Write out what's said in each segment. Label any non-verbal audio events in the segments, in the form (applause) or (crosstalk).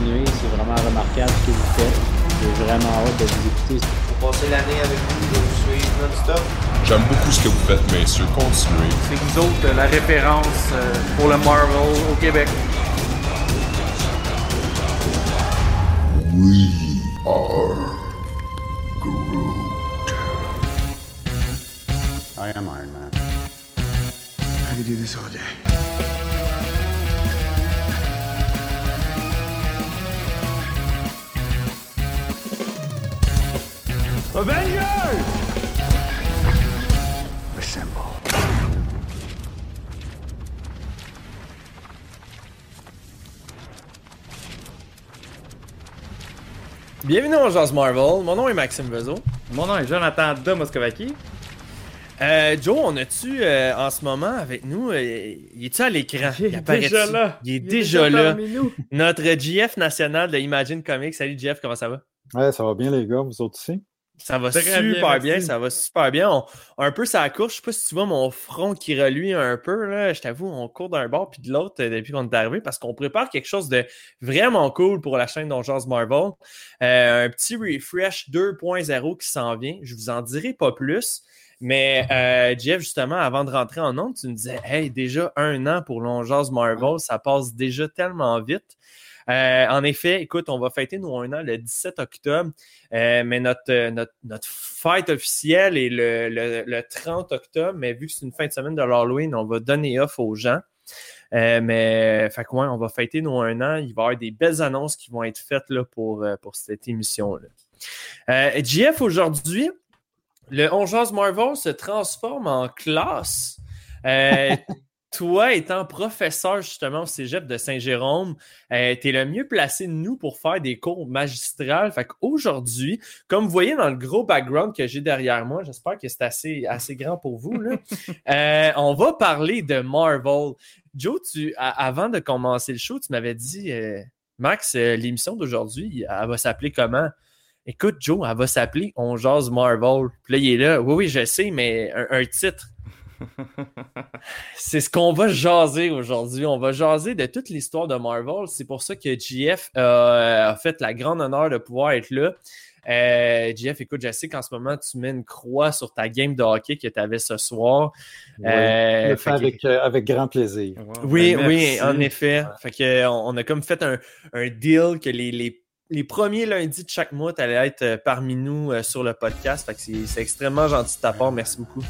continuer. C'est vraiment remarquable ce que vous faites. J'ai vraiment hâte de vous écouter. Pour passer l'année avec vous, de vous suivre non-stop. J'aime beaucoup ce que vous faites, messieurs. Continuez. C'est vous autres la référence euh, pour le Marvel au Québec. We are Groot. I am Iron Man. I could do this all day? Avengers! Assemble. Bienvenue dans Jazz Marvel. Mon nom est Maxime Vezo. Mon nom est Jonathan de Moscovaki. Euh, Joe, on a-tu euh, en ce moment avec nous, euh, il est-tu à l'écran? Il est apparaît-tu? déjà là. Il est déjà là. nous. Notre GF national de Imagine Comics. Salut GF, comment ça va? Ouais, ça va bien, les gars, vous autres aussi? Ça va Très super bien, ça va super bien. On, un peu ça course, je sais pas si tu vois mon front qui reluit un peu, là. Je t'avoue, on court d'un bord puis de l'autre euh, depuis qu'on est arrivé parce qu'on prépare quelque chose de vraiment cool pour la chaîne Donjons Marvel. Euh, un petit refresh 2.0 qui s'en vient. Je vous en dirai pas plus. Mais (laughs) euh, Jeff, justement, avant de rentrer en ondes, tu me disais Hey, déjà un an pour Longeance Marvel, ça passe déjà tellement vite. Euh, en effet, écoute, on va fêter nos un an le 17 octobre, euh, mais notre, euh, notre, fête officielle est le, le, le 30 octobre, mais vu que c'est une fin de semaine de l'Halloween, on va donner off aux gens. Mais fait que, ouais, on va fêter nos un an. Il va y avoir des belles annonces qui vont être faites là, pour, cette émission-là. Euh, JF, aujourd'hui, le 11 Marvel se transforme en classe. (laughs) toi, étant professeur justement au cégep de Saint-Jérôme, euh, tu es le mieux placé de nous pour faire des cours magistrales. Fait qu'aujourd'hui, comme vous voyez dans le gros background que j'ai derrière moi, j'espère que c'est assez, assez grand pour vous, là, (laughs) euh, on va parler de Marvel. Joe, tu, avant de commencer le show, tu m'avais dit, euh, Max, l'émission d'aujourd'hui, elle va s'appeler comment? Écoute, Joe, elle va s'appeler On jase Marvel. Puis là, il est là. Oui, oui, je sais, mais un, un titre. C'est ce qu'on va jaser aujourd'hui. On va jaser de toute l'histoire de Marvel. C'est pour ça que JF euh, a fait la grande honneur de pouvoir être là. Euh, JF, écoute, je sais qu'en ce moment, tu mets une croix sur ta game de hockey que tu avais ce soir. Oui, Euh, je le fait fais que- avec, euh, avec grand plaisir. Wow, oui, ben, oui, en effet. Fait que, on, on a comme fait un, un deal que les, les, les premiers lundis de chaque mois, tu allais être euh, parmi nous euh, sur le podcast. Fait que c'est c'est extrêmement gentil de ta part. Merci beaucoup.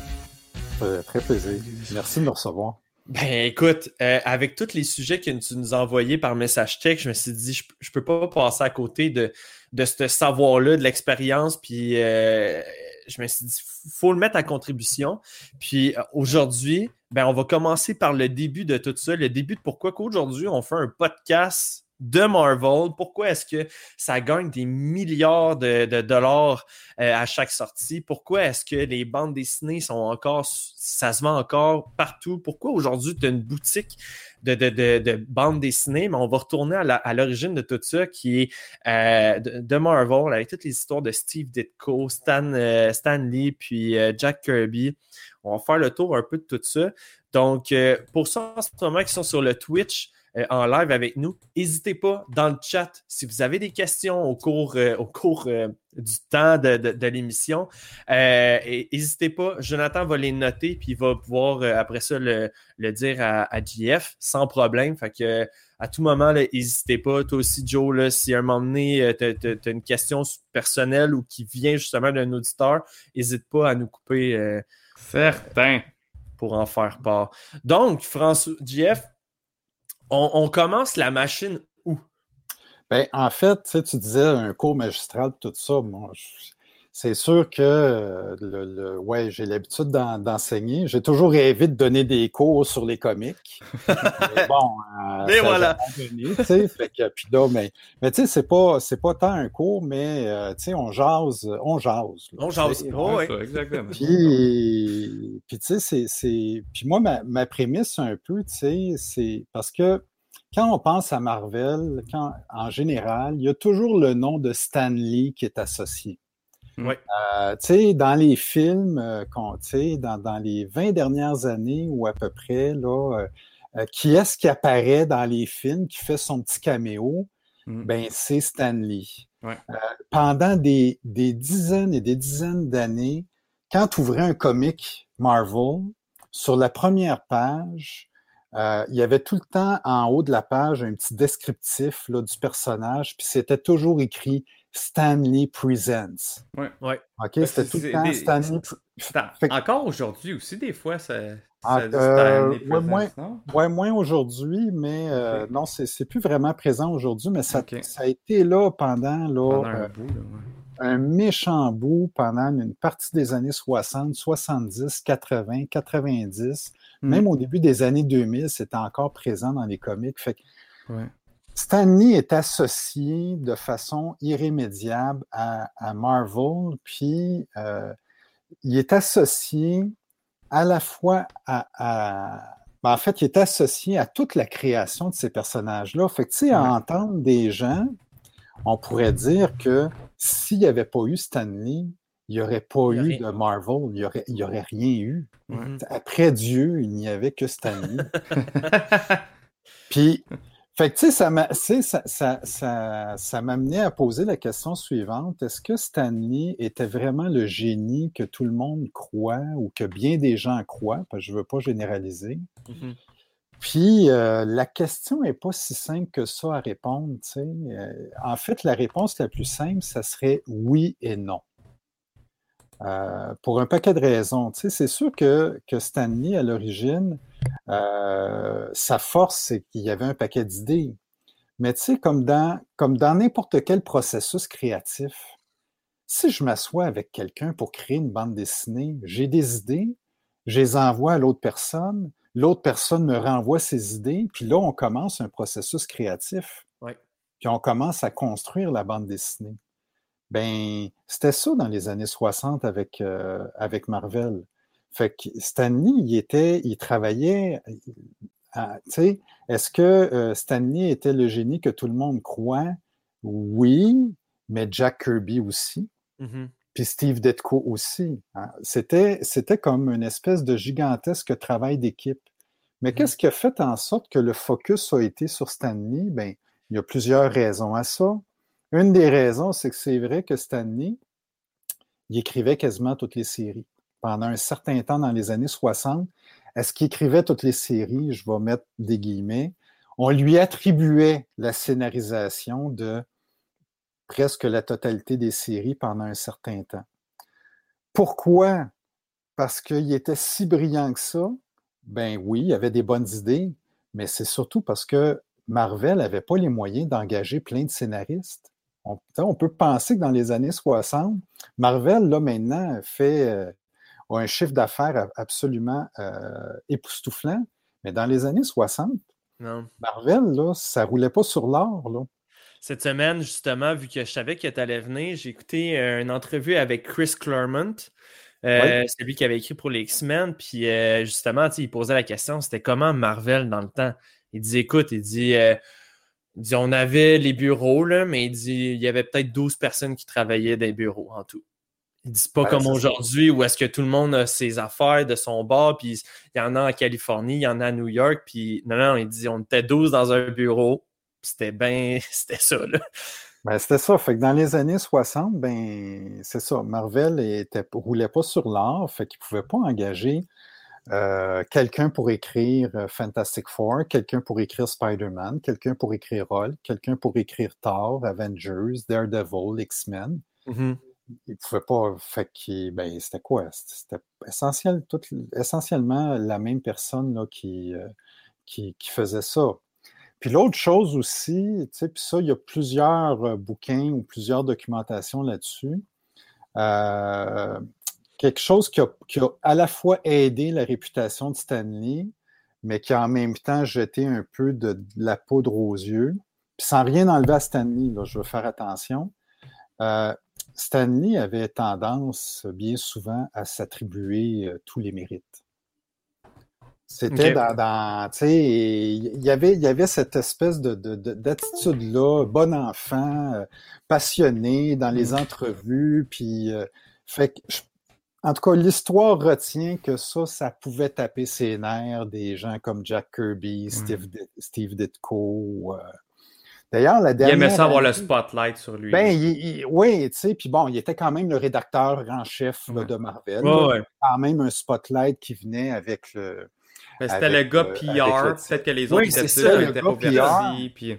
Très plaisir. Merci de me recevoir. Ben écoute, euh, avec tous les sujets que tu nous as envoyés par message texte, je me suis dit, je, je peux pas passer à côté de, de ce savoir-là, de l'expérience, puis euh, je me suis dit, faut le mettre à contribution. Puis euh, aujourd'hui, ben on va commencer par le début de tout ça, le début de pourquoi qu'aujourd'hui on fait un podcast de Marvel. Pourquoi est-ce que ça gagne des milliards de, dollars euh, à chaque sortie? Pourquoi est-ce que les bandes dessinées sont encore, ça se vend encore partout? Pourquoi aujourd'hui tu as une boutique de, de, de, de bandes dessinées? Mais on va retourner à l'origine de tout ça qui est euh, de, Marvel avec toutes les histoires de Steve Ditko, Stan, euh, Lee, puis Jack Kirby. On va faire le tour un peu de tout ça. Donc, pour ceux en ce moment qui sont sur le Twitch, euh, en live avec nous. N'hésitez pas dans le chat si vous avez des questions au cours, euh, au cours euh, du temps de, de- de l'émission. N'hésitez pas, Jonathan va les noter puis il va pouvoir après ça le, le dire à, à JF sans problème. Fait que à tout moment, n'hésitez pas. Toi aussi, Joe, là, si à un moment donné, tu as, une question personnelle ou qui vient justement d'un auditeur, n'hésite pas à nous couper Certain. pour en faire part. Donc, François, JF, on, commence la machine où? Ben, en fait, tu disais un cours magistral, tout ça. Moi, je- c'est sûr que euh, le, le- ouais, j'ai l'habitude d'en- d'enseigner. J'ai toujours rêvé de donner des cours sur les comics. Mais bon, euh, Mais voilà. jamais donné, tu sais, fait que, puis là, mais, mais tu sais, c'est pas, c'est pas tant un cours, mais euh, tu sais, on jase, on jase. là, On jase. sais. Oh, ouais. Ça, exactement. Puis, puis tu sais, c'est, c'est. Puis moi, ma, ma prémisse un peu, tu sais, c'est parce que quand on pense à Marvel, quand, en général, il y a toujours le nom de Stan Lee qui est associé. Oui. Euh, tu sais, dans les films, euh, dans, dans les 20 dernières années ou à peu près, là, euh, euh, qui est-ce qui apparaît dans les films, qui fait son petit caméo? Mm. ben, c'est Stan Lee. Ouais. Pendant des, des dizaines et des dizaines d'années, quand tu ouvrais un comic Marvel, sur la première page, euh, il y avait tout le temps en haut de la page un petit descriptif là, du personnage, puis c'était toujours écrit Stanley Presents. Ouais. Ouais. OK? C'était c'est- tout le temps des- Stanley. Fait Encore aujourd'hui aussi, des fois, ça. Ah, ça dit euh, Stanley ouais, Presents, moins-? Ouais, moins aujourd'hui, mais euh, non, c'est c'est plus vraiment présent aujourd'hui, mais ça, ça a été là pendant, là, Pendant euh, un bout, là, ouais. un méchant bout pendant une partie des années 60, 70, 80, 90. Mm. Même au début des années 2000, c'était encore présent dans les comics. Fait que Ouais. Stanley est associé de façon irrémédiable à, à Marvel, puis euh, il est associé à la fois à, à- ben, en fait, il est associé à toute la création de ces personnages-là. Fait que, tu sais, à entendre des gens, on pourrait dire que s'il n'y avait pas eu Stanley, il n'y aurait pas eu rien. de Marvel, il n'y aurait, il y aurait rien eu. Après Dieu, il n'y avait que Stanley. (laughs) Puis, fait que, tu sais, ça m'a- tu sais, ça, ça, ça, ça m'amenait à poser la question suivante. Est-ce que Stanley était vraiment le génie que tout le monde croit ou que bien des gens croient? Parce que je ne veux pas généraliser. Mhm. Puis, euh, la question n'est pas si simple que ça à répondre. sais. Euh, en fait, la réponse la plus simple, ça serait oui et non. Euh, pour un paquet de raisons. C'est sûr que, que Stanley, à l'origine, euh, sa force, c'est qu'il y avait un paquet d'idées. Mais tu sais, comme dans, comme dans n'importe quel processus créatif, si je m'assois avec quelqu'un pour créer une bande dessinée, j'ai des idées, je les envoie à l'autre personne, l'autre personne me renvoie ses idées, puis là, on commence un processus créatif. Puis on commence à construire la bande dessinée. Ben, c'était ça dans les années 60 avec, euh, avec Marvel. Fait que Stanley, il était, il travaillait, sais, est-ce que euh, Stanley était le génie que tout le monde croit? Oui, mais Jack Kirby aussi, Mhm. puis Steve Ditko aussi. hein. C'était, comme une espèce de gigantesque travail d'équipe. Mais Mhm. qu'est-ce qui a fait en sorte que le focus a été sur Stanley? Ben, il y a plusieurs raisons à ça. Une des raisons, c'est que c'est vrai que Stanley, il écrivait quasiment toutes les séries. Pendant un certain temps dans les années 60, est-ce qu'il écrivait toutes les séries? Je vais mettre des guillemets. On lui attribuait la scénarisation de presque la totalité des séries pendant un certain temps. Pourquoi? Parce qu'il était si brillant que ça? Ben oui, il avait des bonnes idées, mais c'est surtout parce que Marvel n'avait pas les moyens d'engager plein de scénaristes. On, on peut penser que dans les années 60, Marvel, là, maintenant, fait euh, a un chiffre d'affaires absolument euh, époustouflant, mais dans les années 60, Non. Marvel, là, ça roulait pas sur l'or. Cette semaine, justement, vu que je savais que tu allais venir, j'ai écouté euh, une entrevue avec Chris Claremont. Euh, C'est lui qui avait écrit pour les X-Men. Puis euh, justement, il posait la question c'était comment Marvel dans le temps? Il dit écoute, il dit, euh, il dit on avait les bureaux, là, mais il dit il y avait peut-être 12 personnes qui travaillaient dans les bureaux en tout. Il dit c'est pas Ouais, comme aujourd'hui où est-ce que tout le monde a ses affaires de son bar, puis il y en a en Californie, il y en a à New York, puis non, non, il dit on était 12 dans un bureau, c'était bien, (laughs) c'était ça, là. Ben, c'était ça. Fait que dans les années 60, ben, c'est ça. Marvel était, roulait pas sur l'art, fait qu'il pouvait pas engager euh, quelqu'un pour écrire euh, Fantastic Four, quelqu'un pour écrire Spider-Man, quelqu'un pour écrire Hulk, quelqu'un pour écrire Thor, Avengers, Daredevil, X-Men. Il pouvait pas. Fait que, ben, c'était quoi? C'était essentiellement la même personne là, qui, euh, qui, qui faisait ça. Puis l'autre chose aussi, tu sais, puis ça, il y a plusieurs euh, bouquins ou plusieurs documentations là-dessus. Euh, quelque chose qui a, qui a à la fois aidé la réputation de Stanley, mais qui a en même temps jeté un peu de, la poudre aux yeux. Puis sans rien enlever à Stanley, là, je veux faire attention. Stanley avait tendance bien souvent à s'attribuer euh, tous les mérites. C'était dans, dans tu sais, il y avait, il y avait cette espèce de, de- de- d'attitude-là, bon enfant, euh, passionné dans les entrevues, puis euh, fait que, je- en tout cas, l'histoire retient que ça, ça pouvait taper ses nerfs des gens comme Jack Kirby, Steve, Di- Steve Ditko, euh, D'ailleurs, la Il dernière. aimait ça avoir le spotlight sur lui. Ben, il- il- oui, tu sais, puis bon, il était quand même le rédacteur en chef là, de Marvel. Ouais, ouais. Quand même un spotlight qui venait avec le. Ben, C'était le gars euh, PR. Peut-être que les Oui, autres c'est étaient ça, le étaient gars vertis, puis-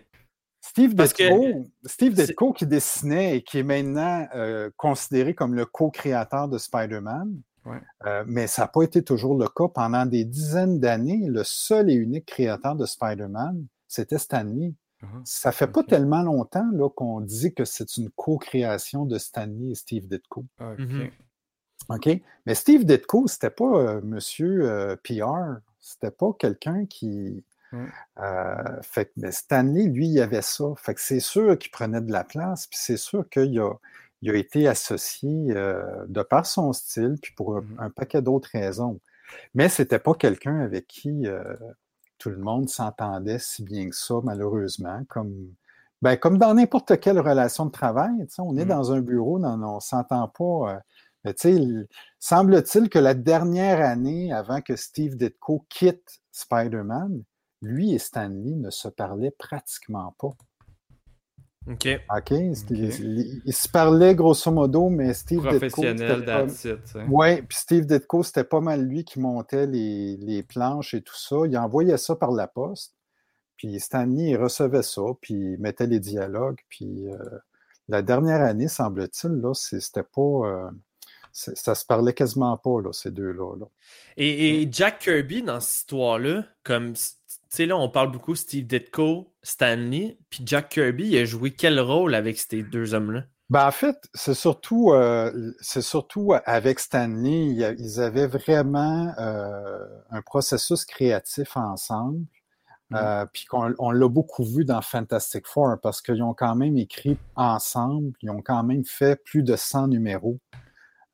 Steve Parce que- Ditko, Steve Ditko qui dessinait et qui est maintenant euh, considéré comme le co-créateur de Spider-Man. Ouais. Euh, mais ça n'a pas été toujours le cas. Pendant des dizaines d'années, le seul et unique créateur de Spider-Man, c'était Stan Lee. Mhm. Ça fait pas tellement longtemps là, qu'on dit que c'est une co-création de Stan Lee et Steve Ditko. Ok. Mhm. OK? Mais Steve Ditko, c'était pas euh, monsieur euh, PR. C'était pas quelqu'un qui. Mm. Euh, fait que mais Stanley, lui, il avait ça. Fait que c'est sûr qu'il prenait de la place, puis c'est sûr qu'il a, il a été associé euh, de par son style, puis pour un, Mhm. un paquet d'autres raisons. Mais c'était pas quelqu'un avec qui euh, tout le monde s'entendait si bien que ça, malheureusement, comme. Ben, comme dans n'importe quelle relation de travail, on est Mm. dans un bureau, non, on s'entend pas. euh, mais semble-t-il que la dernière année avant que Steve Ditko quitte Spider-Man, lui et Stan Lee ne se parlaient pratiquement pas. OK. OK? Ils, ils se parlaient grosso modo, mais Steve Ditko. Professionnel, tu sais. Oui, puis Steve Ditko, c'était pas mal lui qui montait les, les planches et tout ça. Il envoyait ça par la poste. Puis Stanley, il recevait ça, puis il mettait les dialogues. Puis euh, la dernière année, semble-t-il, là, c'était pas. euh, ça se parlait quasiment pas, là, ces deux-là. là. Et, et Jack Kirby, dans cette histoire-là, comme, sais, là, on parle beaucoup Steve Ditko, Stanley, puis Jack Kirby, il a joué quel rôle avec ces deux hommes-là? Ben, en fait, c'est surtout, euh, c'est surtout avec Stanley, ils avaient vraiment euh, un processus créatif ensemble. Euh, puis qu'on on l'a beaucoup vu dans Fantastic Four parce qu'ils ont quand même écrit ensemble, ils ont quand même fait plus de 100 numéros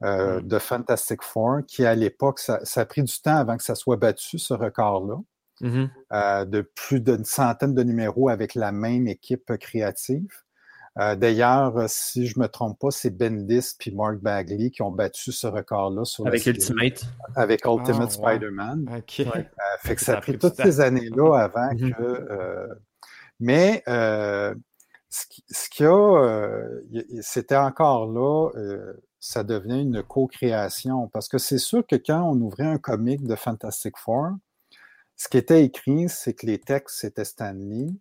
de Fantastic Four, qui à l'époque, ça, ça a pris du temps avant que ça soit battu, ce record-là, Mhm. euh, de plus d'une centaine de numéros avec la même équipe créative. Euh, D'ailleurs, si je me trompe pas, c'est Bendis puis Mark Bagley qui ont battu ce record-là la Avec Ultimate. avec Ultimate Ah, ouais. Spider-Man. Ouais. Euh, fait que Ça ça a pris toutes ces années-là avant Mhm. que. euh, mais euh, ce qui- ce qu'il y a, euh, c'était encore là, euh, ça devenait une co-création. Parce que c'est sûr que quand on ouvrait un comic de Fantastic Four, ce qui était écrit, c'est que les textes, c'était Stan Lee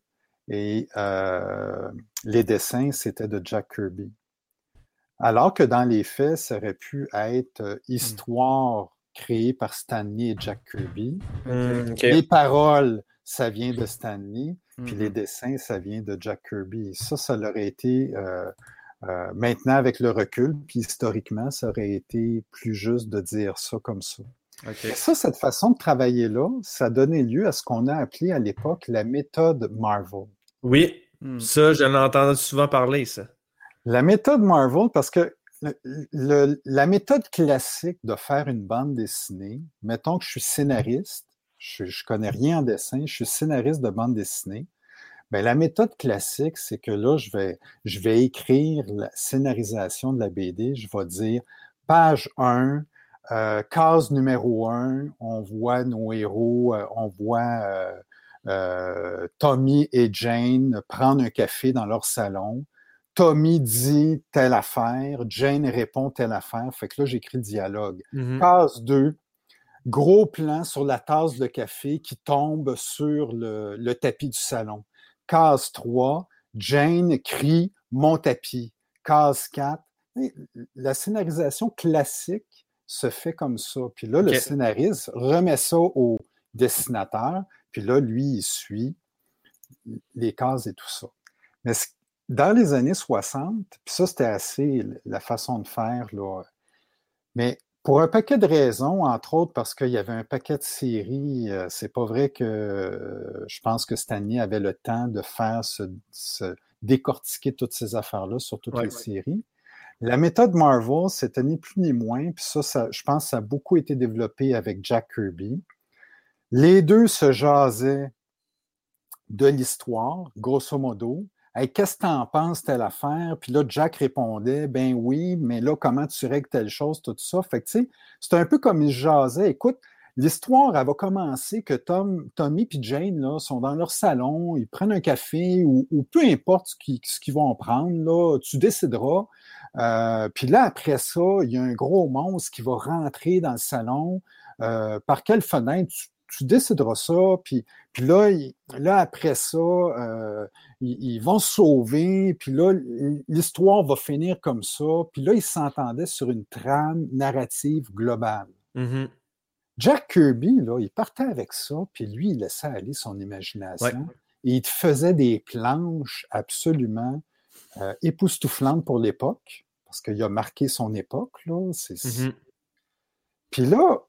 et euh, les dessins, c'était de Jack Kirby. Alors que dans les faits, ça aurait pu être euh, histoire créée par Stan Lee et Jack Kirby. Mm, ok. Les paroles, ça vient de Stan Lee, puis les dessins, ça vient de Jack Kirby. Ça, ça aurait été, euh, euh, maintenant avec le recul, puis historiquement, ça aurait été plus juste de dire ça comme ça. Ok. Et ça, cette façon de travailler-là, ça a donné lieu à ce qu'on a appelé à l'époque la méthode Marvel. Oui, Hmm. ça, je l'ai entendu souvent parler, ça. La méthode Marvel, parce que le- le- la méthode classique de faire une bande dessinée, mettons que je suis scénariste, je ne connais rien en dessin, je suis scénariste de bande dessinée. Ben, la méthode classique, c'est que là, je vais, je vais écrire la scénarisation de la BD. Je vais dire page 1, euh, case numéro 1, on voit nos héros, euh, on voit euh, Tommy et Jane prendre un café dans leur salon. Tommy dit telle affaire, Jane répond telle affaire. Fait que là, j'écris dialogue. Mhm. Case 2, gros plan sur la tasse de café qui tombe sur le, le tapis du salon. Case 3, Jane crie mon tapis. Case 4, la scénarisation classique se fait comme ça. Puis là, le scénariste remet ça au dessinateur, puis là, lui, il suit les cases et tout ça. Mais dans les années 60, puis ça, c'était assez la façon de faire, là. Mais pour un paquet de raisons, entre autres parce qu'il y avait un paquet de séries, euh, c'est pas vrai que euh, je pense que Stanley avait le temps de faire se, se décortiquer toutes ces affaires-là sur toutes Ouais, les ouais. séries. La méthode Marvel, c'était ni plus ni moins, puis ça, je pense ça a beaucoup été développé avec Jack Kirby. Les deux se jasaient de l'histoire, grosso modo. Qu'est-ce que tu en penses, telle affaire? Puis là, Jack répondait, ben oui, mais là, comment tu règles telle chose, tout ça? Fait que, tu sais, c'est un peu comme il jasait. Écoute, l'histoire, elle va commencer que Tom, Tommy et Jane là, sont dans leur salon, ils prennent un café ou, peu importe ce qu'ils vont prendre, tu décideras. Euh, puis là, après ça, il y a un gros monstre qui va rentrer dans le salon. Euh, par quelle fenêtre tu, décideras ça? Puis, là, là, après ça, euh, ils, vont se sauver. Puis là, l'histoire va finir comme ça. Puis là, ils s'entendaient sur une trame narrative globale. Mhm. Jack Kirby, là, il partait avec ça, puis lui, il laissait aller son imagination. Ouais. Et il te faisait des planches absolument euh, époustouflantes pour l'époque, parce qu'il a marqué son époque. Là. C'est- Mhm. Puis là,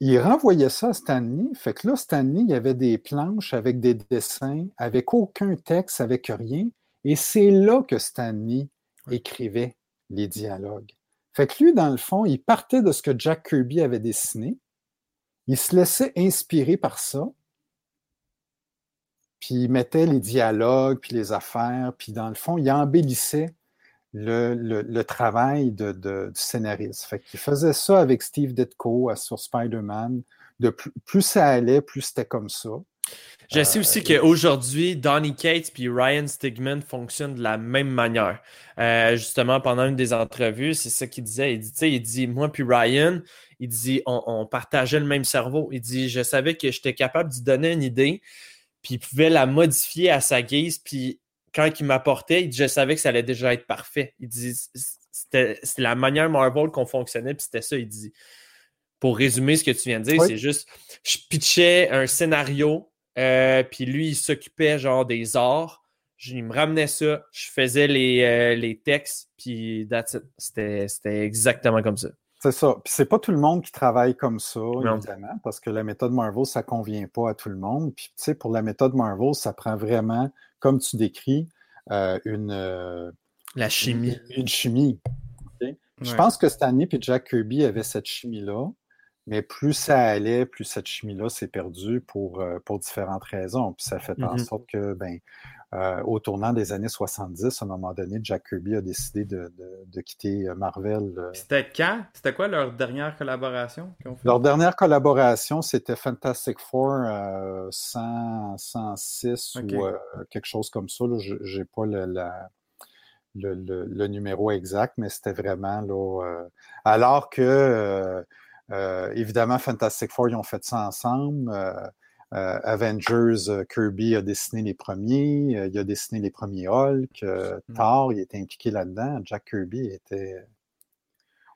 il renvoyait ça à Stanley. Fait que là, Stanley, il y avait des planches avec des dessins, avec aucun texte, avec rien. Et c'est là que Stanley écrivait les dialogues. Fait que lui, dans le fond, il partait de ce que Jack Kirby avait dessiné. Il se laissait inspirer par ça. Puis il mettait les dialogues, puis les affaires, puis dans le fond, il embellissait le, travail du scénariste. Qu'il faisait ça avec Steve Ditko sur Spider-Man. De plus, plus ça allait, plus c'était comme ça. Je sais aussi qu'aujourd'hui, Donny Cates puis Ryan Stigman fonctionnent de la même manière. Euh, justement, pendant une des entrevues, c'est ça qu'il disait. Il dit, il dit, moi puis Ryan, il dit, on, on partageait le même cerveau. Il dit, je savais que j'étais capable d'y donner une idée, puis il pouvait la modifier à sa guise, puis quand il m'apportait, il dit, je savais que ça allait déjà être parfait. Il dit, c'était c'était la manière Marvel qu'on fonctionnait, puis c'était ça, il dit. Pour résumer ce que tu viens de dire, Oui. c'est juste, je pitchais un scénario, euh, puis lui, il s'occupait genre des arts. Je- Il me ramenait ça, je faisais les, euh, les textes, puis. C'était c'était exactement comme ça. C'est ça. Puis c'est pas tout le monde qui travaille comme ça, Non. évidemment, parce que la méthode Marvel, ça convient pas à tout le monde. Puis, tu sais, pour la méthode Marvel, ça prend vraiment, comme tu décris, euh, une, La chimie. une, une chimie. Je pense que Stanley et Jack Kirby avaient cette chimie-là, mais plus ça allait, plus cette chimie-là s'est perdue pour, euh, pour différentes raisons. Puis ça fait en Mhm. sorte que, ben, euh, au tournant des années 70, à un moment donné, Jack Kirby a décidé de, de- de quitter euh, Marvel. C'était quand? C'était quoi leur dernière collaboration ont fait? Leur dernière collaboration, c'était Fantastic Four euh, 100, 106 Ok. ou euh, quelque chose comme ça. Je n'ai pas le, la- le, le- le numéro exact, mais c'était vraiment là. alors que, évidemment, Fantastic Four, ils ont fait ça ensemble. euh, euh, Avengers, euh, Kirby a dessiné les premiers, euh, il a dessiné les premiers Hulk, euh, Mm. Thor, il était impliqué là-dedans. Jack Kirby était.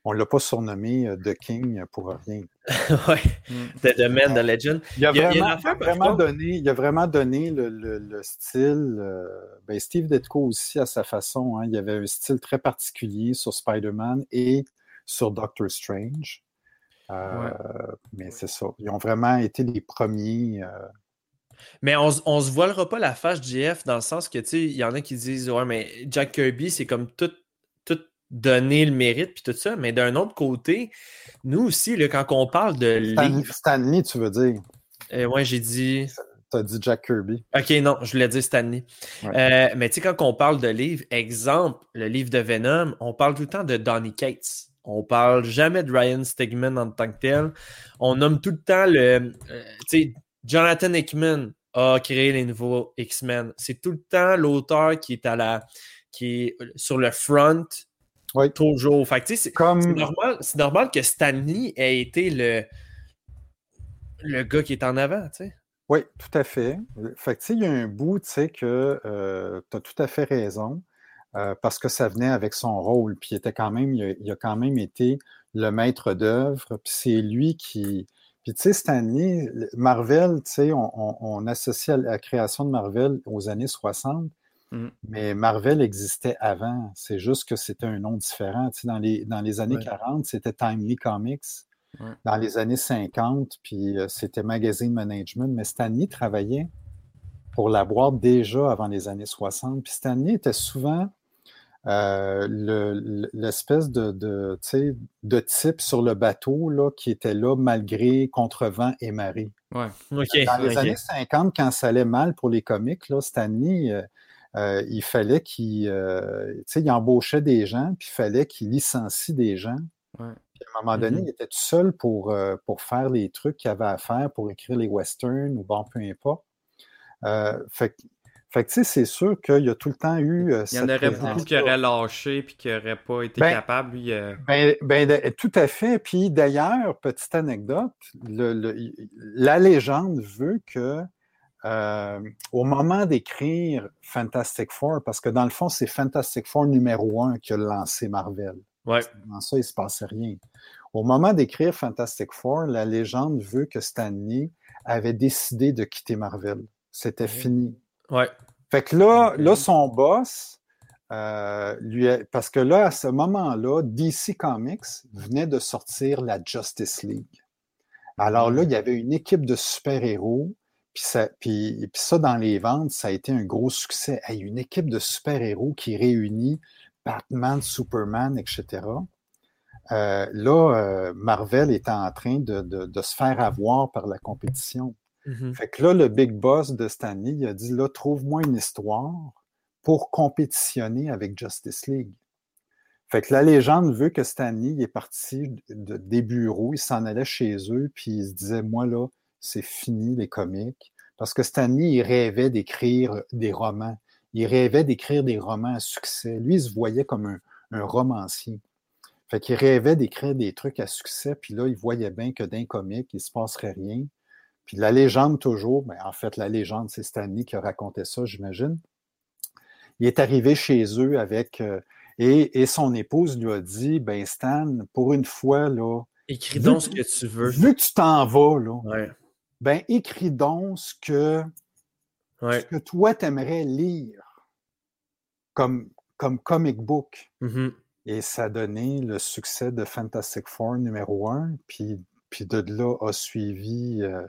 On ne l'a pas surnommé euh, The King pour rien. (laughs) ouais. Mm. The, the Man, The Legend. Il a Il il vraiment, donné, il a vraiment donné le, le- le style. euh, ben Steve Ditko aussi à sa façon. hein, il y avait un style très particulier sur Spider-Man et sur Doctor Strange. Euh, Mais c'est ça. Ils ont vraiment été les premiers. euh, Mais on, on se voilera pas la face JF dans le sens que, tu sais, il y en a qui disent, ouais, mais Jack Kirby, c'est comme tout, tout donner le mérite puis tout ça. Mais d'un autre côté, nous aussi, là, quand on parle de Stan- Stanley, tu veux dire? euh, ouais, j'ai dit. Tu as dit Jack Kirby. Ok, non, je voulais dire Stanley. Ouais. Euh, mais tu sais, quand on parle de livres, exemple, le livre de Venom, on parle tout le temps de Donny Cates. On parle jamais de Ryan Stegman en tant que tel. On nomme tout le temps le. euh, tu sais, Jonathan Hickman a créé les nouveaux X-Men. C'est tout le temps l'auteur qui est à la. qui est sur le front. Oui. Toujours. Fait que, tu sais, c'est- Comme c'est normal, normal que Stanley ait été le. le gars qui est en avant, tu sais. Oui, tout à fait. Fait que, tu sais, il y a un bout, tu sais, que tu as tout à fait raison, euh, parce que ça venait avec son rôle, puis il était quand même, il a, il a quand même été le maître d'œuvre, puis c'est lui qui... Puis tu sais, Stanley, le- Marvel, tu sais, on, on- on associe à la création de Marvel aux années 60, Mm. mais Marvel existait avant, c'est juste que c'était un nom différent. Tu sais, dans les, dans les années Ouais. 40, c'était Timely Comics Ouais. dans les années 50, puis euh, c'était Magazine Management, mais Stanley travaillait pour la boîte déjà avant les années 60. Puis Stanley était souvent euh, le- le- l'espèce de, de, type sur le bateau là, qui était là malgré contre vent et marée. Ouais. Dans les années 50, quand ça allait mal pour les comics, là, Stanley, euh, euh, il fallait qu'il euh, tu sais, il embauchait des gens, puis il fallait qu'il licencie des gens. Ouais. Puis à un moment donné, Mhm. il était tout seul pour, euh, pour faire les trucs qu'il avait à faire, pour écrire les westerns ou bon, peu importe. Euh, fait que, fait que, tu sais, c'est sûr qu'il y a tout le temps eu. euh, Il y en aurait beaucoup qui auraient lâché puis qui n'auraient pas été Ben, capables. Lui, euh, Ben, ben, tout à fait. Puis d'ailleurs, petite anecdote, le- le- la légende veut que euh, au moment d'écrire Fantastic Four, parce que dans le fond, c'est Fantastic Four numéro un qui a lancé Marvel. Ouais. Dans ça, il ne se passait rien. Au moment d'écrire Fantastic Four, la légende veut que Stan Lee avait décidé de quitter Marvel. C'était fini. Ouais. Fait que là, là son boss, euh, lui a- parce que là, à ce moment-là, DC Comics venait de sortir la Justice League. Alors là, il y avait une équipe de super-héros, puis ça, puis, puis ça, dans les ventes, ça a été un gros succès. Hey, une équipe de super-héros qui réunit Batman, Superman, etc. Euh, là, euh, Marvel était en train de, de- de se faire avoir par la compétition. Mhm. Fait que là, le big boss de Stanley, il a dit là, trouve-moi une histoire pour compétitionner avec Justice League. Fait que la légende veut que Stanley est parti de- des bureaux, il s'en allait chez eux, puis il se disait Moi, là, c'est fini les comics. Parce que Stanley, il rêvait d'écrire des romans. Il rêvait d'écrire des romans à succès. Lui, il se voyait comme un, un romancier. Fait qu'il rêvait d'écrire des trucs à succès, puis là, il voyait bien que d'un comic, il ne se passerait rien. Puis la légende, toujours, ben, en fait, la légende, c'est Stanley qui a raconté ça, j'imagine. Il est arrivé chez eux avec. euh, et, et son épouse lui a dit Ben, Stan, pour une fois, là, Écris donc ce que tu veux. vu que tu t'en vas, là, Ouais. ben, écris donc ce que, Ouais. ce que toi, t'aimerais lire comme, comme comic book. Mhm. Et ça a donné le succès de Fantastic Four numéro un. Puis, puis de là a suivi euh,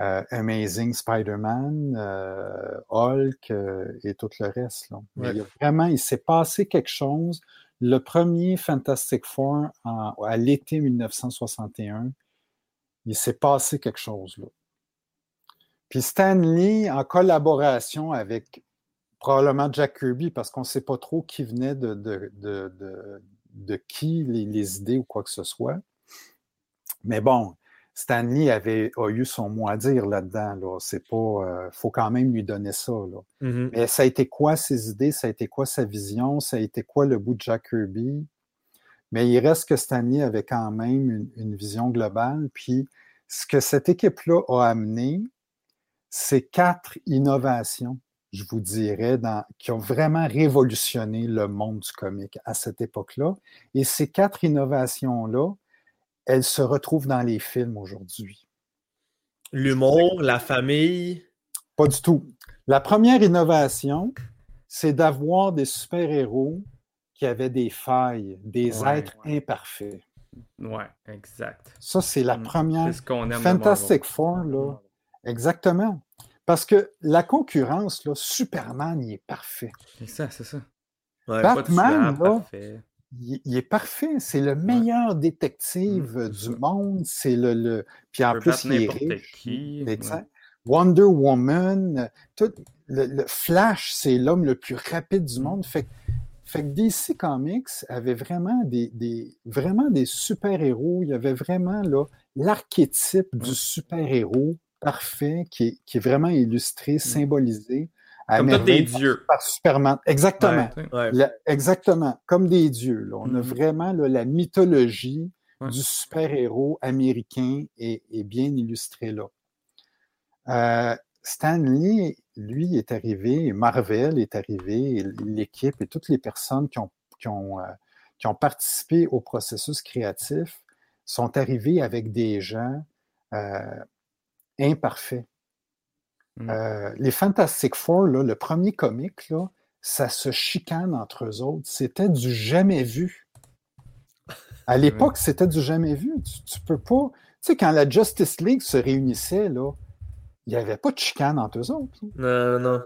euh, Amazing Spider-Man, euh, Hulk euh, et tout le reste. Là. Mais Ouais. il y a vraiment, il s'est passé quelque chose. Le premier Fantastic Four en- à l'été 1961, il s'est passé quelque chose là. Puis Stan Lee, en collaboration avec probablement Jack Kirby, parce qu'on ne sait pas trop qui venait de, de, de, de, de qui, les, les idées ou quoi que ce soit. Mais bon, Stanley avait a eu son mot à dire là-dedans. Là. C'est pas. euh, faut quand même lui donner ça. Là. Mhm. Mais ça a été quoi ses idées? Ça a été quoi sa vision? Ça a été quoi le bout de Jack Kirby? Mais il reste que Stanley avait quand même une, une vision globale. Puis ce que cette équipe-là a amené, c'est quatre innovations, je vous dirais, dans, qui ont vraiment révolutionné le monde du comic à cette époque-là. Et ces quatre innovations-là, elles se retrouvent dans les films aujourd'hui. L'humour, la famille. Pas du tout. La première innovation, c'est d'avoir des super-héros qui avaient des failles, des Ouais, êtres imparfaits. Ouais, exact. Ça, c'est la Mm, première. C'est ce qu'on aime. Fantastic. Four, là. Exactement. Parce que la concurrence, là, Superman, il est parfait. C'est ça, c'est ça. Ouais. Batman, là, parfait. Il, il est parfait. C'est le meilleur détective Mm, euh, c'est du monde. C'est le, le. Puis en plus, il est riche. qui. Wonder Woman, euh, tout, le, le Flash, c'est l'homme le plus rapide du monde. Fait, que- fait que DC Comics avait vraiment des, des, vraiment des super-héros. Il y avait vraiment là, l'archétype du super-héros parfait qui est, qui est vraiment illustré, symbolisé. Comme tous des dieux. Par Superman. Exactement. Ouais, Ouais. La- exactement, comme des dieux. là. On a Mhm. vraiment là, la mythologie Ouais. du super-héros américain est, est bien illustrée là. Euh, Stan Lee, lui, est arrivé, Marvel est arrivé, l'équipe et toutes les personnes qui ont, qui ont, euh, qui ont participé au processus créatif sont arrivés avec des gens euh, imparfaits. Mm. Euh, les Fantastic Four, là, le premier comic, là, ça se chicane entre eux autres. C'était du jamais vu. À (laughs) l'époque, c'était du jamais vu. Tu, tu peux pas. Tu sais, quand la Justice League se réunissait, là, il n'y avait pas de chicane entre eux autres. Non, non.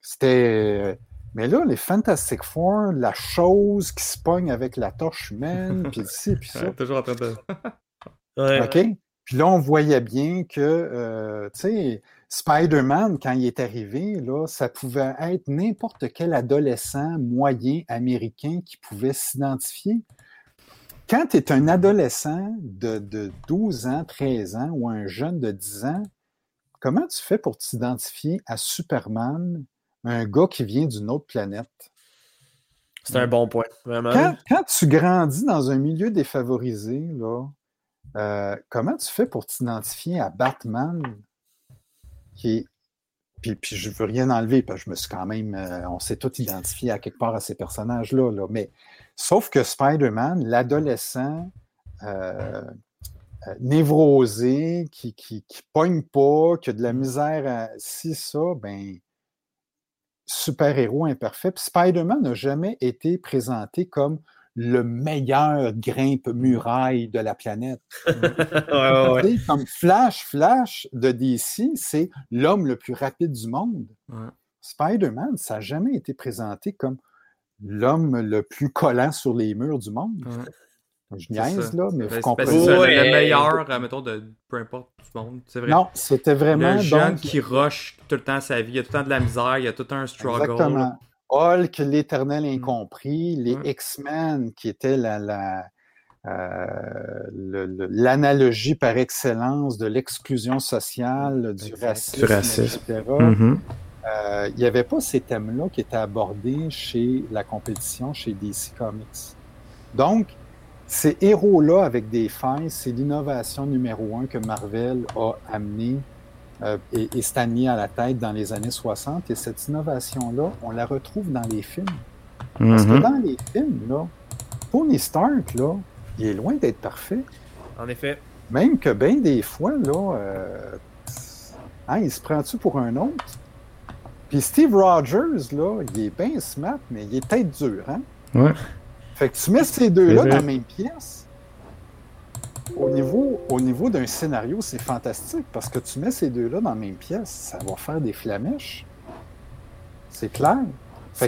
C'était. Mais là, les Fantastic Four, la chose qui se pogne avec la torche humaine, (laughs) puis ci, puis ça. Ouais, toujours en train de. (laughs) Ouais. OK? Puis là, on voyait bien que, euh, tu sais, Spider-Man, quand il est arrivé, là, ça pouvait être n'importe quel adolescent moyen américain qui pouvait s'identifier. quand tu es un adolescent de, de 12 ans, 13 ans ou un jeune de 10 ans, comment tu fais pour t'identifier à Superman, un gars qui vient d'une autre planète? C'est un bon point, vraiment. Quand, quand tu grandis dans un milieu défavorisé, là, euh, comment tu fais pour t'identifier à Batman, puis, puis je veux rien enlever, parce que je me suis quand même. euh, on s'est tous identifiés à quelque part à ces personnages-là. Là. Mais sauf que Spider-Man, l'adolescent euh, euh, névrosé, qui, qui, qui pogne pas, qui a de la misère à. Si ça, ben. Super-héros imparfait. Puis Spider-Man n'a jamais été présenté comme le meilleur grimpe-muraille de la planète. (laughs) ouais, ouais, ouais. Tu sais, Comme Flash, Flash de DC, c'est l'homme le plus rapide du monde. Ouais. Spider-Man, ça n'a jamais été présenté comme l'homme le plus collant sur les murs du monde. Ouais. Je C'est niaise, ça. là, mais Ben, vous comprenez. le meilleur, euh, mettons, de peu importe du monde. C'est vrai. Non, c'était vraiment. le jeune donc, qui rush tout le temps sa vie, il y a tout le temps de la misère, il y a tout le temps un struggle. Exactement. Hulk, l'éternel incompris, les Ouais. X-Men, qui étaient la, la, euh, le- le- l'analogie par excellence de l'exclusion sociale, du racisme, Du racisme. etc. Euh, il n'y avait pas ces thèmes-là qui étaient abordés chez la compétition, chez DC Comics. Donc, ces héros-là avec des failles, c'est l'innovation numéro un que Marvel a amené euh, et, et Stanley à la tête dans les années 60. Et cette innovation-là, on la retrouve dans les films. Parce que Mhm. dans les films, là, Tony Stark, là, il est loin d'être parfait. En effet. Même que bien des fois, là, euh, hein, il se prend-tu pour un autre? Puis Steve Rogers, là, il est bien smart, mais il est tête dur, hein? Ouais. Fait que tu mets ces deux-là dans la même pièce. Au niveau, au niveau d'un scénario, c'est fantastique parce que tu mets ces deux-là dans la même pièce, ça va faire des flamèches. C'est clair. Fait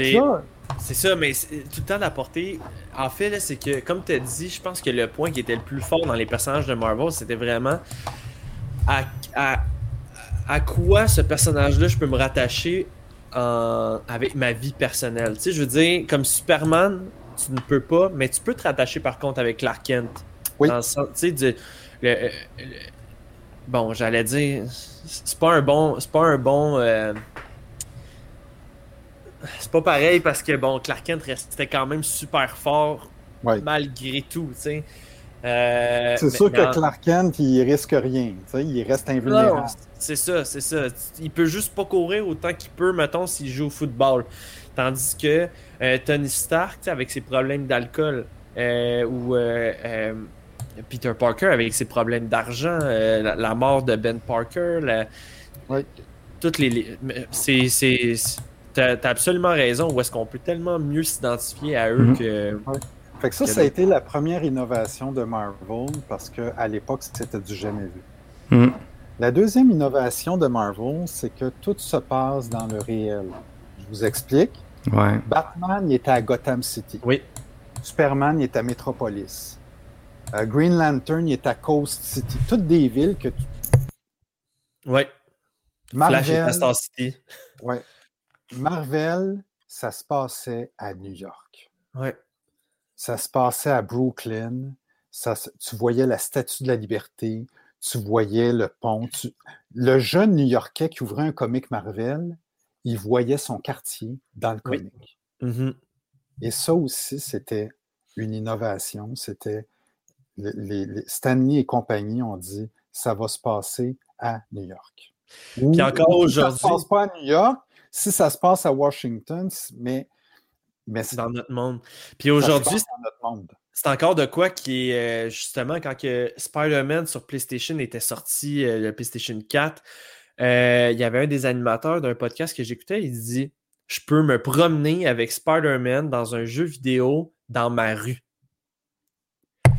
C'est- ça, mais c'est- tout le temps d'apporter. En fait, là, c'est que, comme tu as dit, je pense que le point qui était le plus fort dans les personnages de Marvel, c'était vraiment à, à, à quoi ce personnage-là je peux me rattacher en- avec ma vie personnelle. Tu sais, je veux dire, comme Superman, tu ne peux pas, mais tu peux te rattacher par contre avec Clark Kent. Oui. Dans le du- bon, j'allais dire, c'est pas un bon, c'est pas un bon. euh, c'est pas pareil parce que bon, Clark Kent restait quand même super fort Ouais. malgré tout, tu sais. Euh, c'est sûr que Clark Kent, il risque rien. Il reste invulnérable. c'est ça, c'est ça. Il peut juste pas courir autant qu'il peut, mettons, s'il joue au football. Tandis que euh, Tony Stark, avec ses problèmes d'alcool, euh, ou Peter Parker avec ses problèmes d'argent, euh, la, la mort de Ben Parker, la- Oui. toutes les. c'est. T'as t'as absolument raison, où est-ce qu'on peut tellement mieux s'identifier à eux Mhm. que. Fait que ça, ça a été la première innovation de Marvel parce qu'à l'époque, c'était du jamais vu. Mhm. La deuxième innovation de Marvel, c'est que tout se passe dans le réel. Je vous explique. Ouais. Batman, il était à Gotham City. Oui. Superman, il est à Metropolis. Euh, Green Lantern, il est à Coast City. Toutes des villes que tu... Ouais. Flash est à Marvel, Star City. ouais. Marvel, ça se passait à New York. Ouais. Ça se passait à Brooklyn. Ça, tu voyais la Statue de la Liberté. Tu voyais le pont. tu- Le jeune New-Yorkais qui ouvrait un comic Marvel, il voyait son quartier dans le Oui. comic. Mhm. Et ça aussi, c'était une innovation. C'était les, Stanley et compagnie ont dit ça va se passer à New York. Ou- Puis encore ou si Ça ne aujourd'hui- se passe pas à New York. Si ça se passe à Washington, mais, mais C'est dans notre monde. Puis aujourd'hui, passe dans notre monde. C'est encore de quoi qui est euh, justement quand que Spider-Man sur PlayStation était sorti, euh, le PlayStation 4, euh, il y avait un des animateurs d'un podcast que j'écoutais, il dit Je peux me promener avec Spider-Man dans un jeu vidéo dans ma rue.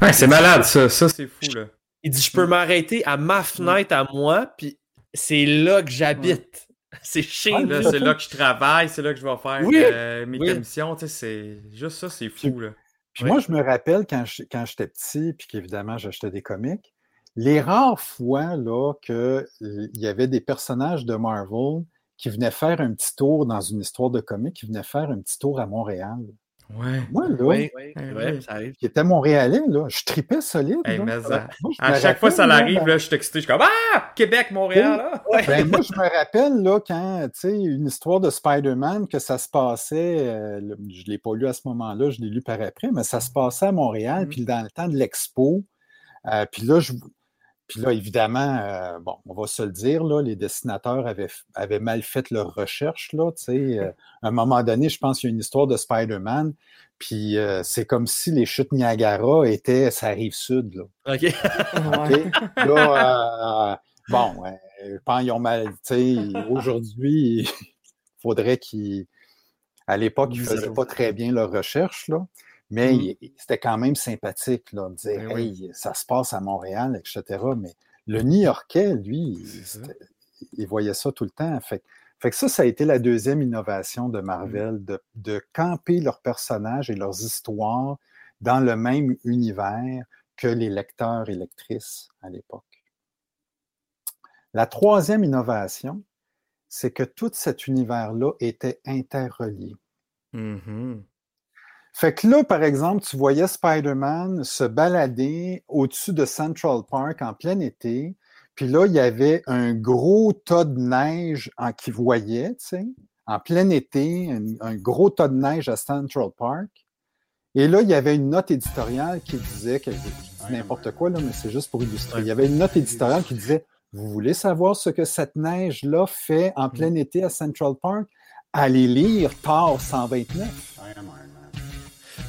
Ouais, c'est malade, ça. ça c'est- fou, là. Il dit Je peux m'arrêter à ma fenêtre à moi, puis c'est là que j'habite. C'est chiant. Là, c'est là que je travaille, c'est là que je vais faire Oui. euh, mes Oui. commissions. Tu sais, c'est juste ça, c'est fou, là. Puis Oui. moi, je me rappelle quand je- quand j'étais petit, puis qu'évidemment, j'achetais des comics, les rares fois là, qu'il y avait des personnages de Marvel qui venaient faire un petit tour dans une histoire de comics, qui venaient faire un petit tour à Montréal. Ouais. Moi, là, Oui, Ouais, ouais, ouais. ça arrive. qui était montréalais, là, je tripais solide. Hey, là. mais ça- Moi, je À chaque fois que ça l'arrive, là, là, je suis excité. Je suis comme Ah! Québec, Montréal, là! Ben, moi, je me (laughs) rappelle là, quand, tu sais, une histoire de Spider-Man, que ça se passait, euh, je ne l'ai pas lu à ce moment-là, je l'ai lu par après, mais ça se passait à Montréal, Mhm. puis dans le temps de l'expo. euh, puis là, je, puis là, évidemment, euh, bon, on va se le dire, là, les dessinateurs avaient, avaient mal fait leur recherche, là, euh, à un moment donné, je pense qu'il y a une histoire de Spider-Man, puis euh, c'est comme si les chutes Niagara étaient sa rive sud, là. OK. (laughs) OK? Là, euh, bon, euh, pense qu'ils ont mal. Tu sais, aujourd'hui, il faudrait qu'ils. À l'époque, ils ne faisaient pas très bien leur recherche, là, mais Mm. c'était quand même sympathique là, de dire Ben oui. Hey, ça se passe à Montréal, etc. Mais le New-Yorkais, lui, il voyait ça tout le temps. Fait, fait que ça, ça a été la deuxième innovation de Marvel, Mm. de, de camper leurs personnages et leurs histoires dans le même univers que les lecteurs et lectrices à l'époque. La troisième innovation, c'est que tout cet univers-là était interrelié. Mhm. Fait que là, par exemple, tu voyais Spider-Man se balader au-dessus de Central Park en plein été, puis là, il y avait un gros tas de neige en, qu'il voyait, tu sais, en plein été, un, un gros tas de neige à Central Park. Et là, il y avait une note éditoriale qui disait, que, je dis n'importe quoi, là, mais c'est juste pour illustrer. Il y avait une note éditoriale qui disait Vous voulez savoir ce que cette neige-là fait en plein été à Central Park? Allez lire Thor 129.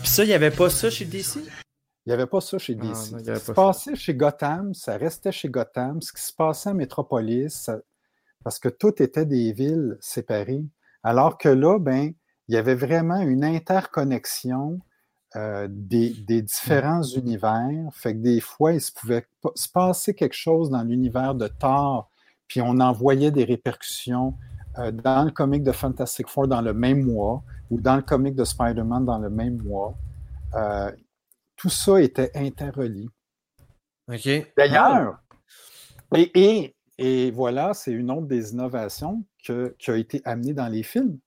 Puis ça, il n'y avait pas ça chez DC? Il n'y avait pas ça chez Ah, DC. non, y ce qui se ça. passait chez Gotham, ça restait chez Gotham. Ce qui se passait à Metropolis, ça- parce que tout était des villes séparées. Alors que là, ben, il y avait vraiment une interconnexion euh, des, des différents univers. Fait que des fois, il se pouvait se passer quelque chose dans l'univers de Thor, puis on en voyait des répercussions euh, dans le comic de Fantastic Four dans le même mois, ou dans le comic de Spider-Man dans le même mois. Euh, tout ça était interrelié. OK. D'ailleurs, et, et, et voilà, c'est une autre des innovations que- qui a été amenée dans les films.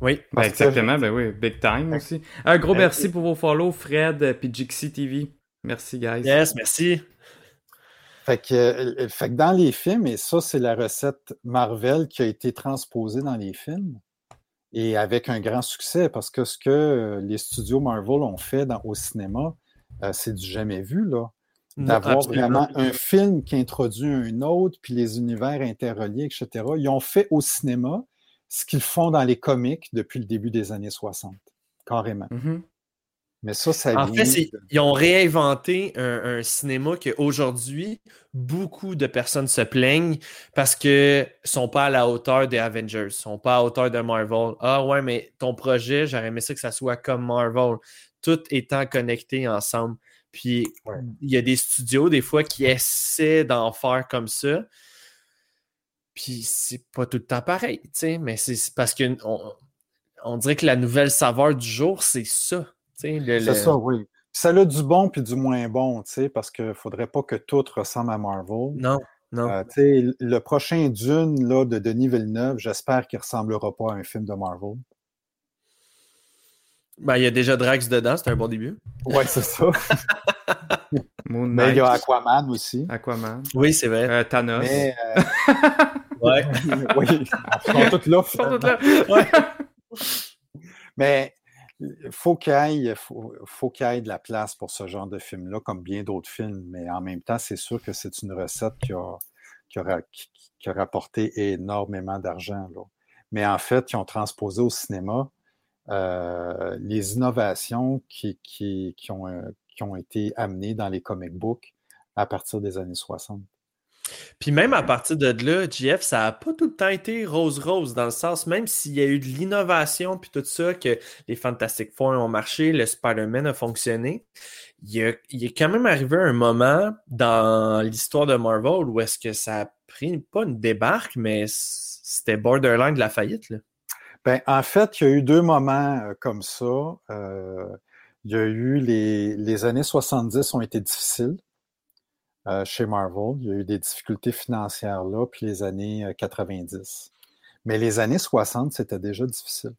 Oui. Ben, que- exactement, ben oui, big time aussi. Un gros merci pour vos follow, Fred et Jixi TV. Merci, guys. Yes, merci. Fait que, euh, fait que dans les films, et ça, c'est la recette Marvel qui a été transposée dans les films, et avec un grand succès, parce que ce que euh, les studios Marvel ont fait dans- au cinéma, euh, c'est du jamais vu, là. D'avoir vraiment un film qui introduit un autre, puis les univers interreliés, etc. Ils ont fait au cinéma ce qu'ils font dans les comics depuis le début des années 60, carrément. Mhm. Mais ça, ça En vient fait, de- ils ont réinventé un, un cinéma qu'aujourd'hui, beaucoup de personnes se plaignent parce que sont pas à la hauteur des Avengers, sont pas à la hauteur de Marvel. Ah ouais, mais ton projet, j'aurais aimé ça que ça soit comme Marvel, tout étant connecté ensemble. Puis Ouais. il y a des studios, des fois, qui essaient d'en faire comme ça. Puis c'est pas tout le temps pareil, tu sais, mais c'est c'est parce qu'on on dirait que la nouvelle saveur du jour, c'est ça. Le- C'est ça, oui. Ça a du bon puis du moins bon, tu sais, parce qu'il ne faudrait pas que tout ressemble à Marvel. Non, non. Euh, tu sais, le prochain Dune là, de Denis Villeneuve, j'espère qu'il ne ressemblera pas à un film de Marvel. Ben, il y a déjà Drax dedans, c'est un bon début. Oui, c'est ça. (laughs) Moon Mais il y a Aquaman aussi. Aquaman, Oui, c'est vrai. euh, Thanos. Mais, euh, (laughs) Ouais. (laughs) oui, ils sont tous là. Sont tous finalement. là. Mais faut qu'il ait- faut, faut qu'il y ait de la place pour ce genre de film-là, comme bien d'autres films. Mais en même temps, c'est sûr que c'est une recette qui a, rapporté énormément d'argent. Mais en fait, ils ont transposé au cinéma euh, les innovations qui ont, euh, qui ont été amenées dans les comic books à partir des années 60. Puis même à partir de là, JF, ça n'a pas tout le temps été rose-rose, dans le sens, même s'il y a eu de l'innovation puis tout ça, que les Fantastic Four ont marché, le Spider-Man a fonctionné, il a, il est quand même arrivé un moment dans l'histoire de Marvel où est-ce que ça a pris pas une débarque, mais c'était borderline de la faillite. Là. Ben, en fait, il y a eu deux moments euh, comme ça. Euh, il y a eu les, les années 70 ont été difficiles euh, chez Marvel. Il y a eu des difficultés financières là, puis les années euh, 90. Mais les années 60, c'était déjà difficile.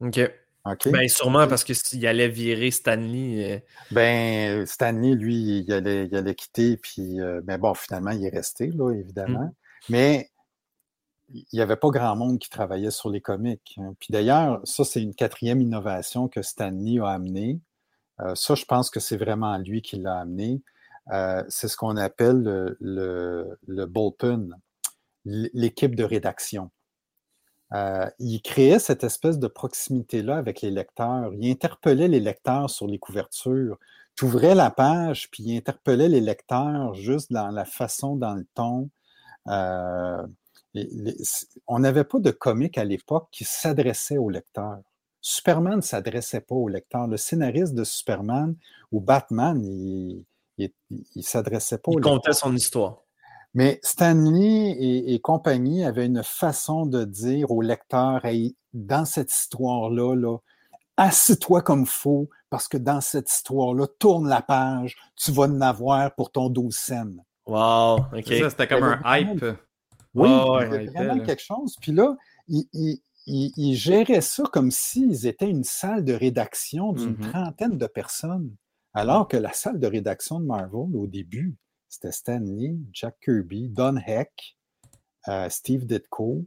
OK. OK? Ben, sûrement parce que s'il allait virer Stanley. euh, Ben, Stanley, lui, il allait, il allait quitter, puis, euh, ben bon, finalement, il est resté, là, évidemment. Mm. Mais il n'y avait pas grand monde qui travaillait sur les comics. hein. Puis d'ailleurs, ça, c'est une quatrième innovation que Stanley a amenée. Euh, ça, je pense que c'est vraiment lui qui l'a amené. Euh, c'est ce qu'on appelle le, le, bullpen, l'équipe de rédaction. Euh, il créait cette espèce de proximité-là avec les lecteurs. Il interpellait les lecteurs sur les couvertures. Tu ouvrais la page, puis il interpellait les lecteurs juste dans la façon, dans le ton. Euh, on n'avait pas de comique à l'époque qui s'adressait aux lecteurs. Superman ne s'adressait pas aux lecteurs. Le scénariste de Superman ou Batman, il ne s'adressait pas il comptait son histoire. Mais Stanley et, et compagnie avaient une façon de dire au lecteur, hey, dans cette histoire-là, là, assis-toi comme faux, parce que dans cette histoire-là, tourne la page, tu vas en avoir pour ton 12 cents. Wow, ok. C'était comme Il un hype. Oui, ouais, il y avait il vraiment quelque chose. Puis là, il, il- il- il gérait ça comme s'ils étaient une salle de rédaction d'une Mhm. trentaine de personnes. Alors que la salle de rédaction de Marvel, au début, c'était Stanley, Jack Kirby, Don Heck, euh, Steve Ditko.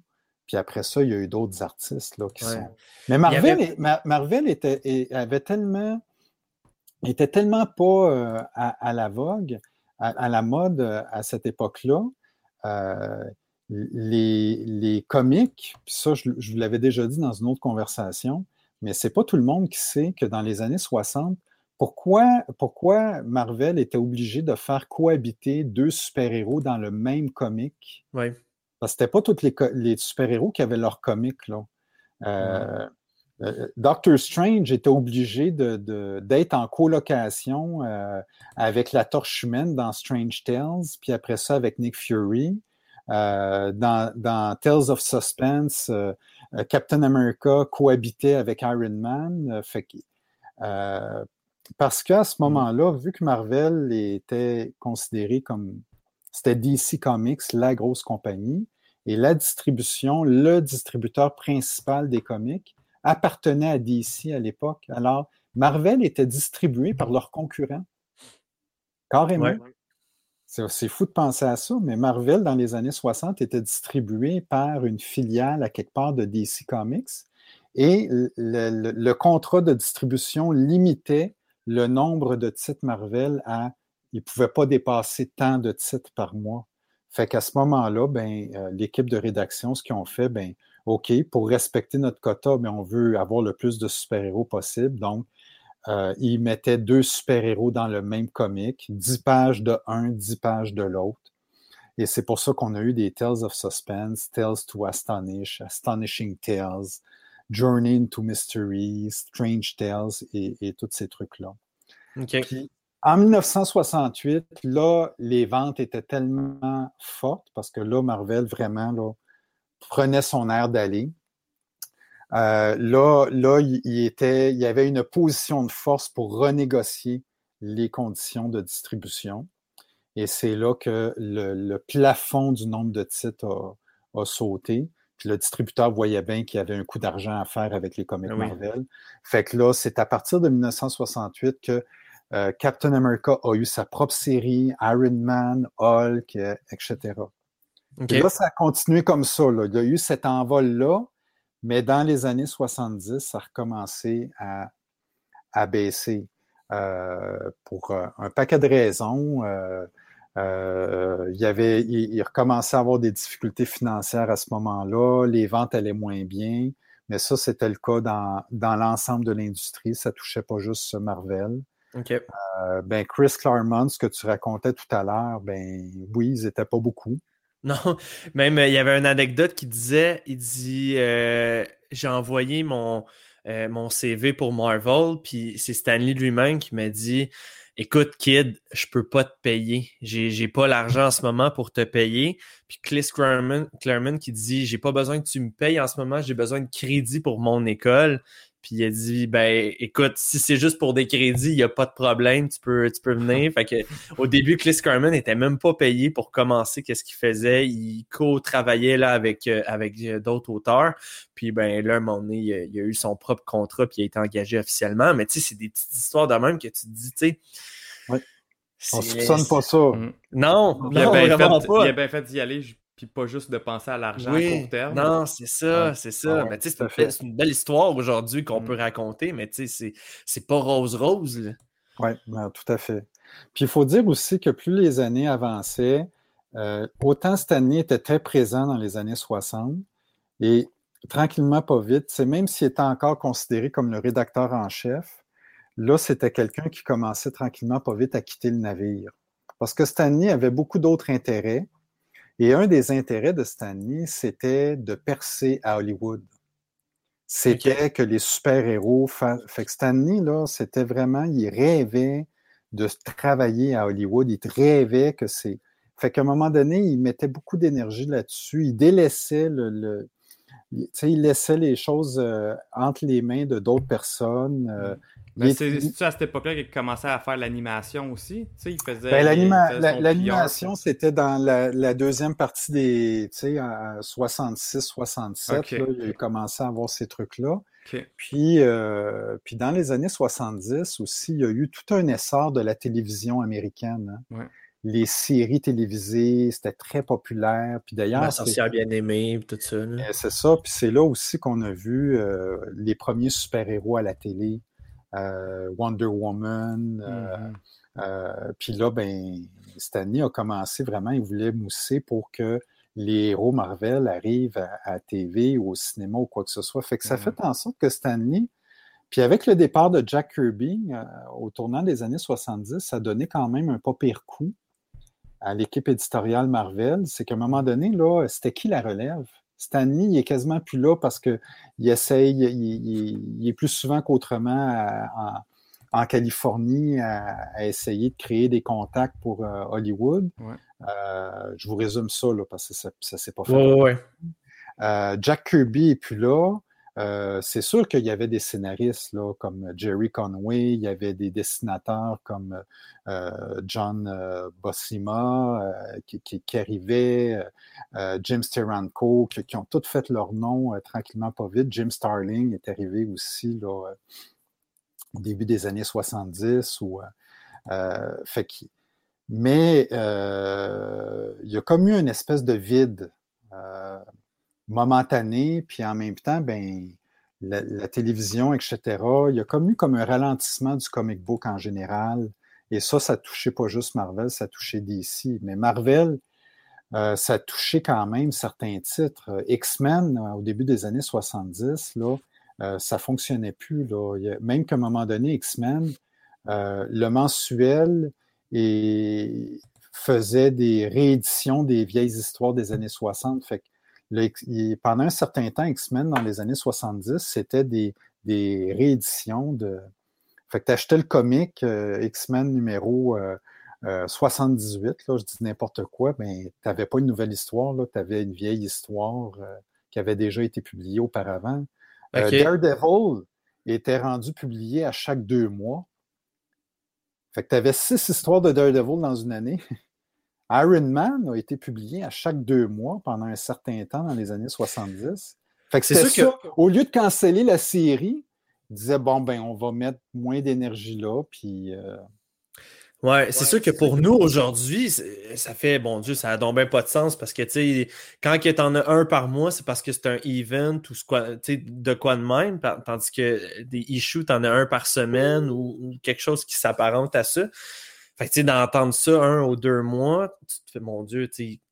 Puis après ça, il y a eu d'autres artistes là, qui Ouais. sont. Mais Marvel, avait- Marvel était, et- avait tellement, était tellement pas euh, à, à la vogue, à, à la mode euh, à cette époque-là. Les, les comics, puis ça, je, je vous l'avais déjà dit dans une autre conversation, mais c'est pas tout le monde qui sait que dans les années 60, pourquoi, pourquoi Marvel était obligé de faire cohabiter deux super-héros dans le même comic? Ouais. Parce que c'était pas tous les, super-héros qui avaient leur comic, là. Euh, euh, Doctor Strange était obligé de- de- d'être en colocation euh, avec la torche humaine dans Strange Tales, puis après ça avec Nick Fury. Dans, dans Tales of Suspense, Captain America cohabitait avec Iron Man. fait que, euh, parce qu'à ce moment-là, vu que Marvel était considéré comme c'était DC Comics, la grosse compagnie, et la distribution, le distributeur principal des comics, appartenait à DC à l'époque. Alors, Marvel était distribué par leurs concurrents. Carrément. Ouais. C'est fou de penser à ça, mais Marvel, dans les années 60, était distribué par une filiale à quelque part de DC Comics. Et le, le- le contrat de distribution limitait le nombre de titres Marvel à. Ne pouvait pas dépasser tant de titres par mois. Fait qu'à ce moment-là, ben, euh, l'équipe de rédaction, ce qu'ils ont fait, ben, OK, pour respecter notre quota, ben, on veut avoir le plus de super-héros possible. Donc, euh, ils mettaient deux super-héros dans le même comic, 10 pages de un, 10 pages de l'autre. Et c'est pour ça qu'on a eu des Tales of Suspense, Tales to Astonish, Astonishing Tales, Journey into Mystery, Strange Tales et, et tous ces trucs-là. Puis, en 1968, là, les ventes étaient tellement fortes parce que là, Marvel vraiment là, prenait son air d'aller. Euh, là, là il, il était, il y avait une position de force pour renégocier les conditions de distribution. Et c'est là que le, le plafond du nombre de titres a, a sauté. Puis le distributeur voyait bien qu'il y avait un coup d'argent à faire avec les comics Ah oui. Marvel. Fait que là, c'est à partir de 1968 que euh, Captain America a eu sa propre série, Iron Man, Hulk, euh, etc. Ok. Et là, ça a continué comme ça. là. Il y a eu cet envol-là, mais dans les années 70, ça a recommencé à, à baisser euh, pour euh, un paquet de raisons. Euh, euh, il, y avait, il, il recommençait à avoir des difficultés financières à ce moment-là. Les ventes allaient moins bien, mais ça, c'était le cas dans, dans l'ensemble de l'industrie. Ça touchait pas juste Marvel. Euh, ben, Chris Claremont, ce que tu racontais tout à l'heure, ben oui, ils n'étaient pas beaucoup. (laughs) Non, même euh, il y avait une anecdote qui disait, il dit, euh, j'ai envoyé mon, mon CV pour Marvel, puis c'est Stanley lui-même qui m'a dit, écoute kid, je peux pas te payer, j'ai, pas l'argent en ce moment pour te payer. Puis Chris Claremont, Claremont qui dit, j'ai pas besoin que tu me payes en ce moment, j'ai besoin de crédit pour mon école. Puis il a dit ben écoute, si c'est juste pour des crédits, il n'y a pas de problème, tu peux, tu peux venir. Fait que au début, Chris Carmen n'était même pas payé pour commencer qu'est-ce qu'il faisait. Il co-travaillait là avec, euh, avec euh, d'autres auteurs. Puis ben là, à un moment donné, il a, il a eu son propre contrat puis il a été engagé officiellement. Mais tu sais, c'est des petites histoires de même que tu te dis, tu sais. Ouais. On soupçonne pas ça. Mm. Non, Il a non, bien fait, il a bien fait d'y aller, puis pas juste de penser à l'argent à court terme. non, c'est ça, Ouais. c'est ça. Ouais, mais tu sais, c'est fait. une, c'est une belle histoire aujourd'hui qu'on Mm. peut raconter, mais tu sais, c'est- c'est pas rose-rose. Oui, tout à fait. Puis il faut dire aussi que plus les années avançaient, euh, autant Stanley était très présent dans les années 60 et tranquillement, pas vite, c'est même s'il était encore considéré comme le rédacteur en chef, là, c'était quelqu'un qui commençait tranquillement, pas vite à quitter le navire. Parce que Stanley avait beaucoup d'autres intérêts. Et un des intérêts de Stanley, c'était de percer à Hollywood. C'était que les super-héros. fa- Fait que Stanley, là, c'était vraiment, il rêvait de travailler à Hollywood. Il rêvait que c'est. Fait qu'à un moment donné, il mettait beaucoup d'énergie là-dessus. Il délaissait le. le- il, tu sais, il laissait les choses euh, entre les mains de d'autres personnes. euh, Mais il- c'est à cette époque-là qu'il commençait à faire l'animation aussi? Tu sais, il faisait. Ben, son L'animation, c'était dans la, la deuxième partie des, tu sais, en 66, 67, Ok. là, il a commencé à avoir ces trucs-là. Puis, euh, puis dans les années 70 aussi, il y a eu tout un essor de la télévision américaine. hein. Ouais. Les séries télévisées, c'était très populaire. Puis d'ailleurs, sorcière bien-aimée, tout ça. là. euh, C'est ça, puis c'est là aussi qu'on a vu euh, les premiers super-héros à la télé, euh, Wonder Woman. euh, Mhm. euh, puis là, ben, Stanley a commencé vraiment, il voulait mousser pour que les héros Marvel arrivent à, à TV ou au cinéma ou quoi que ce soit. Fait que ça Mhm. fait en sorte que Stanley, puis avec le départ de Jack Kirby euh, au tournant des années 70, ça donnait quand même un pas pire coup à l'équipe éditoriale Marvel. C'est qu'à un moment donné, là, c'était qui la relève? Stanley, il est quasiment plus là parce qu'il essaye, il, il- il est plus souvent qu'autrement à- en, en Californie à, à essayer de créer des contacts pour euh, Hollywood. Ouais. Euh, je vous résume ça là, parce que ça ne s'est pas fait. Ouais, ouais, ouais. Euh, Jack Kirby est plus là. Euh, c'est sûr qu'il y avait des scénaristes comme Jerry Conway, il y avait des dessinateurs comme euh, John euh, Bossima euh, qui, euh, Jim Steranko, qui, qui ont tous fait leur nom euh, tranquillement pas vite. Jim Starling est arrivé aussi là, euh, au début des années 70. Ou, euh, fait mais euh, il y a comme eu une espèce de vide. Momentané, puis en même temps, ben, la, télévision, etc., il y a comme eu comme un ralentissement du comic book en général. Et ça, ça touchait pas juste Marvel, ça touchait DC. Mais Marvel, euh, ça touchait quand même certains titres. X-Men, euh, au début des années 70, là, euh, ça fonctionnait plus. Même qu'à un moment donné, X-Men, le mensuel faisait des rééditions des vieilles histoires des années 60. Fait que le, il, pendant un certain temps, X-Men, dans les années 70, c'était des, des, rééditions de. Fait que tu achetais le comic euh, X-Men numéro euh, 78, là, je dis n'importe quoi, mais tu n'avais pas une nouvelle histoire, tu avais une vieille histoire euh, qui avait déjà été publiée auparavant. Okay. Daredevil était rendu publié à chaque deux mois. Fait que tu avais six histoires de Daredevil dans une année. (laughs) Iron Man a été publié à chaque deux mois pendant un certain temps dans les années 70. Fait que c'est sûr que... au lieu de canceller la série, ils disaient bon ben on va mettre moins d'énergie là, puis. Euh... Ouais, c'est ouais, sûr que pour nous aujourd'hui, ça fait bon Dieu, ça a donc bien pas de sens parce que tu sais, quand il en a un par mois, c'est parce que c'est un event ou quoi, de quoi de même, tandis que des issues, t'en as un par semaine ou, ou quelque chose qui s'apparente à ça. Fait que, tu sais, d'entendre ça un ou deux mois, tu te fais, mon Dieu,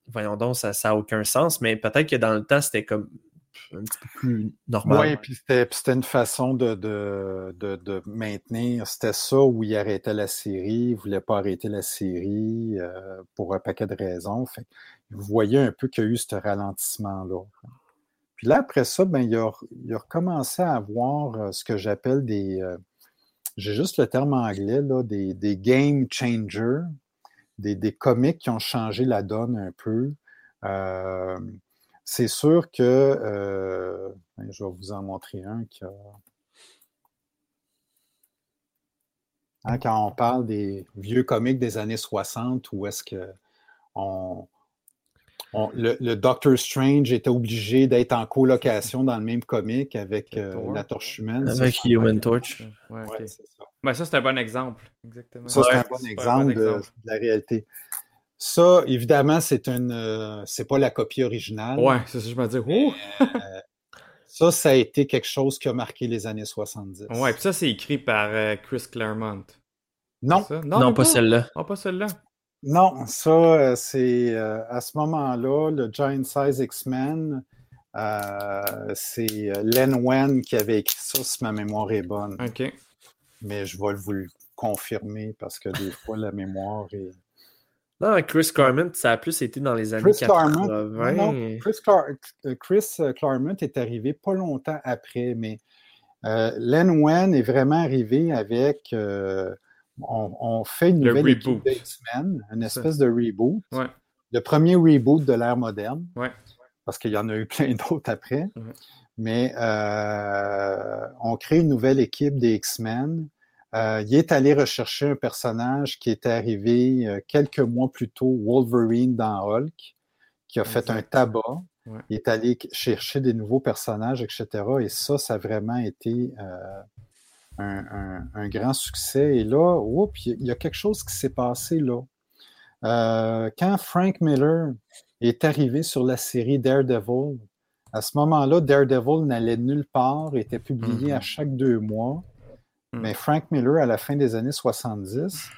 voyons donc, ça n'a aucun sens, mais peut-être que dans le temps, c'était comme un petit peu plus normal. Oui, puis c'était une façon de, de, de, de maintenir. C'était ça où il arrêtait la série, il ne voulait pas arrêter la série euh, pour un paquet de raisons. Fait, vous voyez un peu qu'il y a eu ce ralentissement-là. Puis là, après ça, ben, il, a, il a recommencé à avoir euh, ce que j'appelle des. Euh, j'ai juste le terme anglais, là, des, des game changers, des, des, comics qui ont changé la donne un peu. Euh, c'est sûr que. Euh, je vais vous en montrer un qui a. Hein, quand on parle des vieux comics des années 60, où est-ce que on, on- le, le Doctor Strange était obligé d'être en colocation dans le même comic avec euh, la torche humaine. Avec Human Torch. Ouais, ça. Ben, ça, c'est un bon exemple. Exactement. Ça, c'est Ouais, un bon exemple, de, de la réalité. Ça, évidemment, c'est une, euh, c'est pas la copie originale. Ouais, c'est ça, je me dis. Oh! Ça, ça a été quelque chose qui a marqué les années 70. Ouais, puis ça, c'est écrit par euh, Chris Claremont. Non? Non, pas celle-là. Ah, pas celle-là. Non, ça, euh, c'est euh, à ce moment-là, le Giant Size X-Men, euh, c'est Len Wen qui avait écrit ça, si ma mémoire est bonne. Ok. Mais je vais vous le confirmer parce que des fois, la mémoire est. Non, Chris Claremont, ça a plus été dans les années Chris 80. Claremont, non, Chris, Clar- Chris, Claremont est arrivé pas longtemps après, mais euh, Len Wen est vraiment arrivé avec. euh, on, on fait une Le nouvelle équipe X-Men, une espèce de reboot. Ouais. Le premier reboot de l'ère moderne, Ouais. parce qu'il y en a eu plein (laughs) d'autres après. Mais euh, on crée une nouvelle équipe des X-Men. Euh, il est allé rechercher un personnage qui était arrivé euh, quelques mois plus tôt, Wolverine dans Hulk, qui a fait un tabac. Ouais. Il est allé chercher des nouveaux personnages, etc. Et ça, ça a vraiment été euh, un, un- un grand succès. Et là, oups, il y a- quelque chose qui s'est passé là. Euh, quand Frank Miller est arrivé sur la série Daredevil, à ce moment-là, Daredevil n'allait nulle part, était publié à chaque deux mois. Mhm. Mais Frank Miller, à la fin des années 70,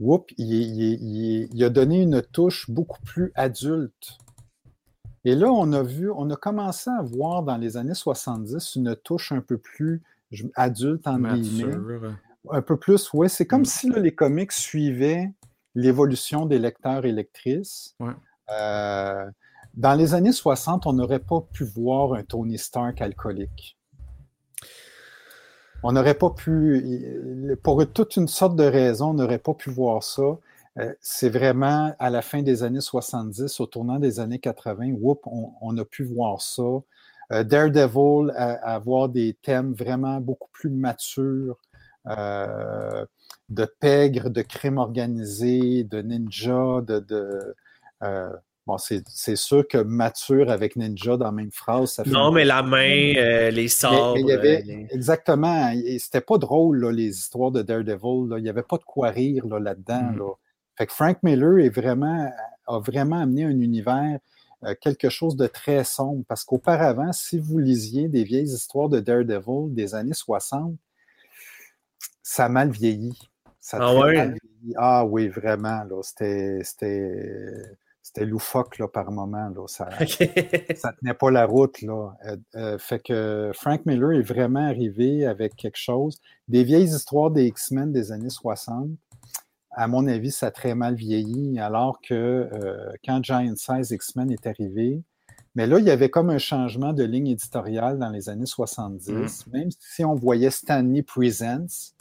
whoop, il, il- il- il a donné une touche beaucoup plus adulte. Et là, on a vu, on a commencé à voir dans les années 70 une touche un peu plus je- adulte, en guillemets. Un peu plus, oui. C'est comme Mm. si là, les comics suivaient l'évolution des lecteurs et lectrices. Ouais. Euh, dans les années 60, on n'aurait pas pu voir un Tony Stark alcoolique. On n'aurait pas pu, pour toute une sorte de raisons, on n'aurait pas pu voir ça. Euh, c'est vraiment à la fin des années 70, au tournant des années 80, whoop, on, on a pu voir ça. Euh, Daredevil, à- à avoir des thèmes vraiment beaucoup plus matures, euh, de pègre, de crime organisé, de ninja, de. de euh, bon, c'est sûr que mature avec ninja dans la même phrase, ça fait. Non, mais la main, euh, les mais, sabres. mais il y avait, les- exactement, c'était pas drôle, là, les histoires de Daredevil. là. Il n'y avait pas de quoi rire là, là-dedans. Mhm. là. Fait que Frank Miller est vraiment, a vraiment amené un univers, quelque chose de très sombre. Parce qu'auparavant, si vous lisiez des vieilles histoires de Daredevil des années 60, ça a mal vieilli. Ça a Ah ouais? mal vieilli. Ah oui, vraiment. là, C'était c'était- c'était loufoque là, par moment. Là. Ça, (laughs) ça tenait pas la route, là. Euh, euh, fait que Frank Miller est vraiment arrivé avec quelque chose. Des vieilles histoires des X-Men des années 60, à mon avis, ça a très mal vieilli, alors que euh, quand Giant Size X-Men est arrivé, mais là, il y avait comme un changement de ligne éditoriale dans les années 70. Même si on voyait Stanley Presents,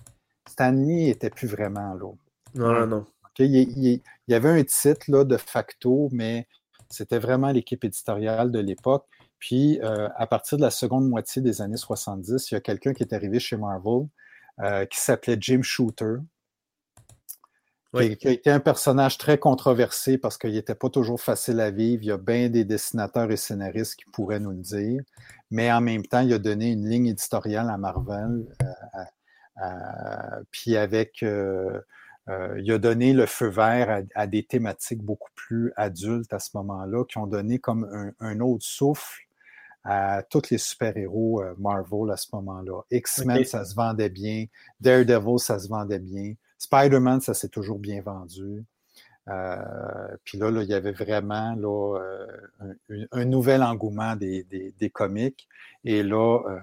Stanley n'était plus vraiment là. Non, non, non. Il, il- il y avait un titre là, de facto, mais c'était vraiment l'équipe éditoriale de l'époque. Puis, euh, à partir de la seconde moitié des années 70, il y a quelqu'un qui est arrivé chez Marvel euh, qui s'appelait Jim Shooter, Oui. qui, a été un personnage très controversé parce qu'il n'était pas toujours facile à vivre. Il y a bien des dessinateurs et scénaristes qui pourraient nous le dire. Mais en même temps, il a donné une ligne éditoriale à Marvel. euh, puis avec... euh, euh, il a donné le feu vert à, à des thématiques beaucoup plus adultes à ce moment-là, qui ont donné comme un, un autre souffle à tous les super-héros Marvel à ce moment-là. X-Men, ça se vendait bien. Daredevil, ça se vendait bien. Spider-Man, ça s'est toujours bien vendu. Euh, Puis là, il y avait vraiment là, euh, un, nouvel engouement des, des, comics. Et là, euh,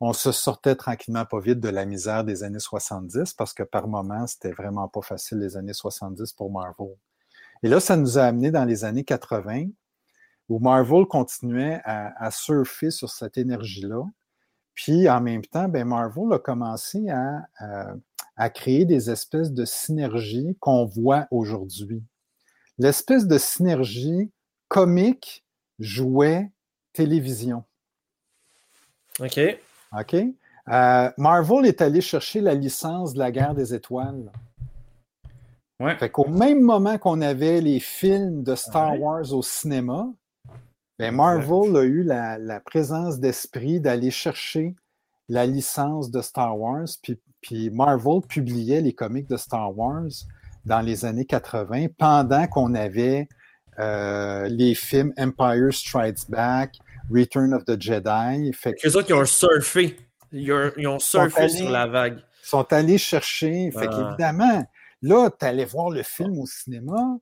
on se sortait tranquillement pas vite de la misère des années 70 parce que par moments, c'était vraiment pas facile les années 70 pour Marvel. Et là, ça nous a amené dans les années 80 où Marvel continuait à surfer sur cette énergie-là. Puis en même temps, ben, Marvel a commencé à, à, à créer des espèces de synergies qu'on voit aujourd'hui. L'espèce de synergie comique, jouet, télévision. OK. OK? Euh, Marvel est allé chercher la licence de la guerre des étoiles. Ouais. Fait qu'au même moment qu'on avait les films de Star Ouais. Wars au cinéma, ben Marvel a eu la, la présence d'esprit d'aller chercher la licence de Star Wars, puis, puis Marvel publiait les comics de Star Wars dans les années 80, pendant qu'on avait euh, les films Empire Strikes Back, Return of the Jedi. Fait que- autres, ils ont surfé. Ils ont, ils ont surfé allés- sur la vague. sont allés chercher. Fait Ah. qu'évidemment, là, tu allais voir le film au cinéma,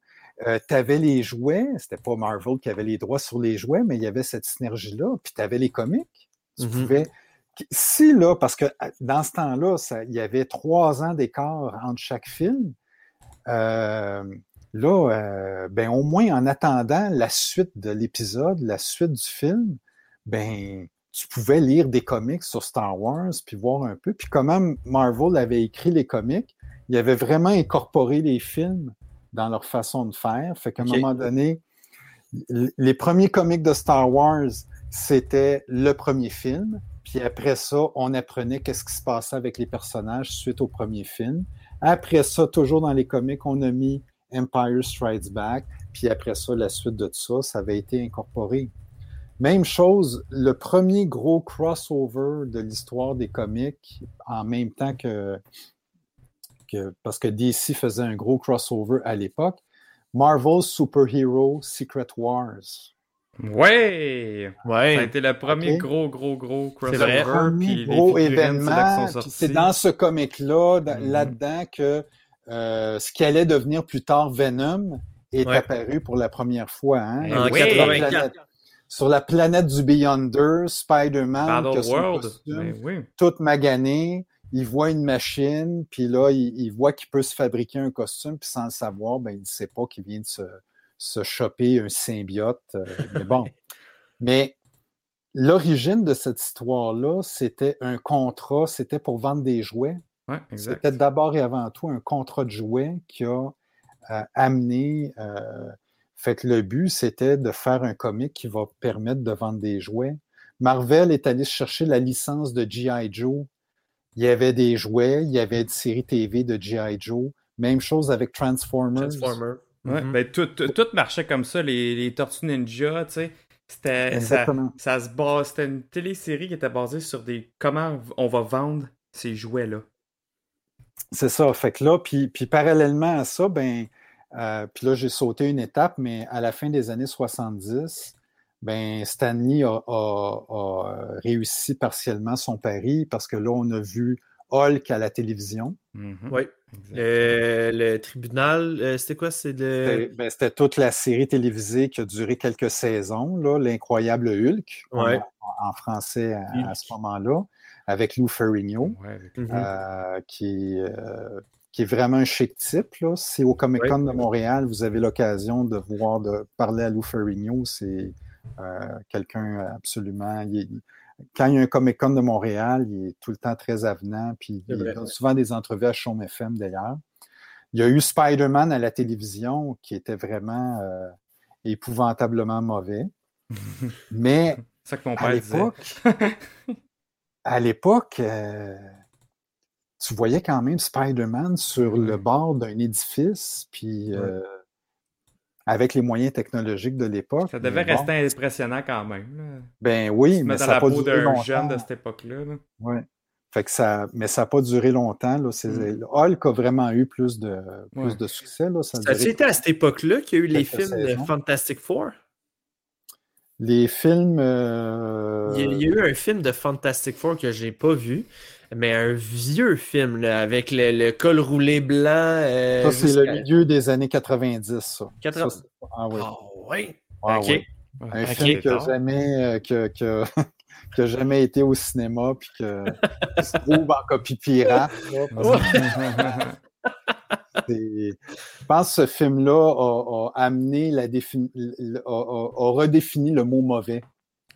tu avais les jouets, c'était pas Marvel qui avait les droits sur les jouets, mais il y avait cette synergie-là, puis tu avais les comics. Tu Mhm. pouvais. Si là, parce que à- dans ce temps-là, il y avait trois ans d'écart entre chaque film, euh, là, euh, ben, au moins en attendant la suite de l'épisode, la suite du film, ben, tu pouvais lire des comics sur Star Wars, puis voir un peu. Puis comment Marvel avait écrit les comics, il avait vraiment incorporé les films dans leur façon de faire. Fait qu'à un moment donné, les premiers comics de Star Wars, c'était le premier film. Puis après ça, on apprenait qu'est-ce qui se passait avec les personnages suite au premier film. Après ça, toujours dans les comics, on a mis Empire Strikes Back. Puis après ça, la suite de tout ça, ça avait été incorporé. Même chose, le premier gros crossover de l'histoire des comics, en même temps que, que- parce que DC faisait un gros crossover à l'époque, Marvel Superhero Secret Wars. Ouais! Ça a Ouais. été le premier gros, gros, gros C'est crossover. premier puis les gros c'est événement. puis. C'est dans ce comic-là, Mhm. là-dedans, que euh, ce qui allait devenir plus tard Venom est Ouais. apparu pour la première fois. hein. En oui. Sur la 84. planète- Sur la planète du Beyonder, Spider-Man, Battle World. costume, Ben oui. tout magané, il voit une machine, puis là, il, il voit qu'il peut se fabriquer un costume, puis sans le savoir, ben, il ne sait pas qu'il vient de se, se choper un symbiote. euh, mais bon. (laughs) Mais l'origine de cette histoire-là, c'était un contrat, c'était pour vendre des jouets. Ouais. C'était d'abord et avant tout un contrat de jouets qui a euh, amené. euh, fait que le but, c'était de faire un comic qui va permettre de vendre des jouets. Marvel est allé chercher la licence de G.I. Joe. Il y avait des jouets, il y avait une série TV de G.I. Joe. Même chose avec Transformers. Transformer. Ouais, Mhm. ben, tout, tout, tout marchait comme ça, les, les Tortues Ninja, tu sais. C'était ça, ça se base, c'était une télésérie qui était basée sur des comment on va vendre ces jouets-là. C'est ça. Fait que là, puis, puis parallèlement à ça, ben, euh, puis là, j'ai sauté une étape, mais à la fin des années 70, ben, Stanley a, a- a réussi partiellement son pari parce que là, on a vu Hulk à la télévision. Mhm. Oui. Le, le tribunal, euh, c'était quoi? C'est C'était le. ben, c'était toute la série télévisée qui a duré quelques saisons, là, l'incroyable Hulk, en- Ouais. en, en français à, ce moment-là, avec Lou Ferrigno. Ouais, avec- euh, qui, euh, qui est vraiment un chic type. Là. Si au Comic Con de Montréal, vous avez l'occasion de voir, de parler à Lou Ferrigno, c'est euh, quelqu'un absolument. il est- quand il y a un Comic Con de Montréal, il est tout le temps très avenant, puis il donne souvent des entrevues à Chaume FM d'ailleurs. Il y a eu Spider-Man à la télévision qui était vraiment euh, épouvantablement mauvais. (laughs) Mais C'est ça que mon à père l'époque, à l'époque, euh, tu voyais quand même Spider-Man sur le bord d'un édifice, puis euh, avec les moyens technologiques de l'époque. Ça devait bon, rester impressionnant quand même. Là. Ben oui, mais ça dans n'a la pas peau duré d'un longtemps. jeune de cette époque-là. là. Ouais. Fait que ça, mais ça n'a pas duré longtemps. Là. C'est- Mm. Hulk a vraiment eu plus de, plus Ouais. de succès. Là. Ça a Ça a duré- été à cette époque-là qu'il y a eu les films de. Fantastic Four? Les films. euh, Il y, a, il y a eu un film de Fantastic Four que j'ai pas vu, mais un vieux film là, avec le, le col roulé blanc. euh, ça, c'est le milieu des années 90. Ça. 80. Ça, c'est- ah oui. Ah ouais? Ah ok. oui. Ouais, Un Ok. film qui n'a jamais, euh, que, que, (laughs) qui a jamais été au cinéma, puis que, qui se trouve en copie pirate. que (laughs) Je pense que ce film-là a, a amené la défini- a, a- a redéfini le mot mauvais.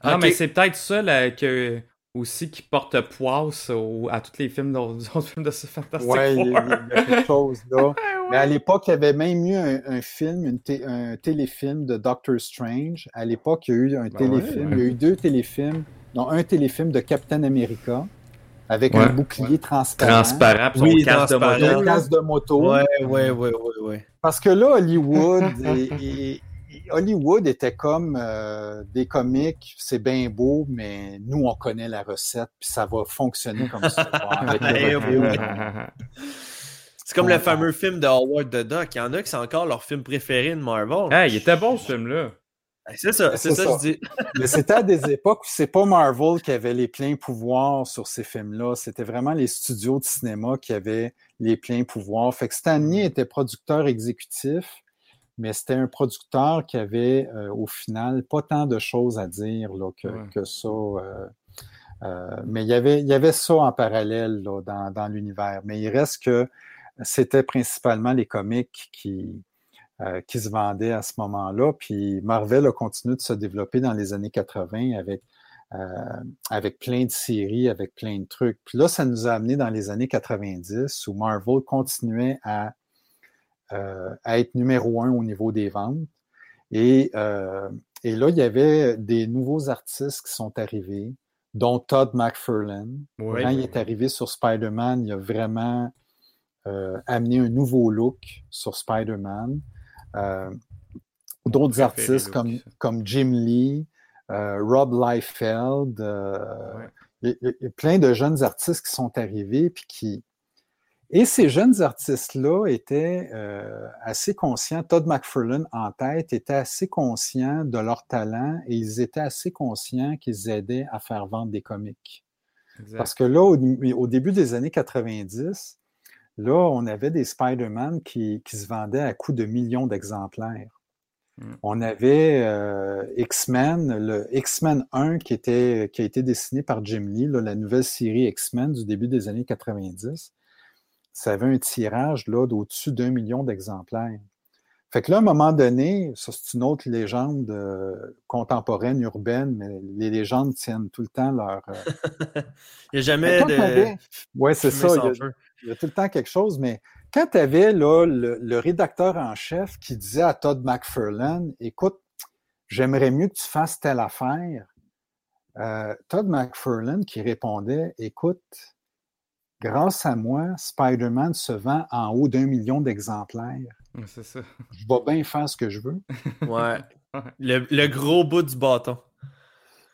Ok. mais c'est peut-être ça là, que, aussi qui porte poisse au- à tous les films d'autres (laughs) autres films de ce Fantastic Ouais, il y, Four. a- il y a quelque chose là. (laughs) Mais à l'époque, il y avait même eu un, un film, une un téléfilm de Doctor Strange. À l'époque, il y a eu un Ben téléfilm. ouais. Il y a eu deux téléfilms. Non, un téléfilm de Captain America. avec Ouais. un bouclier transparent. Transparent, puis Oui, casque de transparent. moto. Un casque de moto. Ouais, ouais, ouais, ouais. Parce que là, Hollywood, (laughs) et- et- et Hollywood était comme euh, des comiques, c'est bien beau, mais nous, on connaît la recette, puis ça va fonctionner comme ça. (laughs) Eh. C'est comme le fameux film de Howard the Duck. Il y en a qui c'est encore leur film préféré de Marvel. Ah, il était bon ce film-là. C'est ça, c'est C'est ça, ça. je dis. (laughs) Mais c'était à des époques où c'est pas Marvel qui avait les pleins pouvoirs sur ces films-là. C'était vraiment les studios de cinéma qui avaient les pleins pouvoirs. Fait que Stan Lee était producteur exécutif, mais c'était un producteur qui avait, euh, au final, pas tant de choses à dire là, que, Ouais. que ça. euh, euh, mais il y avait, il y avait ça en parallèle là, dans, dans l'univers. Mais il reste que c'était principalement les comics qui, qui se vendaient à ce moment-là. Puis Marvel a continué de se développer dans les années 80 avec, avec plein de séries, avec plein de trucs. Puis là, ça nous a amené dans les années 90 où Marvel continuait à, à être numéro un au niveau des ventes. Et, euh, et là, il y avait des nouveaux artistes qui sont arrivés, dont Todd McFarlane. Quand il est arrivé sur Spider-Man, il a vraiment euh, amené un nouveau look sur Spider-Man. Euh, D'autres artistes comme, Jim Lee, euh, Rob Liefeld, euh, Ouais. a plein de jeunes artistes qui sont arrivés puis qui. Et ces jeunes artistes-là étaient euh, assez conscients, Todd McFarlane en tête était assez conscient de leur talent et ils étaient assez conscients qu'ils aidaient à faire vendre des comics. Exact. Parce que là, au, au début des années 90, là, on avait des Spider-Man qui, qui se vendaient à coût de millions d'exemplaires. Mm. On avait euh, X-Men, le X-Men 1 qui, était, qui a été dessiné par Jim Lee, là, la nouvelle série X-Men du début des années 90. Ça avait un tirage là, d'au-dessus d'un million d'exemplaires. Fait que là, à un moment donné, ça c'est une autre légende euh, contemporaine, urbaine, mais les légendes tiennent tout le temps leur, euh, (laughs) Il n'y a jamais de. Oui, c'est ça. Il y, a, feu. il y a tout le temps quelque chose, mais quand tu avais là, le, le rédacteur en chef qui disait à Todd McFarlane Écoute, j'aimerais mieux que tu fasses telle affaire, euh, Todd McFarlane qui répondait Écoute, grâce à moi, Spider-Man se vend en haut d'un million d'exemplaires. C'est ça. Je vais bien faire ce que je veux. Ouais. (laughs) Le, le gros bout du bâton.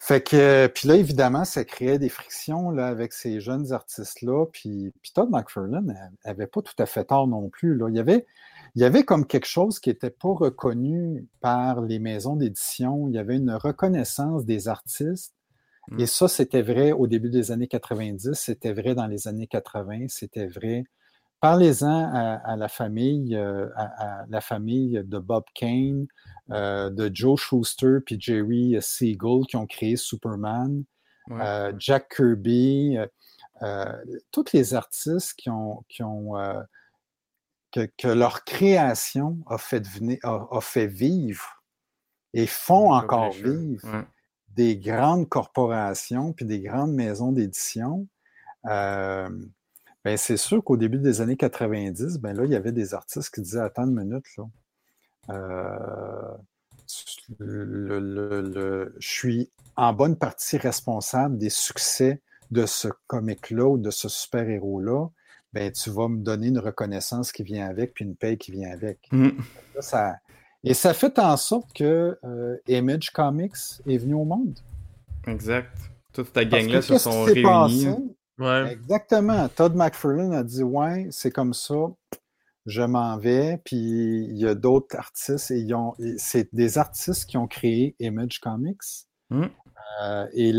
Fait que, euh, puis là, évidemment, ça créait des frictions là, avec ces jeunes artistes-là. Puis, puis Todd McFarlane avait pas tout à fait tort non plus. Là. Il, y avait, il y avait comme quelque chose qui n'était pas reconnu par les maisons d'édition. Il y avait une reconnaissance des artistes. Mm. Et ça, c'était vrai au début des années 90, c'était vrai dans les années 80, c'était vrai. Parlez-en à, à la famille, euh, à, à la famille de Bob Kane, euh, de Joe Schuster puis Jerry Siegel qui ont créé Superman, Ouais. euh, Jack Kirby, tous les artistes qui ont, qui ont que, que leur création a fait, venir, a, a fait vivre et font encore vivre Ouais. Des grandes corporations puis des grandes maisons d'édition. Euh, ben c'est sûr qu'au début des années 90, ben là, il y avait des artistes qui disaient Attends une minute, là. Euh, le- le- le- je suis en bonne partie responsable des succès de ce comic-là ou de ce super-héros-là. Ben, tu vas me donner une reconnaissance qui vient avec, puis une paye qui vient avec. Mm. Là, ça- et ça fait en sorte que euh, Image Comics est venu au monde. Exact. Toute ta gang-là se sont réunis. passé? Ouais. Exactement. Todd McFarlane a dit Ouais, c'est comme ça, je m'en vais. Puis il y a d'autres artistes et ils ont, et c'est des artistes qui ont créé Image Comics. Mm. Euh, et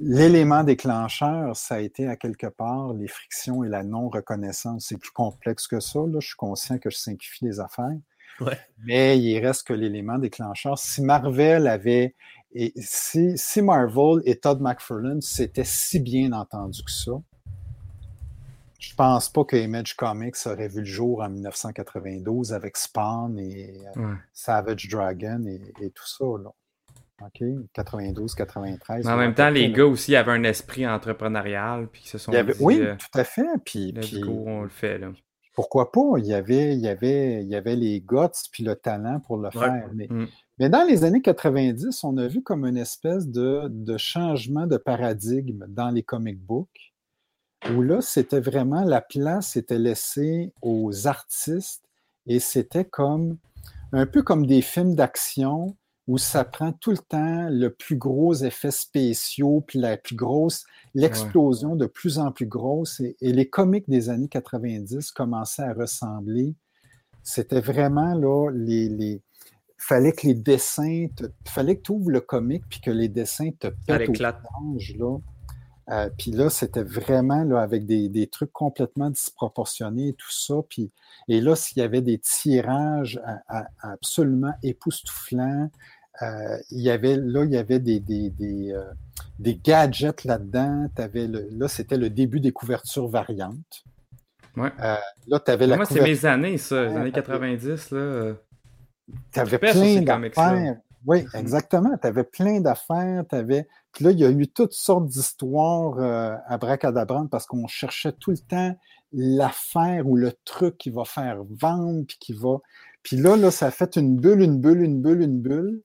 l'élément déclencheur, ça a été à quelque part les frictions et la non-reconnaissance. C'est plus complexe que ça. Là. Je suis conscient que je simplifie les affaires. Ouais. Mais il reste que l'élément déclencheur. Si Marvel avait et si, si Marvel et Todd McFarlane s'étaient si bien entendus que ça, je pense pas que Image Comics aurait vu le jour en 1992 avec Spawn et euh, Ouais. Savage Dragon et, et tout ça. Là. OK? 92, 93. Mais en même temps, les là. gars aussi avaient un esprit entrepreneurial, puis se sont avait- dit, oui, euh, tout à fait. Puis, puis go, on le fait, là. Pourquoi pas? Il y avait, il y avait, il y avait les guts puis le talent pour le Ouais. faire. Mais, Mm. Mais dans les années 90, on a vu comme une espèce de, de changement de paradigme dans les comic books, où là, c'était vraiment la place était laissée aux artistes et c'était comme un peu comme des films d'action où ça prend tout le temps le plus gros effet spéciaux, puis la plus grosse, l'explosion de plus en plus grosse. Et, et les comics des années 90 commençaient à ressembler. C'était vraiment là, les, les, fallait que les dessins, te, fallait que tu ouvres le comic puis que les dessins te pètent au là. Euh, puis là, c'était vraiment là, avec des, des trucs complètement disproportionnés et tout ça. Puis, et là, s'il y avait des tirages à- à- absolument époustouflants, euh, il y avait, là, il y avait des, des, des, euh, des gadgets là-dedans. Là, c'était le début des couvertures variantes. Ouais. Euh, là, tu avais la Moi, c'est mes années, ça, les années parce que- 90, là. Tu avais (laughs) plein d'affaires. Oui, exactement. Tu avais plein d'affaires. Puis là, il y a eu toutes sortes d'histoires à bracadabrantes parce qu'on cherchait tout le temps l'affaire ou le truc qui va faire vendre, puis qui va. Puis là, là, ça a fait une bulle, une bulle, une bulle, une bulle.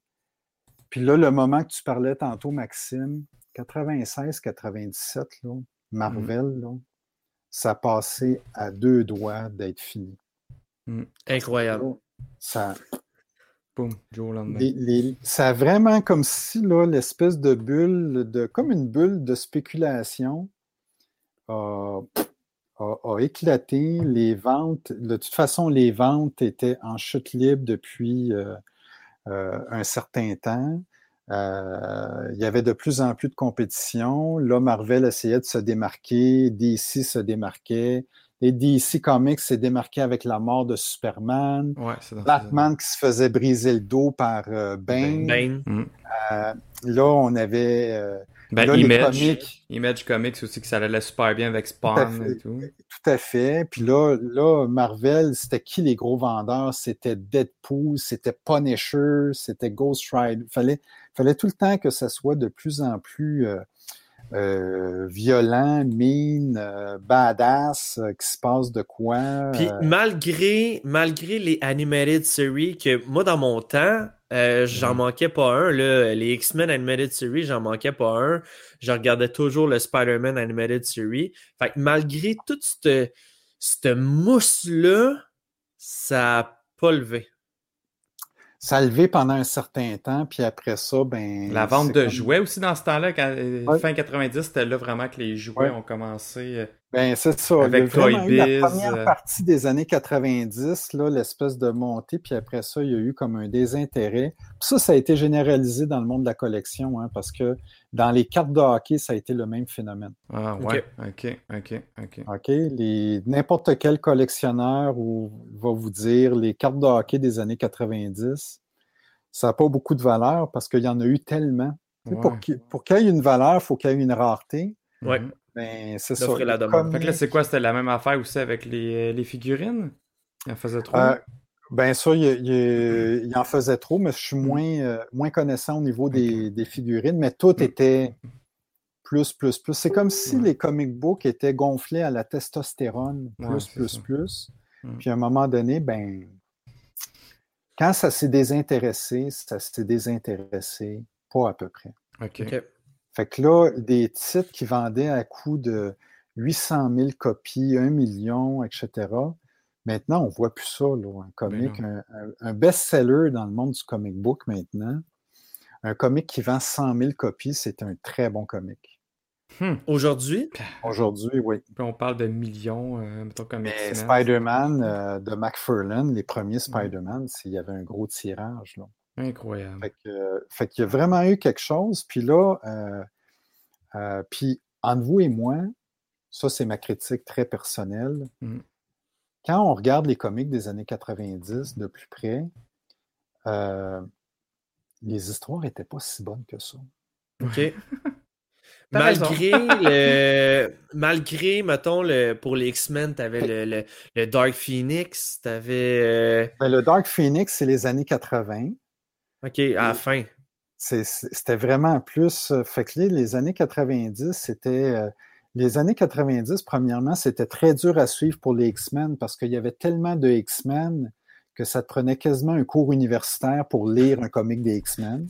Puis là, le moment que tu parlais tantôt, Maxime, 96, 97, là, Marvel, là, ça a passé à deux doigts d'être fini. Incroyable. Ça, Boum, Joe au lendemain. les- les- ça a vraiment comme si l'espèce de bulle, de, comme une bulle de spéculation a, a- a éclaté. Les ventes, de toute façon, les ventes étaient en chute libre depuis euh, un certain temps. Euh, il y avait de plus en plus de compétition. Là, Marvel essayait de se démarquer, DC se démarquait. Et DC Comics s'est démarqué avec la mort de Superman. Ouais, Batman qui se faisait briser le dos par euh, Bane. Bane. Euh, là, on avait euh, Ben, là, les Image, comics. Image Comics aussi, que ça allait super bien avec Spawn fait. et tout. tout à fait. Puis là, là, Marvel, c'était qui les gros vendeurs? C'était Deadpool, c'était Punisher, c'était Ghost Rider. Fallait, fallait tout le temps que ça soit de plus en plus euh, euh, violent, mean, euh, badass, euh, qu'il se passe de quoi. Puis malgré, malgré les animated series, que moi dans mon temps, euh, j'en manquais pas un. Là, les X-Men animated series, j'en manquais pas un. Je regardais toujours le Spider-Man animated series. Fait que malgré toute cette, cette mousse-là, ça n'a pas levé. ça a levé pendant un certain temps, puis après ça, ben. La vente de comme- jouets aussi dans ce temps-là, quand, euh, Ouais. fin 90, c'était là vraiment que les jouets Ouais. ont commencé. Ben, c'est ça. Il y a Avec vraiment eu la première euh. partie des années 90, là, l'espèce de montée, puis après ça, il y a eu comme un désintérêt. Puis ça, ça a été généralisé dans le monde de la collection, hein, parce que dans les cartes de hockey, ça a été le même phénomène. Ah ouais, ok, ok, ok. OK? Les, n'importe quel collectionneur ou, va vous dire les cartes de hockey des années 90, ça n'a pas beaucoup de valeur parce qu'il y en a eu tellement. Ouais. Pour qu'il pour qu'il y ait une valeur, il faut qu'il y ait une rareté. Ouais. Mhm. Ben, c'est ça. La demande. Fait que là, c'est quoi? C'était la même affaire aussi avec les, euh, les figurines? Il en faisait trop? Euh, ben ça, il, il- il en faisait trop, mais je suis moins, euh, moins connaissant au niveau des, des figurines, mais tout était plus, plus, plus. C'est comme si Ouais. les comic books étaient gonflés à la testostérone, plus, Ouais, plus, ça. plus. Mm. Puis à un moment donné, ben, quand ça s'est désintéressé, ça s'est désintéressé pas à peu près. ok. Ok. Fait que là, des titres qui vendaient à coût de 800 000 copies, 1 million, etc. Maintenant, on voit plus ça, là, un comic, Ben un, un- best-seller dans le monde du comic book maintenant. Un comic qui vend 100 000 copies, c'est un très bon comic. Aujourd'hui, Aujourd'hui, oui. Puis on parle de millions, euh, mettons comme. Spider-Man euh, de McFarlane, les premiers Spider-Man, il y avait un gros tirage. Là. Incroyable. Fait que, euh, fait qu'il y a vraiment eu quelque chose. Puis là, euh, euh, puis entre vous et moi, ça c'est ma critique très personnelle. Mm. Quand on regarde les comics des années 90 de plus près, euh, les histoires n'étaient pas si bonnes que ça. OK. (laughs) Malgré le. Malgré, mettons, le, pour les X-Men, t'avais le, le, le Dark Phoenix, t'avais. euh, Ben, le Dark Phoenix, c'est les années 80. OK, à la fin. C'était vraiment plus. euh, Fait que les, les années 90, c'était. euh, les années 90, premièrement, c'était très dur à suivre pour les X-Men parce qu'il y avait tellement de X-Men que ça te prenait quasiment un cours universitaire pour lire un comic des X-Men.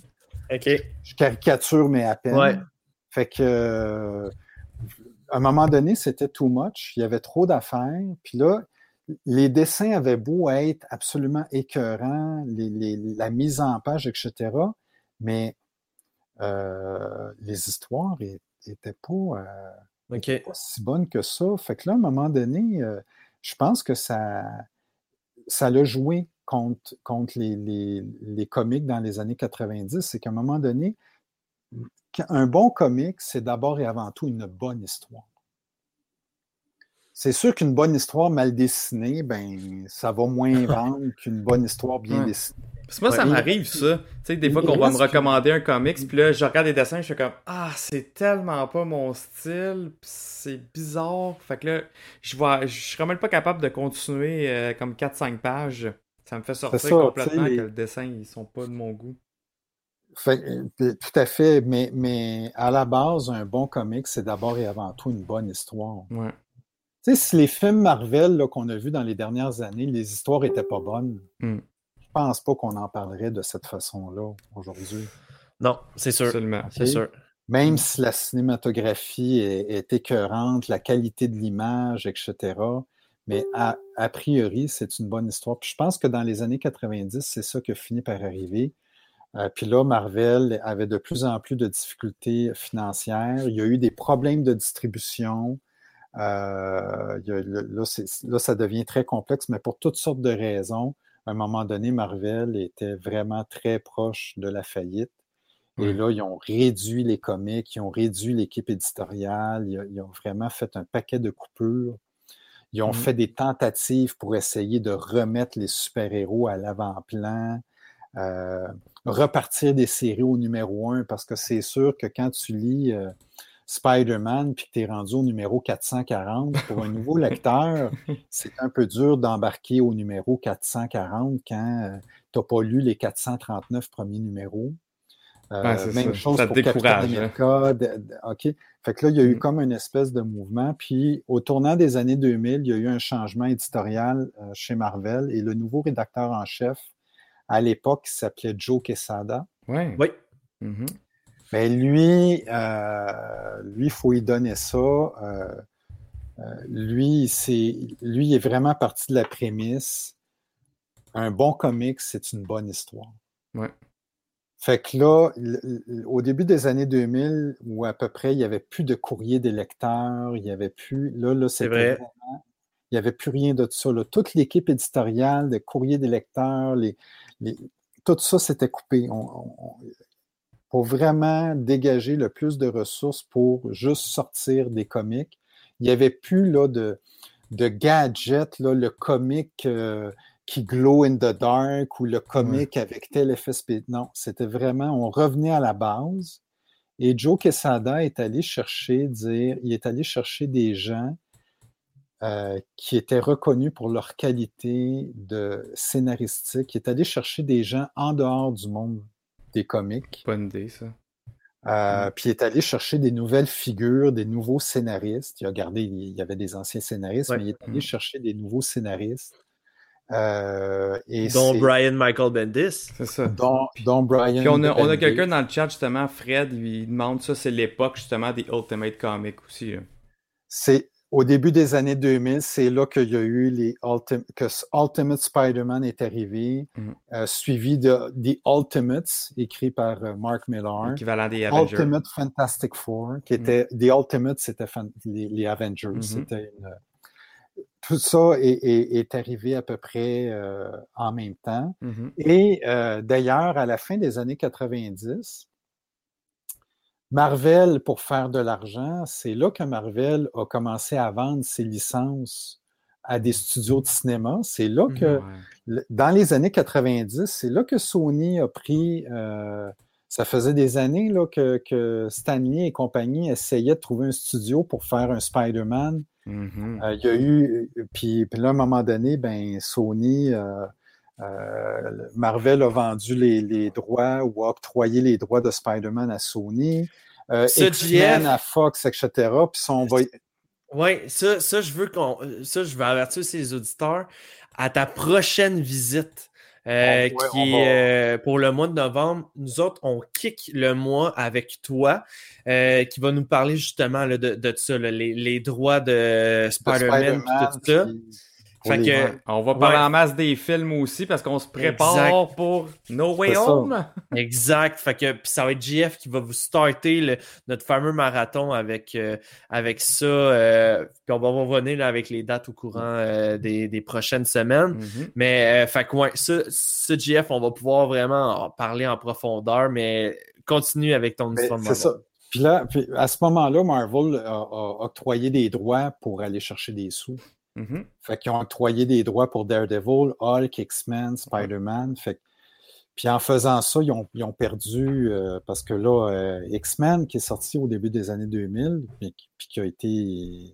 OK. Je caricature, mais à peine. Ouais. Fait que, euh, à un moment donné, c'était too much. Il y avait trop d'affaires. Puis là, les dessins avaient beau être absolument écœurants, les- les- la mise en page, etc. Mais euh, les histoires n'étaient pas, euh, pas si bonnes que ça. Fait que là, à un moment donné, euh, je pense que ça, ça l'a joué contre, contre les, les, les comics dans les années 90. C'est qu'à un moment donné, un bon comic, c'est d'abord et avant tout une bonne histoire. C'est sûr qu'une bonne histoire mal dessinée, ben, ça va moins (laughs) vendre qu'une bonne histoire bien Ouais. dessinée. Parce que moi, ça m'arrive, ça. Tu sais, des fois qu'on va me recommander un comics, puis là, je regarde les dessins, je suis comme Ah, c'est tellement pas mon style, pis c'est bizarre. Fait que là, je vois, je serais même pas capable de continuer euh, comme 4-5 pages. Ça me fait sortir ça, complètement les- que le dessin, ils sont pas de mon goût. Fait, euh, tout à fait, mais, mais à la base, un bon comic, c'est d'abord et avant tout une bonne histoire. Ouais. Tu sais, si les films Marvel là, qu'on a vus dans les dernières années, les histoires n'étaient pas bonnes, Mm. je pense pas qu'on en parlerait de cette façon-là aujourd'hui. Non, c'est sûr. Absolument. C'est sûr. Même si la cinématographie est, est écœurante, la qualité de l'image, etc. Mais a, a priori, c'est une bonne histoire. Puis je pense que dans les années 90, c'est ça qui a fini par arriver. Euh, puis là, Marvel avait de plus en plus de difficultés financières. Il y a eu des problèmes de distribution. Euh, là, ça devient très complexe, mais pour toutes sortes de raisons. À un moment donné, Marvel était vraiment très proche de la faillite. Et là, ils ont réduit les comics, ils ont réduit l'équipe éditoriale, ils, ils ont vraiment fait un paquet de coupures. Ils ont Mhm. fait des tentatives pour essayer de remettre les super-héros à l'avant-plan, euh, repartir des séries au numéro un, parce que c'est sûr que quand tu lis euh, Spider-Man puis que tu es rendu au numéro 440, pour un nouveau (laughs) lecteur, c'est un peu dur d'embarquer au numéro 440 quand tu n'as pas lu les 439 premiers numéros. Euh, Ouais, c'est même ça. chose Ça te pour Captain décourage, hein. America. de- de- OK? Fait que là, il y a eu Mm. comme une espèce de mouvement. Puis, au tournant des années 2000, il y a eu un changement éditorial euh, chez Marvel et le nouveau rédacteur en chef, à l'époque, il s'appelait Joe Quesada. Ouais. Oui. Mhm. Ben lui, euh, lui, il faut y donner ça. Euh, euh, lui, c'est, lui, il est vraiment parti de la prémisse. Un bon comic, c'est une bonne histoire. Ouais. Fait que là, au début des années 2000, où à peu près il n'y avait plus de courrier des lecteurs, il n'y avait plus. Là, là, C'est c'était vrai. vraiment- Il n'y avait plus rien de ça. là. Toute l'équipe éditoriale, de courrier des lecteurs, les, les- tout ça, c'était coupé. On- on- on- pour vraiment dégager le plus de ressources pour juste sortir des comics. Il n'y avait plus là, de, de gadgets, là, le comic euh, qui glow in the dark ou le comic avec tel effet spé- Non, c'était vraiment, on revenait à la base. Et Joe Quesada est allé chercher, dire, il est allé chercher des gens euh, qui étaient reconnus pour leur qualité de scénaristique. Il est allé chercher des gens en dehors du monde des comics. Bonne idée, ça. Euh. Puis il est allé chercher des nouvelles figures, des nouveaux scénaristes. Il a gardé, il y avait des anciens scénaristes, Ouais. mais il est allé Mm. chercher des nouveaux scénaristes. Euh, et Dont Brian Michael Bendis. C'est ça. dont, dont Brian. Puis on a, on a quelqu'un dans le chat, justement, Fred, il demande ça, c'est l'époque, justement, des Ultimate Comics aussi. là. C'est au début des années 2000, c'est là qu'il y a eu les Ultim- que Ultimate Spider-Man est arrivé, Mhm. euh, suivi de The Ultimates, écrit par euh, Mark Millar. L'équivalent des Avengers. Ultimate Fantastic Four, qui était The Ultimate, c'était les, les Avengers. Mhm. C'était une- tout ça est, est- est arrivé à peu près euh, en même temps. Et d'ailleurs, à la fin des années 90, Marvel, pour faire de l'argent, c'est là que Marvel a commencé à vendre ses licences à des studios de cinéma. C'est là que Ouais. le- dans les années 90, c'est là que Sony a pris. euh, ça faisait des années là, que, que Stanley et compagnie essayaient de trouver un studio pour faire un Spider-Man. Mhm. Euh, il y a eu. Puis, puis là, à un moment donné, ben, Sony. euh, Marvel a vendu les, les droits ou a octroyé les droits de Spider-Man à Sony. Euh, X-Men à Fox, etc. Puis ça, on va, Ouais, ça, ça, je veux qu'on. Ça, je vais avertir aussi les auditeurs. À ta prochaine visite, euh, ouais, qui va- est euh, pour le mois de novembre, nous autres, on kick le mois avec toi, euh, qui va nous parler justement là, de, de ça, là, les, les droits de Spider-Man et tout ça. puis Fait les- que. On va parler Ouais. en masse des films aussi parce qu'on se prépare Exact. pour No Way. Home. (laughs) Exact. Fait que puis ça va être JF qui va vous starter le- notre fameux marathon avec, euh, avec ça. euh, puis on va revenir là, avec les dates au courant euh, des, des prochaines semaines. Mhm. Mais euh, fait que ouais, ça, ça, JF, on va pouvoir vraiment en parler en profondeur, mais continue avec ton Mais histoire de ça. Puis là, puis à ce moment-là, Marvel a, a octroyé des droits pour aller chercher des sous. Mhm. Fait qu'ils ont octroyé des droits pour Daredevil, Hulk, X-Men, Spider-Man. Fait Puis en faisant ça, ils ont, ils ont perdu, euh, parce que là, euh, X-Men, qui est sorti au début des années 2000, puis, qui- puis qui a été.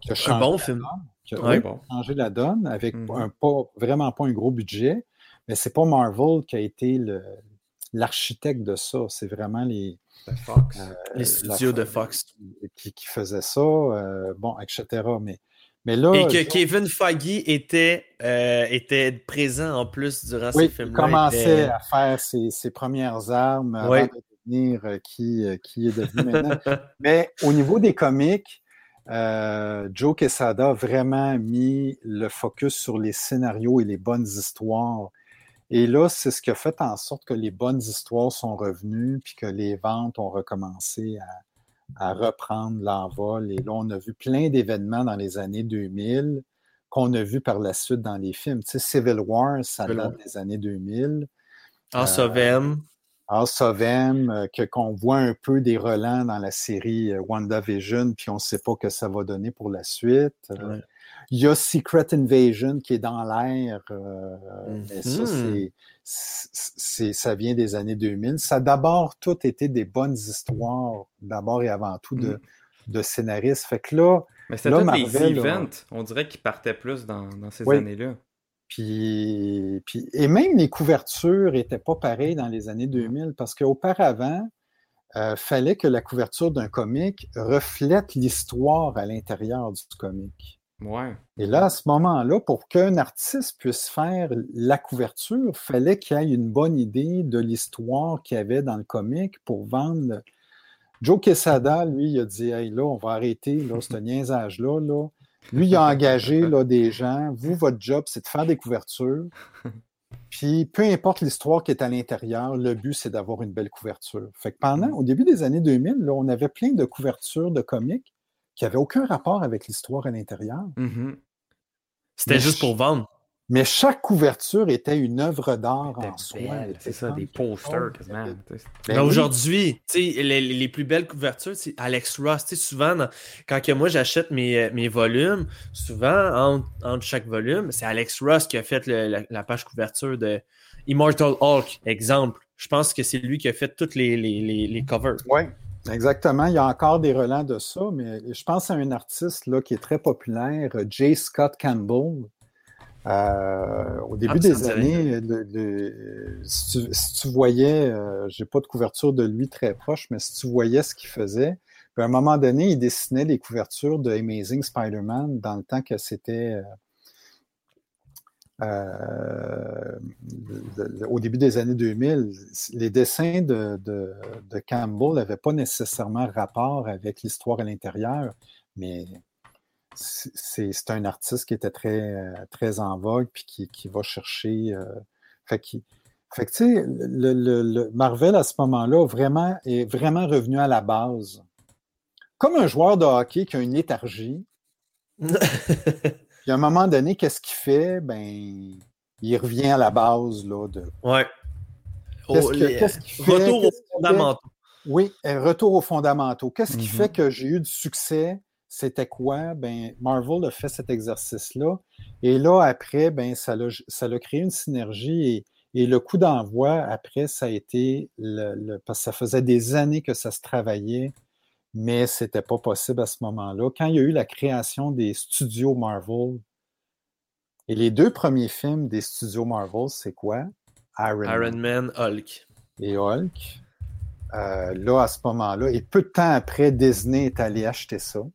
Qui a Un changé, bon film. qui a Ouais. oui, Bon. changé la donne avec Mhm. un pas, vraiment pas un gros budget. Mais c'est pas Marvel qui a été l'architecte de ça. C'est vraiment les, Fox. euh, Les studios de Fox. qui, qui faisaient ça, bon, etc. Mais, mais là, Et que je- Kevin Feige était, euh, était présent en plus durant ces oui, il films-là. commençait était- à faire ses, ses premières armes avant de devenir euh, qui, euh, qui est devenu maintenant. (laughs) Mais au niveau des comics, euh, Joe Quesada a vraiment mis le focus sur les scénarios et les bonnes histoires. Et là, c'est ce qui a fait en sorte que les bonnes histoires sont revenues, puis que les ventes ont recommencé à, à reprendre l'envol. Et là, on a vu plein d'événements dans les années 2000 qu'on a vu par la suite dans les films. Tu sais, Civil War, ça Civil date War. des années 2000. House of M. House of M, que qu'on voit un peu des relents dans la série euh, WandaVision, puis on ne sait pas que ça va donner pour la suite. Ouais. Il y a Secret Invasion qui est dans l'air, euh, mais ça, Mhm. C'est, ça vient des années 2000. Ça a d'abord tout été des bonnes histoires, d'abord et avant tout de, de scénaristes. Fait que là, Mais c'était là- events. On dirait qu'ils partaient plus dans, dans ces Oui. années-là. Puis, puis- et même les couvertures n'étaient pas pareilles dans les années 2000 parce qu'auparavant, il fallait que la couverture d'un comic reflète l'histoire à l'intérieur du comic. Ouais. Et là, à ce moment-là, pour qu'un artiste puisse faire la couverture, il fallait qu'il ait une bonne idée de l'histoire qu'il y avait dans le comic pour vendre. Joe Quesada, lui, il a dit Hey, là, on va arrêter là, ce (laughs) niaisage-là. Là. Lui, il a engagé là, des gens. Vous, votre job, c'est de faire des couvertures. Puis, peu importe l'histoire qui est à l'intérieur, le but, c'est d'avoir une belle couverture. Fait que pendant, au début des années 2000, là, on avait plein de couvertures de comics qui n'avaient aucun rapport avec l'histoire à l'intérieur. Mhm. C'était juste pour vendre. Mais chaque couverture était une œuvre d'art en soi. C'est ça, des posters quasiment. Ben aujourd'hui, les, les plus belles couvertures, c'est Alex Ross. Souvent, dans- quand que moi j'achète mes, euh, mes volumes, souvent, entre, entre chaque volume, c'est Alex Ross qui a fait le- la, la page couverture de Immortal Hulk, exemple. Je pense que c'est lui qui a fait toutes les, les, les, les covers. Oui, exactement. Il y a encore des relents de ça, mais je pense à un artiste là, qui est très populaire, J. Scott Campbell. Euh, au début Ah, me des années, le- le- si, tu, si tu voyais, euh, j'ai pas de couverture de lui très proche, mais si tu voyais ce qu'il faisait, puis à un moment donné, il dessinait les couvertures de Amazing Spider-Man dans le temps que c'était euh, euh, au début des années 2000. Les dessins de, de- de Campbell n'avaient pas nécessairement rapport avec l'histoire à l'intérieur, mais c'est- un artiste qui était très, euh, très en vogue puis qui, qui va chercher. euh, fait que, tu sais, le- le Marvel à ce moment-là vraiment, est vraiment revenu à la base. Comme un joueur de hockey qui a une léthargie, (laughs) puis à un moment donné, qu'est-ce qu'il fait? Ben, il revient à la base là, de Ouais. Qu'est-ce fait? Retour aux fondamentaux. Oui, un retour aux fondamentaux. Qu'est-ce qui Mhm. fait que j'ai eu du succès? C'était quoi? Ben, Marvel a fait cet exercice-là. Et là, après, ben, ça l'a ça l'a créé une synergie. Et, et le coup d'envoi, après, ça a été le, le- parce que ça faisait des années que ça se travaillait, mais c'était pas possible à ce moment-là. Quand il y a eu la création des studios Marvel, et les deux premiers films des studios Marvel, c'est quoi? Iron, Iron Man Man, Hulk. et Hulk. Euh, là, à ce moment-là, et peu de temps après, Disney est allé acheter ça.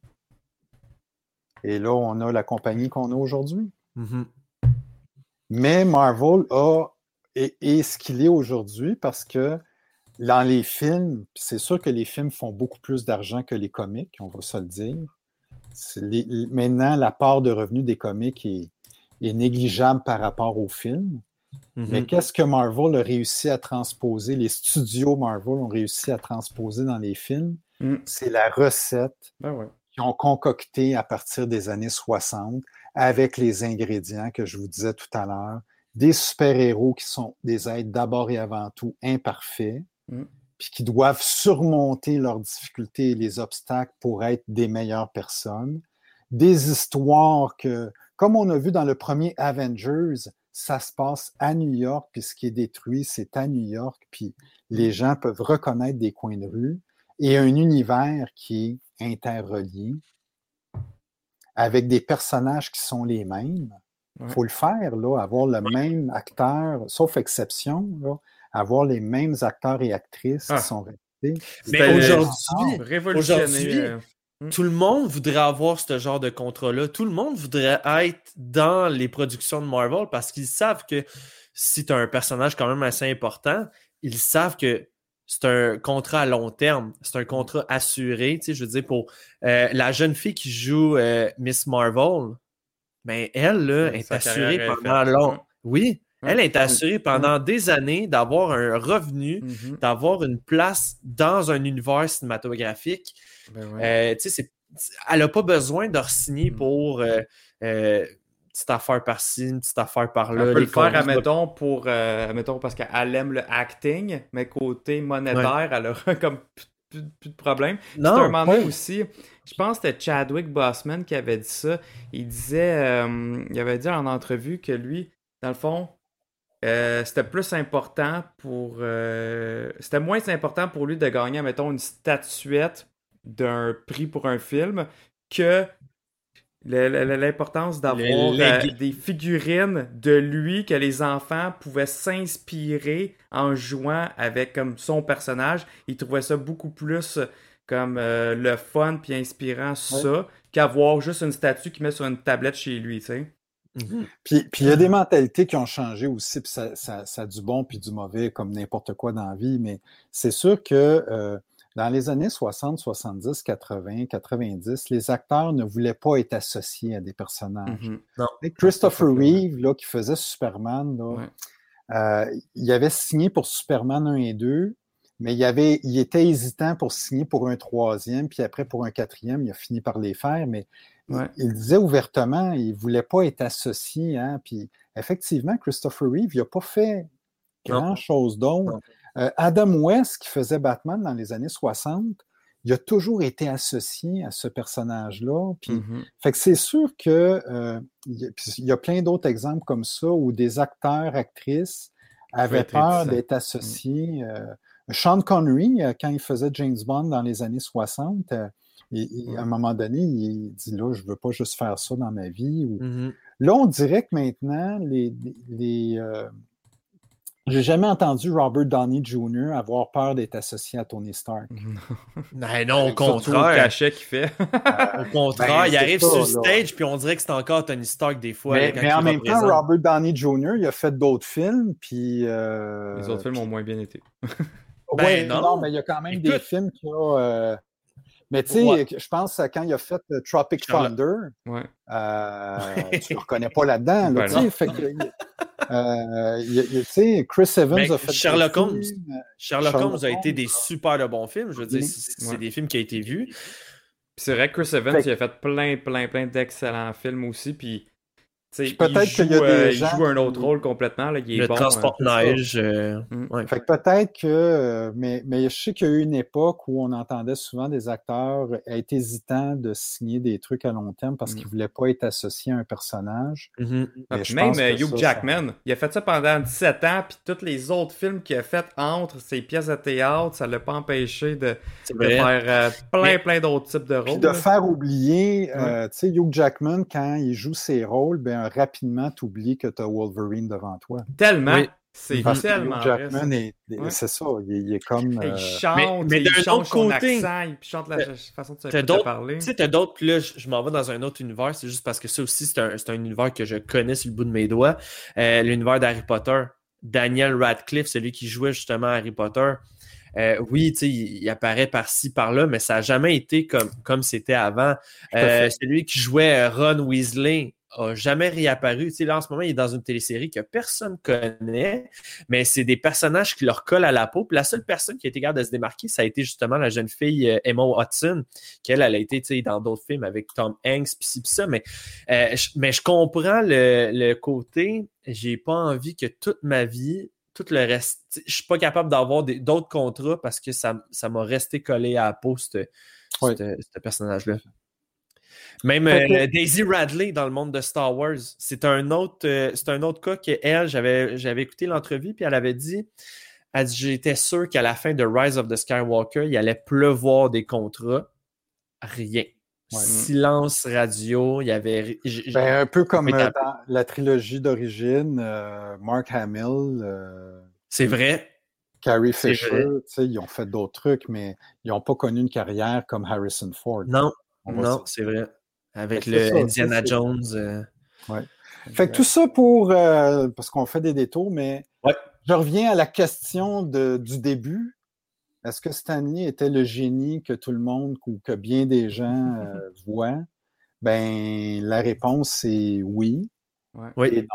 Et là, on a la compagnie qu'on a aujourd'hui. Mhm. Mais Marvel a, est ce qu'il est aujourd'hui parce que dans les films, c'est sûr que les films font beaucoup plus d'argent que les comics, on va se le dire. Les- maintenant, la part de revenus des comics est, est négligeable par rapport aux films. Mais qu'est-ce que Marvel a réussi à transposer, les studios Marvel ont réussi à transposer dans les films? Mm. C'est la recette Ben ouais. qu'ils ont concoctée à partir des années 60 avec les ingrédients que je vous disais tout à l'heure. Des super-héros qui sont des êtres d'abord et avant tout imparfaits, Mm. puis qui doivent surmonter leurs difficultés et les obstacles pour être des meilleures personnes. Des histoires que, comme on a vu dans le premier Avengers, ça se passe à New York, puis ce qui est détruit, c'est à New York, puis les gens peuvent reconnaître des coins de rue, et un univers qui est interrelié, avec des personnages qui sont les mêmes. Il faut le faire, là, avoir le même acteur, sauf exception, là, avoir les mêmes acteurs et actrices Ah. qui sont restés. Mais aujourd'hui, Révolutionné. Aujourd'hui, euh, tout le monde voudrait avoir ce genre de contrat-là. Tout le monde voudrait être dans les productions de Marvel parce qu'ils savent que si tu as un personnage quand même assez important, ils savent que c'est un contrat à long terme. C'est un contrat assuré. Tu sais, je veux dire, pour euh, la jeune fille qui joue euh, Miss Marvel, ben, elle là, est assurée pendant faite. long. Ouais. Oui. Elle est assurée pendant des années d'avoir un revenu, mhm. d'avoir une place dans un univers cinématographique. Ben ouais. Euh, elle n'a pas besoin de signer Mm. pour euh, euh, petite affaire par-ci, une petite affaire par-là. Elle peut le faire, admettons, pour, euh, admettons, parce qu'elle aime le acting, mais côté monétaire, elle aura (laughs) comme plus, plus- plus de problème. C'est un moment donné aussi, je pense que c'était Chadwick Boseman qui avait dit ça. Il disait, il avait dit en entrevue que lui, dans le fond, euh, c'était plus important pour. euh, c'était moins important pour lui de gagner, mettons, une statuette d'un prix pour un film que l'importance d'avoir euh, des figurines de lui que les enfants pouvaient s'inspirer en jouant avec comme son personnage. Il trouvait ça beaucoup plus comme le fun puis inspirant ça qu'avoir juste une statue qu'il met sur une tablette chez lui, tu sais. Mhm. Puis, puis il y a des mentalités qui ont changé aussi, puis ça, ça- ça a du bon puis du mauvais, comme n'importe quoi dans la vie, mais c'est sûr que euh, dans les années 60, 70, 80, 90, les acteurs ne voulaient pas être associés à des personnages. Mhm. Christopher Reeve, là, qui faisait Superman, là, Ouais. euh, il avait signé pour Superman 1 et 2, mais il, avait, il était hésitant pour signer pour un troisième, puis après pour un quatrième, il a fini par les faire, mais Ouais. il, disait ouvertement, il ne voulait pas être associé. Hein, puis effectivement, Christopher Reeve, il n'a pas fait grand-chose d'autre. Euh, Adam West, qui faisait Batman dans les années 60, il a toujours été associé à ce personnage-là. Puis Mhm. fait que c'est sûr que euh, il y a- plein d'autres exemples comme ça où des acteurs, actrices avaient peur d'être associés. euh, Sean Connery, euh, quand il faisait James Bond dans les années 60, euh, il- à un moment donné, il dit là, je veux pas juste faire ça dans ma vie. ou- Mhm. Là, on dirait que maintenant, les. euh, j'ai jamais entendu Robert Downey Jr. avoir peur d'être associé à Tony Stark. (laughs) Ben non, au Surtout le contraire. cachet qu'il fait. (laughs) Au contraire, Ben, il arrive ça, sur là. stage, puis on dirait que c'est encore Tony Stark des fois. Mais, en même temps. Robert Downey Jr., il a fait d'autres films, puis... euh, Les autres films ont moins bien été. (laughs) Ben ouais, non. non. mais il y a quand même des films qui ont... euh, Mais tu sais, Ouais. je pense à quand il a fait euh, Tropic Charlotte. Thunder, Ouais. euh, (laughs) tu le reconnais pas là-dedans. Là, Ben tu sais, non. fait que, euh, Chris Evans Mais a fait... Sherlock Holmes. euh, Sherlock Sherlock Holmes a été des super de bons films. Je veux dire, c'est Ouais. des films qui ont été vus. C'est vrai que Chris Evans, Fait il a fait plein, plein, plein d'excellents films aussi. Puis peut-être il qu'il y a joue, des euh, il joue un autre rôle complètement. Là, il est Le bon, transport hein. neige. euh, Mm. ouais. Fait que peut-être que, euh, mais, mais je sais qu'il y a eu une époque où on entendait souvent des acteurs être hésitants de signer des trucs à long terme parce Mm. qu'ils ne voulaient pas être associés à un personnage. Mhm. Ah, puis même Hugh ça, Jackman, il a fait ça pendant 17 ans, puis tous les autres films qu'il a fait entre ses pièces de théâtre, ça l'a pas empêché de, de faire euh, plein, Mais- plein d'autres types de Puis rôles. de là. faire oublier, euh, tu sais, Hugh Jackman, quand il joue ses rôles, ben rapidement, tu oublies que tu as Wolverine devant toi. Tellement. Oui. C'est tellement vrai. Jackman c'est ça, il, il est comme. Il euh, chante, mais- mais il autre son côté, accent, il chante la façon de t'as de d'autres- parler. Tu sais, t'as d'autres, puis là, je, je m'en vais dans un autre univers, c'est juste parce que ça aussi, c'est un, c'est un univers que je connais sur le bout de mes doigts. Euh, L'univers d'Harry Potter. Daniel Radcliffe, celui qui jouait justement Harry Potter. Euh, oui, tu sais, il, il apparaît par-ci, par-là, mais ça n'a jamais été comme comme c'était avant. Euh, celui qui jouait Ron Weasley a jamais réapparu. Tu sais, là, en ce moment, il est dans une télésérie que personne connaît, mais c'est des personnages qui leur collent à la peau. Puis la seule personne qui a été capable de se démarquer, ça a été justement la jeune fille euh, Emma Watson, qu'elle, elle a été, tu sais, dans d'autres films avec Tom Hanks, pis ça. Mais, euh, je, mais je comprends le, le côté, j'ai pas envie que toute ma vie, tout le reste, je suis pas capable d'avoir d'autres contrats parce que ça ça m'a resté collé à la peau, ce Oui. personnage-là. Même euh, Daisy Radley dans le monde de Star Wars, c'est un autre, euh, c'est un autre cas que elle, j'avais, j'avais écouté l'entrevue puis elle avait dit, j'étais sûr qu'à la fin de Rise of the Skywalker, il allait pleuvoir des contrats, rien. Ouais. Silence radio, il y avait. ben, un peu comme euh, dans la trilogie d'origine, Mark Hamill, c'est vrai. Carrie Fisher, vrai. tu sais, ils ont fait d'autres trucs, mais ils n'ont pas connu une carrière comme Harrison Ford. Non, non, c'est vrai. Avec le ça, Indiana Jones. euh, Fait que tout ça pour. euh, parce qu'on fait des détours, mais Ouais. je reviens à la question de- du début. Est-ce que Stanley était le génie que tout le monde ou que bien des gens (laughs) euh, voient? Ben, la réponse c'est oui. Oui. Et non.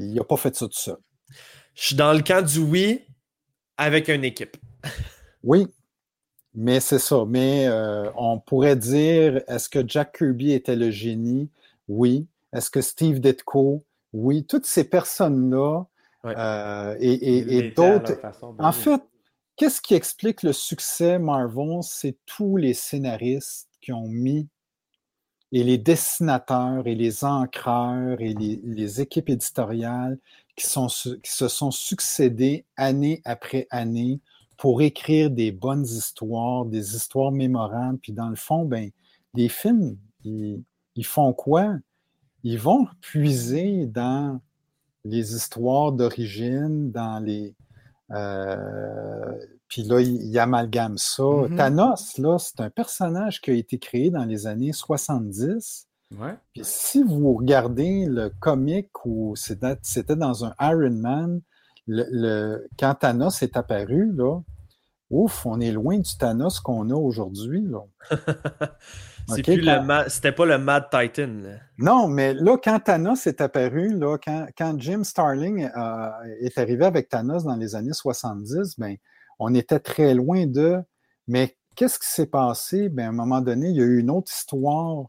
Il n'a pas fait ça tout seul. Je suis dans le camp du oui avec une équipe. Oui, mais c'est ça. Mais euh, on pourrait dire, est-ce que Jack Kirby était le génie? Oui. Est-ce que Steve Ditko? Oui. Toutes ces personnes-là Ouais. euh, et, d'autres. En fait, qu'est-ce qui explique le succès Marvel? C'est tous les scénaristes qui ont mis et les dessinateurs et les encreurs et les, les équipes éditoriales qui, sont, qui se sont succédés année après année pour écrire des bonnes histoires, des histoires mémorables. Puis dans le fond, ben, les films, ils, ils font quoi? Ils vont puiser dans les histoires d'origine, dans les. euh, puis là, ils, ils amalgament ça. Mhm. Thanos, là, c'est un personnage qui a été créé dans les années 70. Ouais. Puis si vous regardez le comic où c'était dans un Iron Man, le, le- quand Thanos est apparu, là, ouf, on est loin du Thanos qu'on a aujourd'hui. quand- (laughs) C'était pas le Mad Titan. là. Non, mais là, quand Thanos est apparu, là, quand, quand Jim Starling euh, est arrivé avec Thanos dans les années 70, ben, on était très loin de. Mais qu'est-ce qui s'est passé? Ben, à un moment donné, il y a eu une autre histoire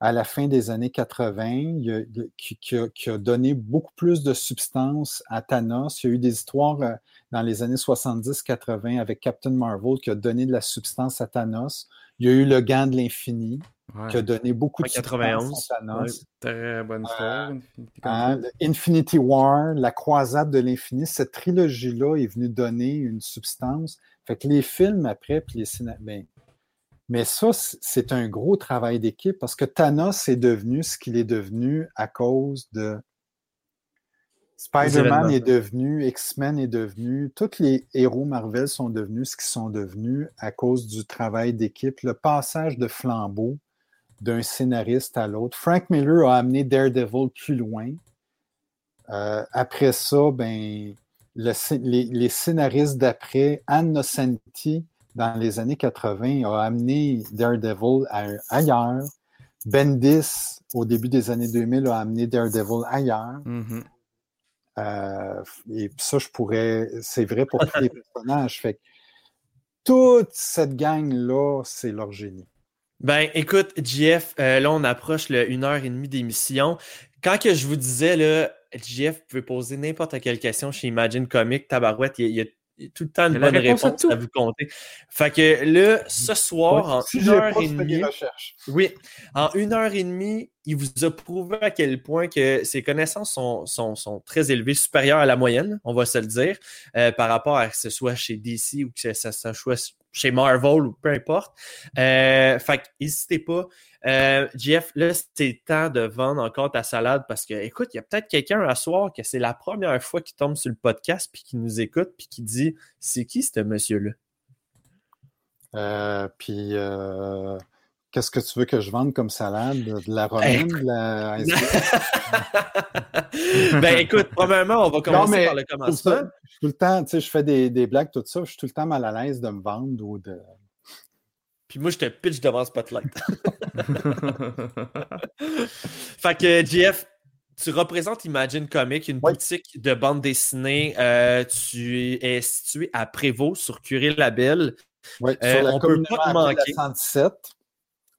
à la fin des années 80 il y a- il y a- qui, qui a, qui a donné beaucoup plus de substance à Thanos. Il y a eu des histoires euh, dans les années 70-80 avec Captain Marvel qui a donné de la substance à Thanos. Il y a eu le gant de l'infini Ouais. qui a donné beaucoup de Ouais, 91, substance à Thanos. Très bonne histoire. Infinity Hein, Infinity War, la croisade de l'infini, cette trilogie-là est venue donner une substance. Fait que les films après, puis les ciné- ben, mais ça, c'est un gros travail d'équipe parce que Thanos est devenu ce qu'il est devenu à cause de Spider-Man est devenu, X-Men est devenu, tous les héros Marvel sont devenus ce qu'ils sont devenus à cause du travail d'équipe, le passage de flambeau d'un scénariste à l'autre. Frank Miller a amené Daredevil plus loin. Euh, après ça, ben, le scé- les, les scénaristes d'après, Anne Nocenti, dans les années 80, a amené Daredevil à- ailleurs. Bendis, au début des années 2000, a amené Daredevil ailleurs. Mhm. Euh, et ça, je pourrais. C'est vrai pour tous les personnages. Fait que toute cette gang-là, c'est leur génie. Ben, écoute, JF, euh, là, on approche le 1 heure et demie d'émission. Quand que je vous disais, là, JF peut poser n'importe quelle question chez Imagine Comics, Tabarouette, il y a- il y a tout le temps une bonne réponse réponse, à vous compter. Fait que là, ce soir, en si une heure pas, et demie, oui, en une heure et demie, il vous a prouvé à quel point que ses connaissances sont, sont, sont très élevées, supérieures à la moyenne, on va se le dire, euh, par rapport à que ce soit chez DC ou que ce, ça- ça soit chez Marvel ou peu importe. Euh, fait n'hésitez pas. Euh, Jeff, là, c'est temps de vendre encore ta salade parce que, écoute, il y a peut-être quelqu'un à soir que c'est la première fois qu'il tombe sur le podcast puis qui nous écoute puis qui dit C'est qui ce monsieur-là? Euh, puis, euh, qu'est-ce que tu veux que je vende comme salade? De la romaine? De la... (laughs) ben écoute, premièrement, on va commencer mais par le commencement. ça, je suis tout le temps, tu sais, je fais des, des blagues, tout ça, je suis tout le temps mal à l'aise de me vendre ou de. Puis moi, je te pitch devant Spotlight. (laughs) fait que, Jeff, tu représentes Imagine Comics, une Oui. boutique de bande dessinée. Euh, tu es situé à Prévost, sur Curé-Labelle. Ouais, Euh, sur la on peut pas te manquer. la 117.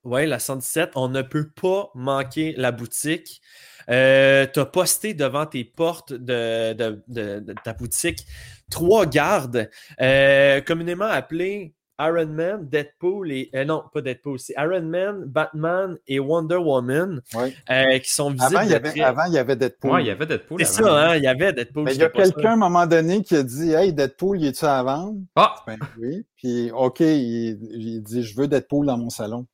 Oui, la 117. On ne peut pas manquer la boutique. Euh, tu as posté devant tes portes de, de- de- de ta boutique trois gardes, euh, communément appelés Iron Man, Deadpool et. euh, non, pas Deadpool, c'est Iron Man, Batman et Wonder Woman Ouais. euh, qui sont visibles. Avant, il y avait, avant, il y avait Deadpool. Ouais, il y avait Deadpool. C'est ça, hein? Il y avait Deadpool. Mais il y a quelqu'un à un moment donné qui a dit Hey, Deadpool, il est-tu à vendre? Ah! Ben oui. Puis, OK, il, il dit Je veux Deadpool dans mon salon.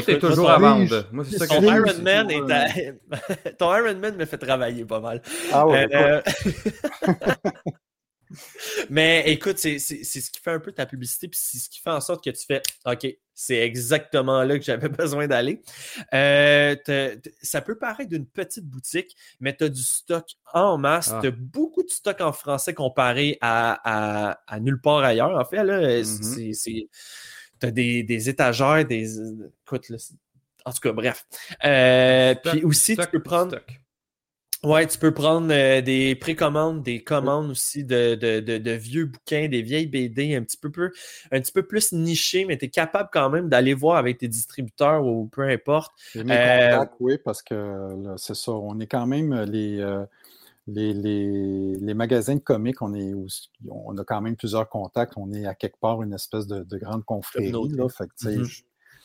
Tout est toujours à ton- vendre. Moi, c'est ça ton que Ton Sleeve, Iron c'est Man toujours, est à... (laughs) Ton Iron Man me fait travailler pas mal. Ah ouais, Euh, (laughs) Mais écoute, c'est c'est- c'est ce qui fait un peu ta publicité, puis c'est ce qui fait en sorte que tu fais OK, c'est exactement là que j'avais (laughs) besoin d'aller. Euh, ça peut paraître d'une petite boutique, mais tu as du stock en masse. Ah. Tu as beaucoup de stock en français comparé à, à- à nulle part ailleurs. En fait, là, Mhm. Tu as des, des étagères, des. Écoute, en tout cas, bref. Euh, Stock, puis aussi, stock, tu peux prendre. stock. Ouais, tu peux prendre euh, des précommandes, des commandes aussi de, de, de, de vieux bouquins, des vieilles BD un petit peu plus, un petit peu plus nichés, mais tu es capable quand même d'aller voir avec tes distributeurs ou peu importe. Mes Euh, contacts, oui, parce que c'est ça. On est quand même euh, les, les, les, les magasins de comics, on, est aussi- on a quand même plusieurs contacts. On est à quelque part une espèce de, de grande confrérie. Là, fait que, Mhm. j-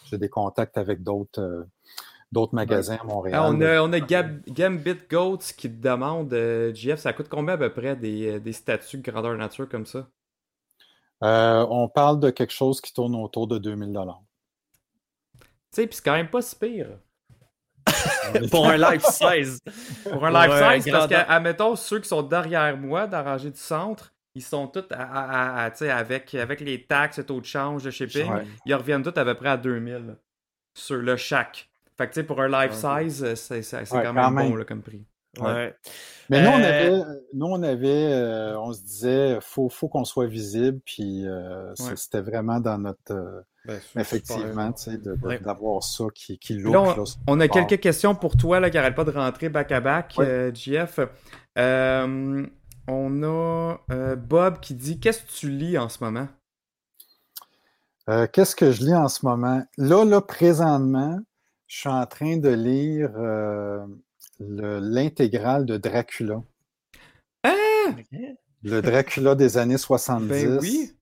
J'ai des contacts avec d'autres euh, d'autres magasins à Montréal. Ah, on là. a, on a Gab- Gambit Goats qui te demande, euh, GF, ça coûte combien à peu près des, euh, des statues grandeur nature comme ça? Euh, on parle de quelque chose qui tourne autour de 2000 dollars. Tu sais, puis c'est quand même pas si pire. (laughs) Pour un life size. Pour un life size, parce que, admettons, ceux qui sont derrière moi, dans la rangée du centre, ils sont tous à, avec, avec les taxes, le taux de change, le shipping, Ouais. ils reviennent tous à peu près à 2000 sur le chaque. Fait que, tu sais, pour un life size, euh, c'est quand même quand bon même. là, comme prix. Ouais. Mais nous, on Euh, avait, nous, on avait, euh, on se disait, faut, faut qu'on soit visible, puis euh, Ouais. c'était vraiment dans notre, euh, Ben, effectivement, Ouais. d'avoir ça qui, qui Puis look. là, on, là. on a quelques questions pour toi là, qui n'arrêtent pas de rentrer back-à-back, Ouais. euh. Euh, on a euh, Bob qui dit Qu'est-ce que tu lis en ce moment? Qu'est-ce que je lis en ce moment? Là, là, présentement, je suis en train de lire le- l'intégrale de Dracula. Le Dracula des années 70, Ben oui.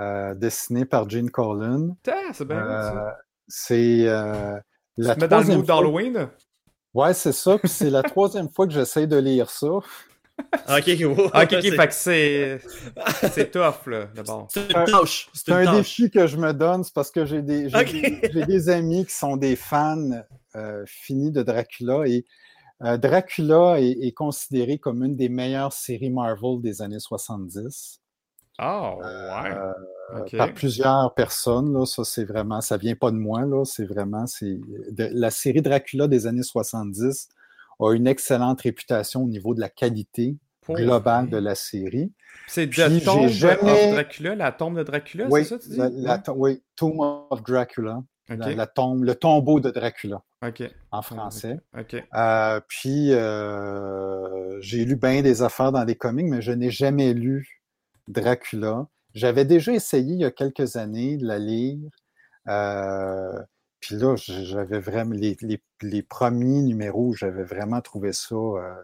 Euh, dessiné par Gene. Ah, c'est bien. Euh, c'est euh, Tu la te mets dans le troisième mood fois- d'Halloween Ouais, c'est ça. Puis c'est la (laughs) troisième fois que j'essaie de lire ça. Ok, wow. Ah, Ok, ok, C'est- fait que c'est. C'est (laughs) tough, là, d'abord. C'est une tâche. C'est un défi que je me donne, c'est parce que j'ai des, j'ai Ok. des- j'ai des amis qui sont des fans euh, finis de Dracula et euh, Dracula est, est considéré comme une des meilleures séries Marvel des années 70 Ah, ouais. euh, par plusieurs personnes. Là, ça, c'est vraiment, ça vient pas de moi. Là, c'est vraiment, c'est de- la série Dracula des années 70 a une excellente réputation au niveau de la qualité Pour globale de la série. C'est The Tomb jamais- of Dracula, la tombe de Dracula, oui, c'est ça, tu dis? la, la to- oui, Tomb of Dracula, Ok, la, la tombe, le tombeau de Dracula en français. Euh, puis euh, j'ai lu bien des affaires dans les comics, mais je n'ai jamais lu Dracula. J'avais déjà essayé il y a quelques années de la lire. Euh, puis là, j'avais vraiment les, les- les premiers numéros, j'avais vraiment trouvé ça, euh,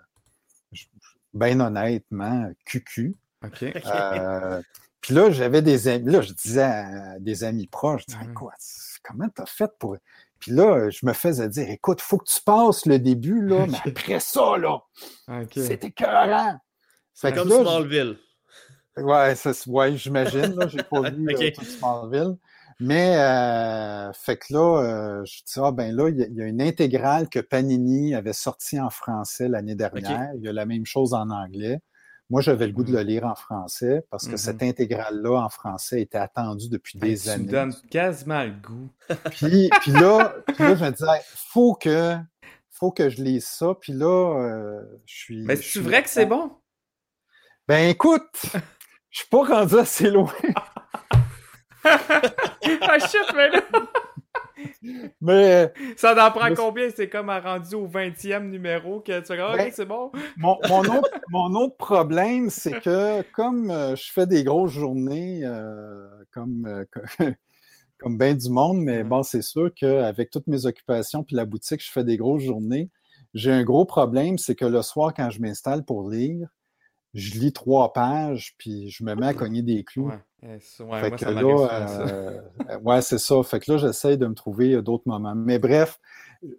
bien honnêtement, cucu. (laughs) Ok. Euh, puis là, j'avais des amis, là, je disais à des amis proches, je disais, Mhm. quoi, comment t'as fait pour. Puis là, je me faisais dire, écoute, faut que tu passes le début, là, mais après ça, là, Ok. c'est écœurant. C'est comme là, je- Smallville. Ouais, ouais, j'imagine. J'ai pas (laughs) vu Ok. euh, tout Smallville. Mais, euh, fait que là, euh, je dis, ah ben là, il y, a- il y a une intégrale que Panini avait sortie en français l'année dernière. Il y a la même chose en anglais. Moi, j'avais le goût de le lire en français parce que cette intégrale-là en français était attendue depuis des tu me années. donnes quasiment le goût. Puis, puis là, puis là, je me disais, faut que, faut que je lise ça. Puis là, euh, je suis. Mais c'est vrai que c'est bon? Ben écoute, je suis pas rendu assez loin. ah, shit, mais là, Mais ça en prend Mais- combien? C'est comme à rendu au 20e numéro que tu fais comme, Ben, c'est bon. mon, mon autre, mon autre problème, c'est que comme euh, je fais des grosses journées, euh, comme, euh, comme, (laughs) comme bien du monde, mais Mhm. bon, c'est sûr qu'avec toutes mes occupations puis la boutique, je fais des grosses journées. J'ai un gros problème, c'est que le soir, quand je m'installe pour lire, je lis trois pages, puis je me mets à cogner des clous. Ouais, c'est- ouais, Fait moi, que ça m'arrive souvent, là, ça. euh, euh, ouais, c'est ça. Fait que là, j'essaie de me trouver euh, d'autres moments. Mais bref,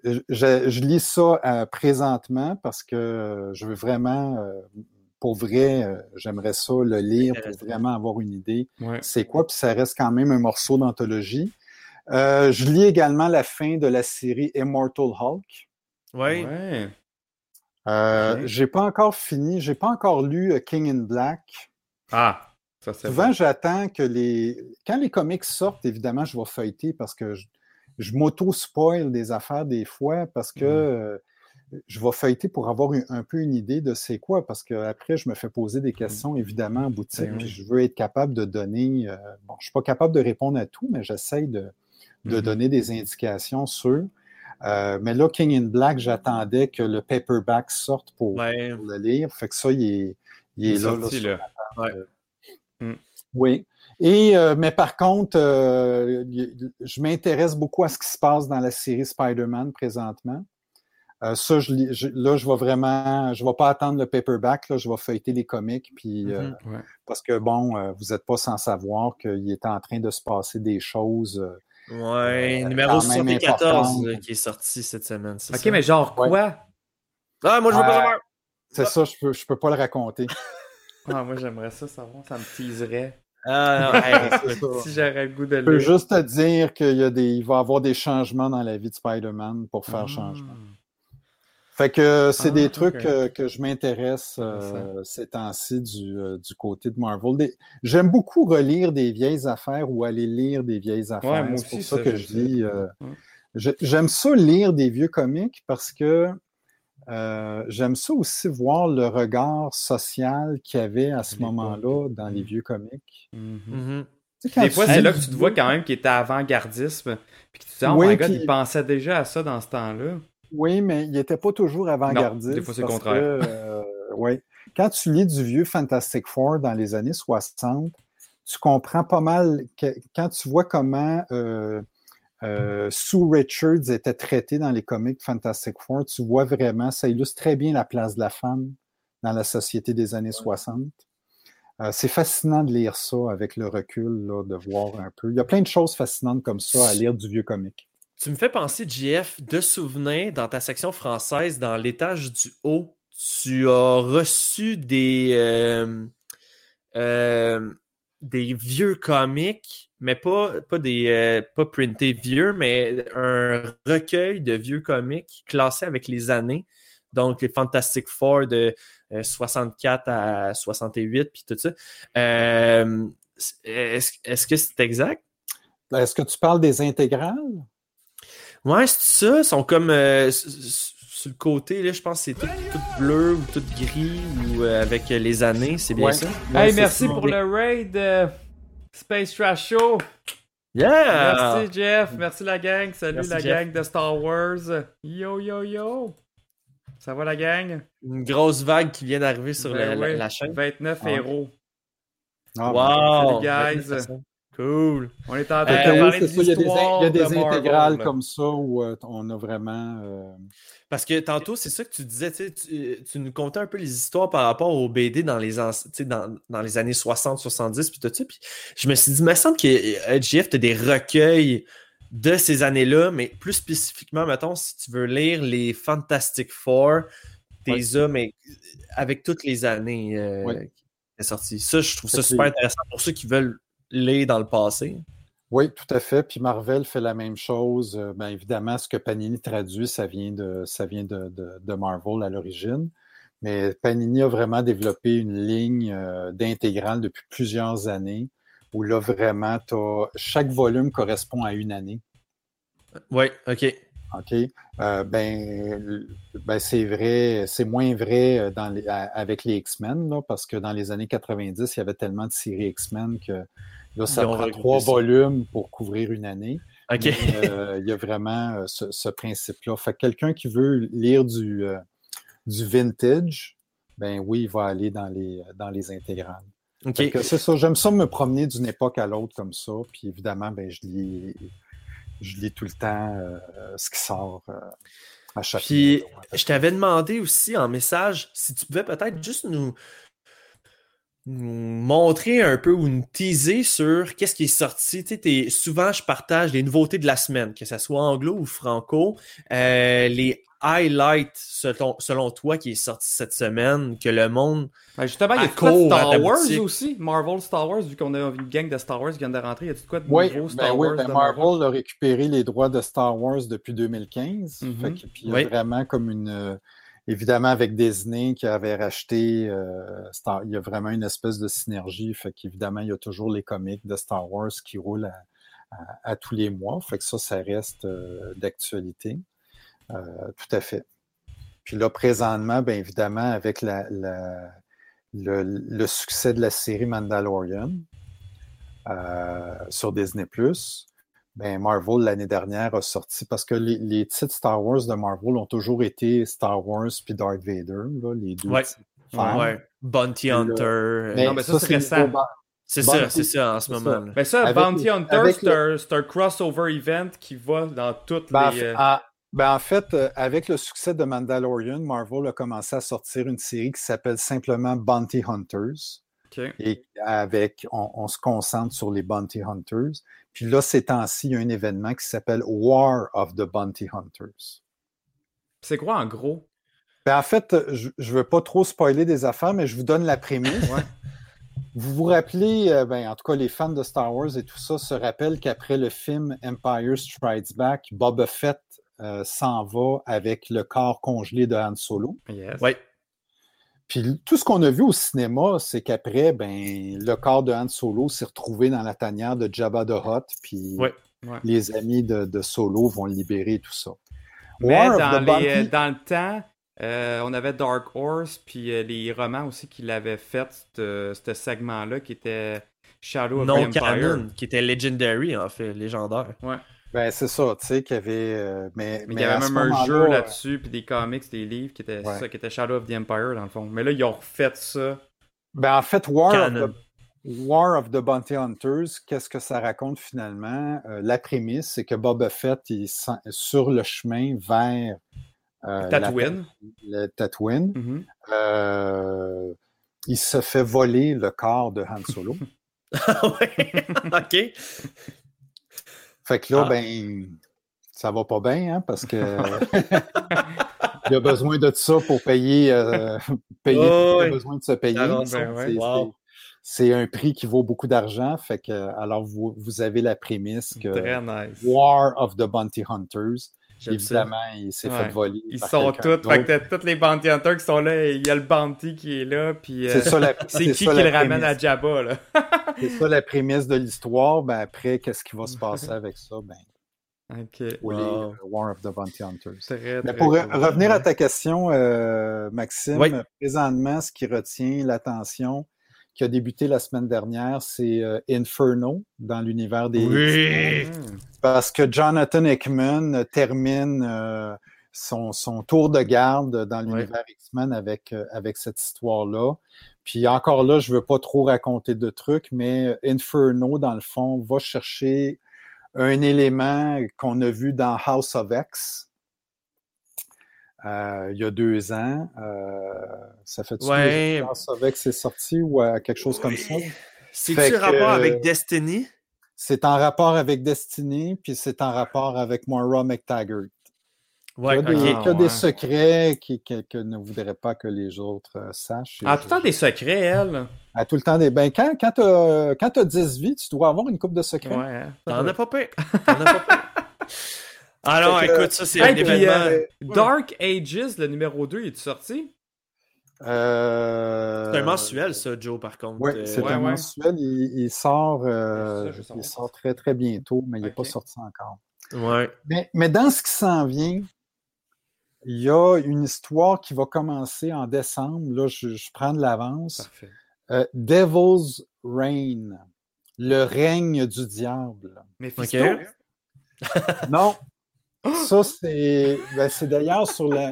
je, lis ça euh, présentement parce que je veux vraiment, euh, pour vrai, euh, j'aimerais ça le lire pour vraiment avoir une idée. Ouais. C'est quoi? Puis ça reste quand même un morceau d'anthologie. Euh, je lis également la fin de la série Immortal Hulk. Ouais. Ouais. Euh, Ok. J'ai pas encore fini, j'ai pas encore lu euh, King in Black. Ah, ça c'est Souvent, j'attends que les. Quand les comics sortent, évidemment, je vais feuilleter parce que je, je m'auto-spoil des affaires des fois parce que euh, je vais feuilleter pour avoir un, un peu une idée de c'est quoi. Parce qu'après, je me fais poser des questions, évidemment, en boutique. Ben je veux être capable de donner. euh, bon, je ne suis pas capable de répondre à tout, mais j'essaye de, de Mhm. donner des indications sur. Euh, mais là, King in Black, j'attendais que le paperback sorte pour, Ouais. pour le lire. Fait que ça, il est, il est Il est là. là, sorti, là. oui. Et, euh, mais par contre, euh, je m'intéresse beaucoup à ce qui se passe dans la série Spider-Man présentement. Euh, ça, je, là, je vais vraiment, je vais pas attendre le paperback, là, je vais feuilleter les comics, puis. Ouais. parce que bon, euh, vous n'êtes pas sans savoir qu'il est en train de se passer des choses. Euh, Ouais, Euh, numéro quand même 74 importante. là, qui est sorti cette semaine. Ok, ça? mais genre Ouais. quoi? Ah, moi je veux pas Euh, savoir! c'est ça, je peux, je peux pas le raconter. (laughs) Ah, moi j'aimerais ça savoir, ça me teaserait. Ah, non, hey, (laughs) C'est ça. Si j'aurais le goût de Je peux juste te dire qu'il y a des, il va y avoir des changements dans la vie de Spider-Man pour faire changement. Fait que c'est Ah, des trucs euh, que je m'intéresse euh, ces temps-ci du, euh, du côté de Marvel. Des- J'aime beaucoup relire des vieilles affaires ou aller lire des vieilles affaires. moi c'est pour ça ça, que je dis. euh, Ouais. J'aime ça lire des vieux comics parce que euh, j'aime ça aussi voir le regard social qu'il y avait à ce moment-là dans les vieux comics. Mhm. Mhm. Tu sais, quand Des fois, c'est là que tu te vois quand même qu'il était avant-gardisme. Puis que tu te dis, oh Oui, my god, puis- il pensait déjà à ça dans ce temps-là. Oui, mais il n'était pas toujours avant-gardiste. Des fois, c'est le parce contraire. que, euh, ouais. Quand tu lis du vieux Fantastic Four dans les années 60, tu comprends pas mal que- quand tu vois comment euh, euh, Sue Richards était traitée dans les comics Fantastic Four, tu vois vraiment, ça illustre très bien la place de la femme dans la société des années 60. Euh, c'est fascinant de lire ça avec le recul, là, de voir un peu. Il y a plein de choses fascinantes comme ça à lire du vieux comic. Tu me fais penser, JF, de souvenirs dans ta section française, dans l'étage du haut, tu as reçu des, euh, euh, des vieux comics, mais pas, pas des euh, pas printés vieux, mais un recueil de vieux comics classés avec les années. Donc, les Fantastic Four de euh, 64 à 68, puis tout ça. Est-ce, est-ce que c'est exact? Est-ce que tu parles des intégrales? Ouais, c'est ça. Ils sont comme euh, sur le côté, là, je pense que c'est tout, tout bleu ou tout gris ou euh, avec les années, c'est bien Ouais. ça? Hey, merci ça. pour le raid euh, Space Trash Show. Yeah! Merci Jeff, merci la gang, salut Merci, la Jeff. gang de Star Wars. Yo yo yo. Ça va la gang? Une grosse vague qui vient d'arriver sur Ben la, la- oui, la chaîne. 29 Ah. héros. Ah, Wow! Salut, guys. Cool! On est en train Euh, de que oui, parler ça, il y a des, il y a des de intégrales comme ça où euh, on a vraiment. euh, Parce que tantôt, c'est ça que tu disais, tu, nous contais un peu les histoires par rapport aux BD dans les, anci- tu sais, dans, dans les années 60, 70, puis tout ça. Puis je me suis dit, il me semble que JF, tu as des recueils de ces années-là, mais plus spécifiquement, mettons, si tu veux lire les Fantastic Four, t'es Ouais. mais avec toutes les années. euh, Ouais. est sorti. Ça, je trouve ça super intéressant pour ceux qui veulent lire dans le passé. Oui, tout à fait. Puis Marvel fait la même chose. Euh, Bien évidemment, ce que Panini traduit, ça vient de, ça vient de, de- de Marvel à l'origine. Mais Panini a vraiment développé une ligne euh, d'intégrale depuis plusieurs années où là, vraiment, chaque volume correspond à une année. Oui, ok. OK? Euh, ben, ben, c'est vrai, c'est moins vrai dans les- à- avec les X-Men, parce que dans les années 90, il y avait tellement de séries X-Men que là, ça prend trois ça. volumes pour couvrir une année. Ok. Mais, euh, il y a vraiment euh, ce, ce principe-là. Fait que quelqu'un qui veut lire du, euh, du vintage, ben oui, il va aller dans les, dans les intégrales. Ok. Fait que C'est ça, j'aime ça me promener d'une époque à l'autre comme ça. Puis évidemment, ben, je lis, je lis tout le temps euh, ce qui sort à chaque Puis, je t'avais demandé aussi en message si tu pouvais peut-être juste nous montrer un peu ou nous teaser sur qu'est-ce qui est sorti. Tu sais, souvent, je partage les nouveautés de la semaine, que ce soit anglo ou franco. Euh, les highlights, selon, selon toi, qui est sorti cette semaine, que le monde. Ben, justement, il y a de Star ta Wars boutique. aussi? Marvel Star Wars, vu qu'on a une gang de Star Wars qui vient de rentrer. Il y a de quoi de Oui, nouveau ben Star oui, Wars ben de Marvel a récupéré les droits de Star Wars depuis 2015. Mhm. Fait que- puis il y a Oui. vraiment comme une. Évidemment, avec Disney qui avait racheté euh, Star, il y a vraiment une espèce de synergie. Fait qu'évidemment, il y a toujours les comics de Star Wars qui roulent à, tous les mois. Fait que ça, ça reste euh, d'actualité. Euh, tout à fait. Puis là, présentement, bien évidemment, avec le, le succès de la série Mandalorian sur Disney+, ben Marvel, l'année dernière, a sorti, parce que les, les titres Star Wars de Marvel ont toujours été Star Wars puis Darth Vader, là, les deux Ouais. Ouais. Bounty Hunter. Mais Non, mais ça, c'est le récent. c'est ça, c'est ça en ce c'est moment. ça. Ben ça, Avec Bounty Hunter, c'est un, c'est un crossover event qui va dans toutes Ben, en les... euh, ah, ben, en fait, euh, avec le succès de Mandalorian, Marvel a commencé à sortir une série qui s'appelle simplement Bounty Hunters. Et avec, on, on se concentre sur les Bounty Hunters. Puis là, ces temps-ci, il y a un événement qui s'appelle War of the Bounty Hunters. C'est quoi en gros? Ben, en fait, je ne veux pas trop spoiler des affaires, mais je vous donne la prémisse. Ouais. Vous vous rappelez, euh, ben, en tout cas, les fans de Star Wars et tout ça se rappellent qu'après le film Empire Strikes Back, Boba Fett euh, s'en va avec le corps congelé de Han Solo. Yes. Ouais. Puis tout ce qu'on a vu au cinéma, c'est qu'après, ben, le corps de Han Solo s'est retrouvé dans la tanière de Jabba the Hutt, puis Ouais. Ouais. les amis de, de Solo vont le libérer et tout ça. Mais dans, les, euh, dans le temps, euh, on avait Dark Horse, puis euh, les romans aussi qui l'avaient fait, ce segment-là, qui était Shadow of the Non Empire. canon, qui était Legendary, en fait, légendaire. Ben, c'est ça, tu sais, qu'il y avait. euh, mais, Mais il y avait même un jeu euh, là-dessus, puis des comics, des livres, qui étaient Ouais. ça, qui était Shadow of the Empire, dans le fond. Mais là, ils ont refait ça. Ben, en fait, War of, the, War of the Bounty Hunters, qu'est-ce que ça raconte finalement? Euh, la prémisse, c'est que Boba Fett est sur le chemin vers euh, la- Tatooine. le Tatooine. Mhm. Euh, il se fait voler le corps de Han Solo. (laughs) ouais. (laughs) ok. Fait que là, Ah. ben, ça va pas bien, hein, parce que (laughs) il a besoin de ça pour payer, euh, (laughs) payer Oh, il a besoin de se payer. C'est- ouais. Wow. Un prix qui vaut beaucoup d'argent. Fait que, alors, vous, vous avez la prémisse que nice. War of the Bounty Hunters. Évidemment, il s'est Ouais. fait voler. Ils par sont tous. Fait que tous les bounty hunters qui sont là, et il y a le bounty qui est là, puis. euh, C'est ça la, (laughs) c'est qui ça qui la le ramène à Jabba, là? (laughs) C'est ça la prémisse de l'histoire. Ben, après, qu'est-ce qui va se passer (laughs) avec ça? Ben, les Wow. euh, War of the Bounty Hunters. Très, Mais pour revenir à ta question, euh, Maxime, Oui. présentement, ce qui retient l'attention, qui a débuté la semaine dernière, c'est euh, Inferno dans l'univers des Oui. Parce que Jonathan Hickman termine euh, son, son tour de garde dans l'univers X-Men avec, euh, avec cette histoire-là. Puis encore là, je ne veux pas trop raconter de trucs, mais Inferno, dans le fond, va chercher un élément qu'on a vu dans House of X. euh, il y a deux ans. Ça fait Ouais. House of X est sorti ou quelque chose comme ça? C'est-tu que- rapport avec Destiny? C'est en rapport avec Destiny, puis c'est en rapport avec Moira McTaggart. Ouais, il y a, des, il y a Ah, des ouais. secrets qui, que, que ne voudraient pas que les autres euh, sachent. Ah, Et tout le temps des secrets, elle. À tout le temps des. Ben, quand, quand t'as quand t'as 10 vies, tu dois avoir une coupe de secrets. Ouais. hein. T'en as pas peur. (laughs) T'en as pas peur. Ah que- écoute, ça, c'est Hey, un puis, événement. euh, Dark Ages, le numéro 2, il est sorti? Euh, C'est un mensuel, ça, Joe, par contre. Oui, Euh, c'est ouais, un ouais. mensuel. Il, il sort, euh, Ça, il sort très, très bientôt, mais il n'est pas sorti encore. Ouais. Mais, mais dans ce qui s'en vient, il y a une histoire qui va commencer en décembre. Là, je, je prends de l'avance. Euh, Devil's Reign, le règne du diable. Mephisto? Ok. Non, (laughs) ça c'est ben, c'est d'ailleurs sur la.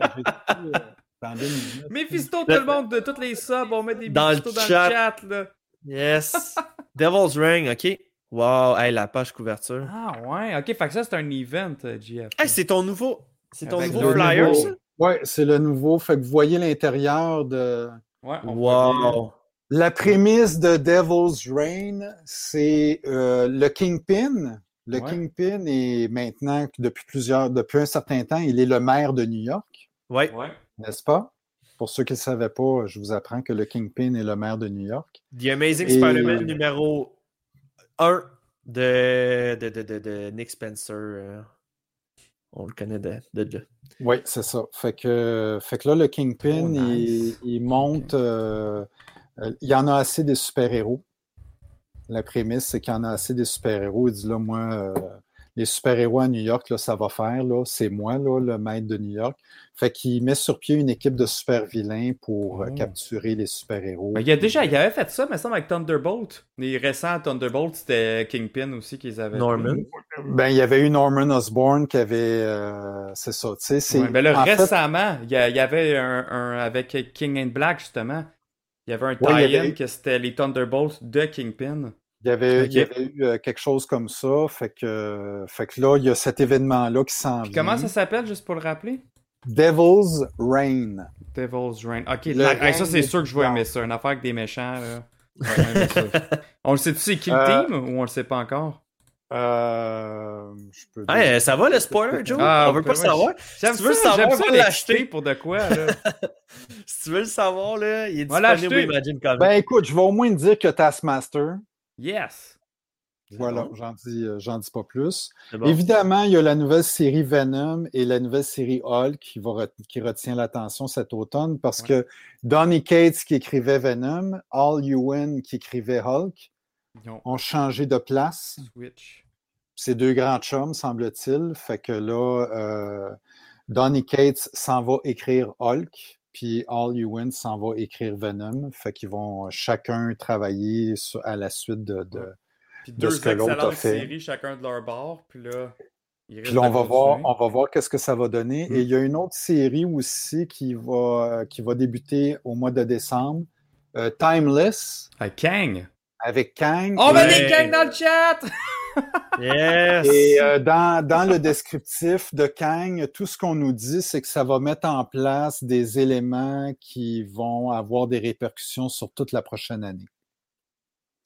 Deux minutes. Mephisto, tout le monde, de toutes les subs, on met des Dans le dans chat. le chat, là. Yes. (laughs) Devil's Ring, OK. Wow, hey, la page couverture. Ah ouais, ok, fait que ça c'est un event, euh, GF. Hey, c'est ton nouveau, c'est ton nouveau flyer, nouveau- ça? Ouais, c'est le nouveau. Fait que vous voyez l'intérieur de. Ouais, on. Wow. La prémisse de Devil's Reign, c'est euh, le Kingpin. Le Ouais. Kingpin est maintenant, depuis plusieurs, depuis un certain temps, il est le maire de New York, Ouais. Ouais. N'est-ce pas? Pour ceux qui ne savaient pas, je vous apprends que le Kingpin est le maire de New York. The Amazing Et- Spider-Man numéro 1 de, de, de, de, de Nick Spencer. euh, on le connaît de, de, de- Oui, c'est ça. Fait que, fait que là, le Kingpin, Oh, nice. il, il monte. euh, euh, il y en a assez des super-héros. La prémisse, c'est qu'il y en a assez des super-héros. Il dit là, moi, euh, les super-héros à New York, là, ça va faire. Là, c'est moi, là, le maître de New York. Fait qu'il met sur pied une équipe de super-vilains pour euh, Oh. capturer les super-héros. Ben, il y a déjà, il avait fait ça, mais ça avec Thunderbolt. Les récents Thunderbolt, c'était Kingpin aussi qu'ils avaient. Norman. Ben, il y avait eu Norman Osborn qui avait. euh, c'est ça. Tu sais, c'est. Ouais, ben là, récemment, il y, avait un, un- avec King and Black, justement. Il y avait un Ouais, tie-in avait- que c'était les Thunderbolts de Kingpin. Il y avait, il y Ok. avait eu euh, quelque chose comme ça. Fait que, fait que là, il y a cet événement-là qui s'en vient. comment ça s'appelle, juste pour le rappeler? Devil's Reign. Devil's Reign. Ok, Le la- hey, ça c'est sûr que je vais aimer ça. Une affaire avec des méchants. Là. Ça. (laughs) on le sait-tu c'est qui le Euh, team ou on le sait pas encore? Euh, je peux dire- Hey, ça va le spoiler, Joe? Ah, on veut pas le savoir. J'aime tu veux ça, le savoir, va l'acheter. pour de quoi, là? (laughs) Si tu veux le savoir, là, il est disponible. Imagine Comics. Ben écoute, je vais au moins dire que Taskmaster. Yes. Voilà, j'en dis, euh, j'en dis pas plus. Bon. Évidemment, il y a la nouvelle série Venom et la nouvelle série Hulk qui, va ret- qui retient l'attention cet automne parce Ouais. que Donny Cates qui écrivait Venom, Al Ewan qui écrivait Hulk ont changé de place. Switch. ces deux grands chums, semble-t-il. Fait que là, euh, Donny Cates s'en va écrire Hulk, puis Al Ewan s'en va écrire Venom. Fait qu'ils vont chacun travailler sur- à la suite de. de- Puis de deux ce que l'autre a fait. séries, chacun de leur bord. Puis là, Puis là, on va voir, on va voir qu'est-ce que ça va donner. Mm. Et il y a une autre série aussi qui va, qui va débuter au mois de décembre, euh, Timeless, Ah, Kang. avec Kang. On Et- met Ouais. des Kang dans le chat! (laughs) Yes! Et euh, dans, dans le descriptif de Kang, tout ce qu'on nous dit, c'est que ça va mettre en place des éléments qui vont avoir des répercussions sur toute la prochaine année.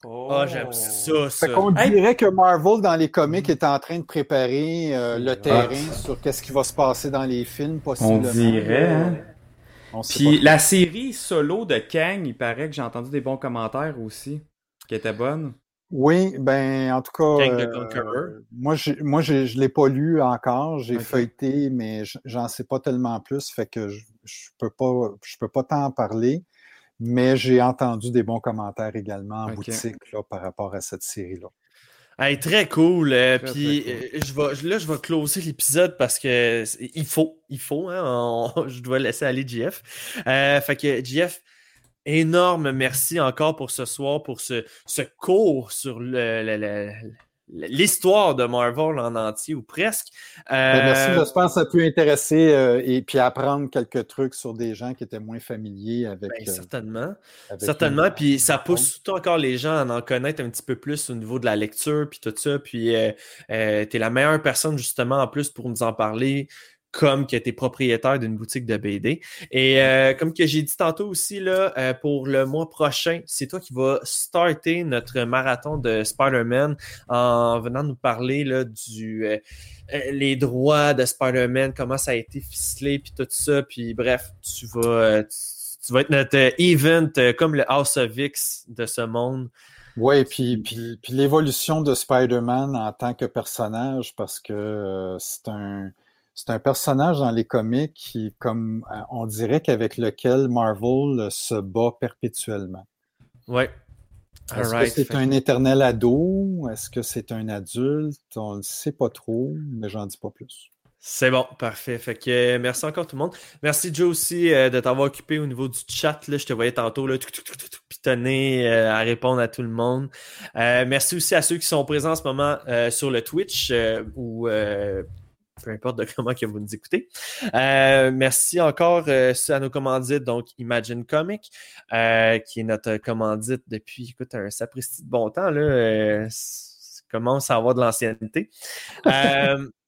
Ah, j'aime ça, ça. Fait Hey. dirait que Marvel, dans les comics, est en train de préparer euh, le terrain sur qu'est-ce qui va se passer dans les films, possiblement. On dirait, hein? On Puis la série solo de Kang, il paraît que j'ai entendu des bons commentaires aussi, qui était bonne. Oui, ben en tout cas, euh, Conqueror. moi, moi je ne l'ai pas lu encore. J'ai feuilleté, mais j'en sais pas tellement plus, fait que je je peux pas, je peux pas t'en parler. Mais j'ai entendu des bons commentaires également en boutique là, par rapport à cette série-là. Hey, très cool. euh, puis euh, je vais, là, je vais closer l'épisode parce que il faut, il faut. Hein, on- (laughs) je dois laisser aller JF. Euh, fait que JF, énorme merci encore pour ce soir, pour ce, ce cours sur le- le- le- l'histoire de Marvel en entier ou presque. Ben, merci, Euh, j'espère que ça peut intéresser euh, et puis apprendre quelques trucs sur des gens qui étaient moins familiers avec. ben, euh, certainement. avec Certainement, une- puis ça pousse surtout encore les gens à en connaître un petit peu plus au niveau de la lecture, puis tout ça. Puis euh, euh, tu es la meilleure personne justement en plus pour nous en parler, comme que tu es propriétaire d'une boutique de BD. Et euh, comme que j'ai dit tantôt aussi, là, euh, pour le mois prochain, c'est toi qui vas starter notre marathon de Spider-Man en venant nous parler là, du euh, les droits de Spider-Man, comment ça a été ficelé, puis tout ça. Puis bref, tu vas. tu- vas être notre event comme le House of X de ce monde. Oui, puis, puis, puis l'évolution de Spider-Man en tant que personnage, parce que c'est un, c'est un personnage dans les comics qui, comme euh, on dirait qu'avec lequel Marvel se bat perpétuellement. Ouais. Est-ce que c'est un éternel ado? Est-ce que c'est un adulte? On ne sait pas trop, mais j'en dis pas plus. C'est bon, parfait. Fait que euh, merci encore tout le monde. Merci Joe aussi euh, de t'avoir occupé au niveau du chat. Là. Je te voyais tantôt là, tout, tout, tout, tout, tout, pitonner euh, à répondre à tout le monde. Euh, merci aussi à ceux qui sont présents en ce moment euh, sur le Twitch euh, ou euh, peu importe de (laughs) comment que vous nous écoutez. Euh, merci encore euh, à nos commandites, donc Imagine Comic, euh, qui est notre commandite depuis, écoute, un sapristi de bon temps. Là, ça commence à avoir de l'ancienneté. (laughs)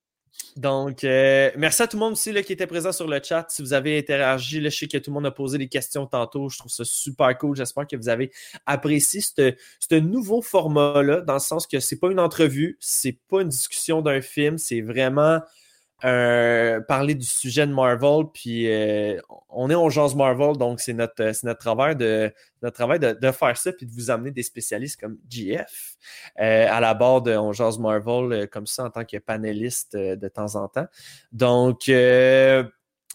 Donc, euh, merci à tout le monde aussi là, qui était présent sur le chat. Si vous avez interagi, là, je sais que tout le monde a posé des questions tantôt. Je trouve ça super cool. J'espère que vous avez apprécié ce ce nouveau format-là, dans le sens que c'est pas une entrevue, c'est pas une discussion d'un film, c'est vraiment euh, parler du sujet de Marvel. Puis euh, on est en Jase Marvel, donc c'est notre, c'est notre travail, de, notre travail de, de faire ça puis de vous amener des spécialistes comme GF euh, à la barre de On Jase Marvel euh, comme ça en tant que panéliste euh, de temps en temps. Donc, euh,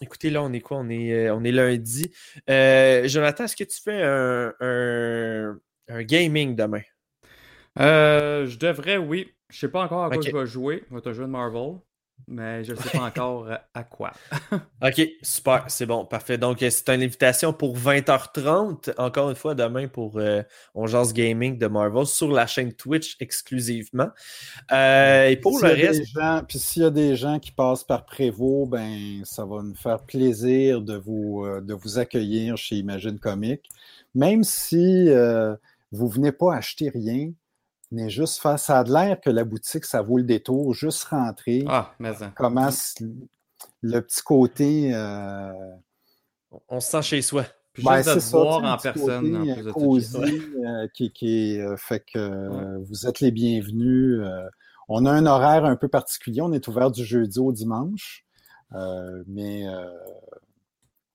écoutez, là, on est quoi? On est, euh, on est lundi. Euh, Jonathan, est-ce que tu fais un, un, un gaming demain? Euh, je devrais, oui. Je sais pas encore à quoi Ok. je vais jouer. Je vais te jouer de Marvel. Mais je sais pas encore euh, à quoi. (laughs) OK, super, c'est bon, parfait. Donc, euh, c'est une invitation pour 20h30, encore une fois, demain pour euh, On Jase Gaming de Marvel sur la chaîne Twitch exclusivement. Euh, et pour le reste, gens- Puis s'il y a des gens qui passent par Prévost, ben, ça va nous faire plaisir de vous, euh, de vous accueillir chez Imagine Comics. Même si euh, vous venez pas acheter rien, venez juste faire. Ça a de l'air que la boutique, ça vaut le détour. Juste rentrer. Ah, mais ça. Commence le petit côté. euh, on se sent chez soi. Puis ben, juste de c'est te ça, voir en personne. en côté, plus de euh, cosy, euh, qui, euh, fait que vous êtes les bienvenus. on a un horaire un peu particulier. On est ouvert du jeudi au dimanche, mais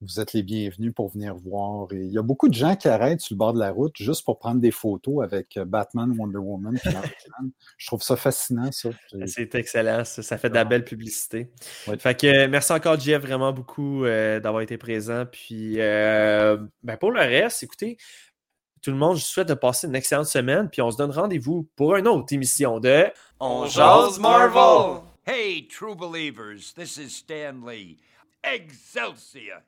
vous êtes les bienvenus pour venir voir. Et il y a beaucoup de gens qui arrêtent sur le bord de la route juste pour prendre des photos avec euh, Batman, Wonder Woman. puis. (laughs) Je trouve ça fascinant, ça. C'est excellent, ça, ça fait de la belle publicité. Ouais. Fait que euh, merci encore, Jeff, vraiment beaucoup euh, d'avoir été présent. Puis, euh, ben, pour le reste, écoutez, tout le monde, je vous souhaite de passer une excellente semaine. Puis, on se donne rendez-vous pour une autre émission de On jase Marvel! Hey, true believers, this is Stan Lee. Excelsior!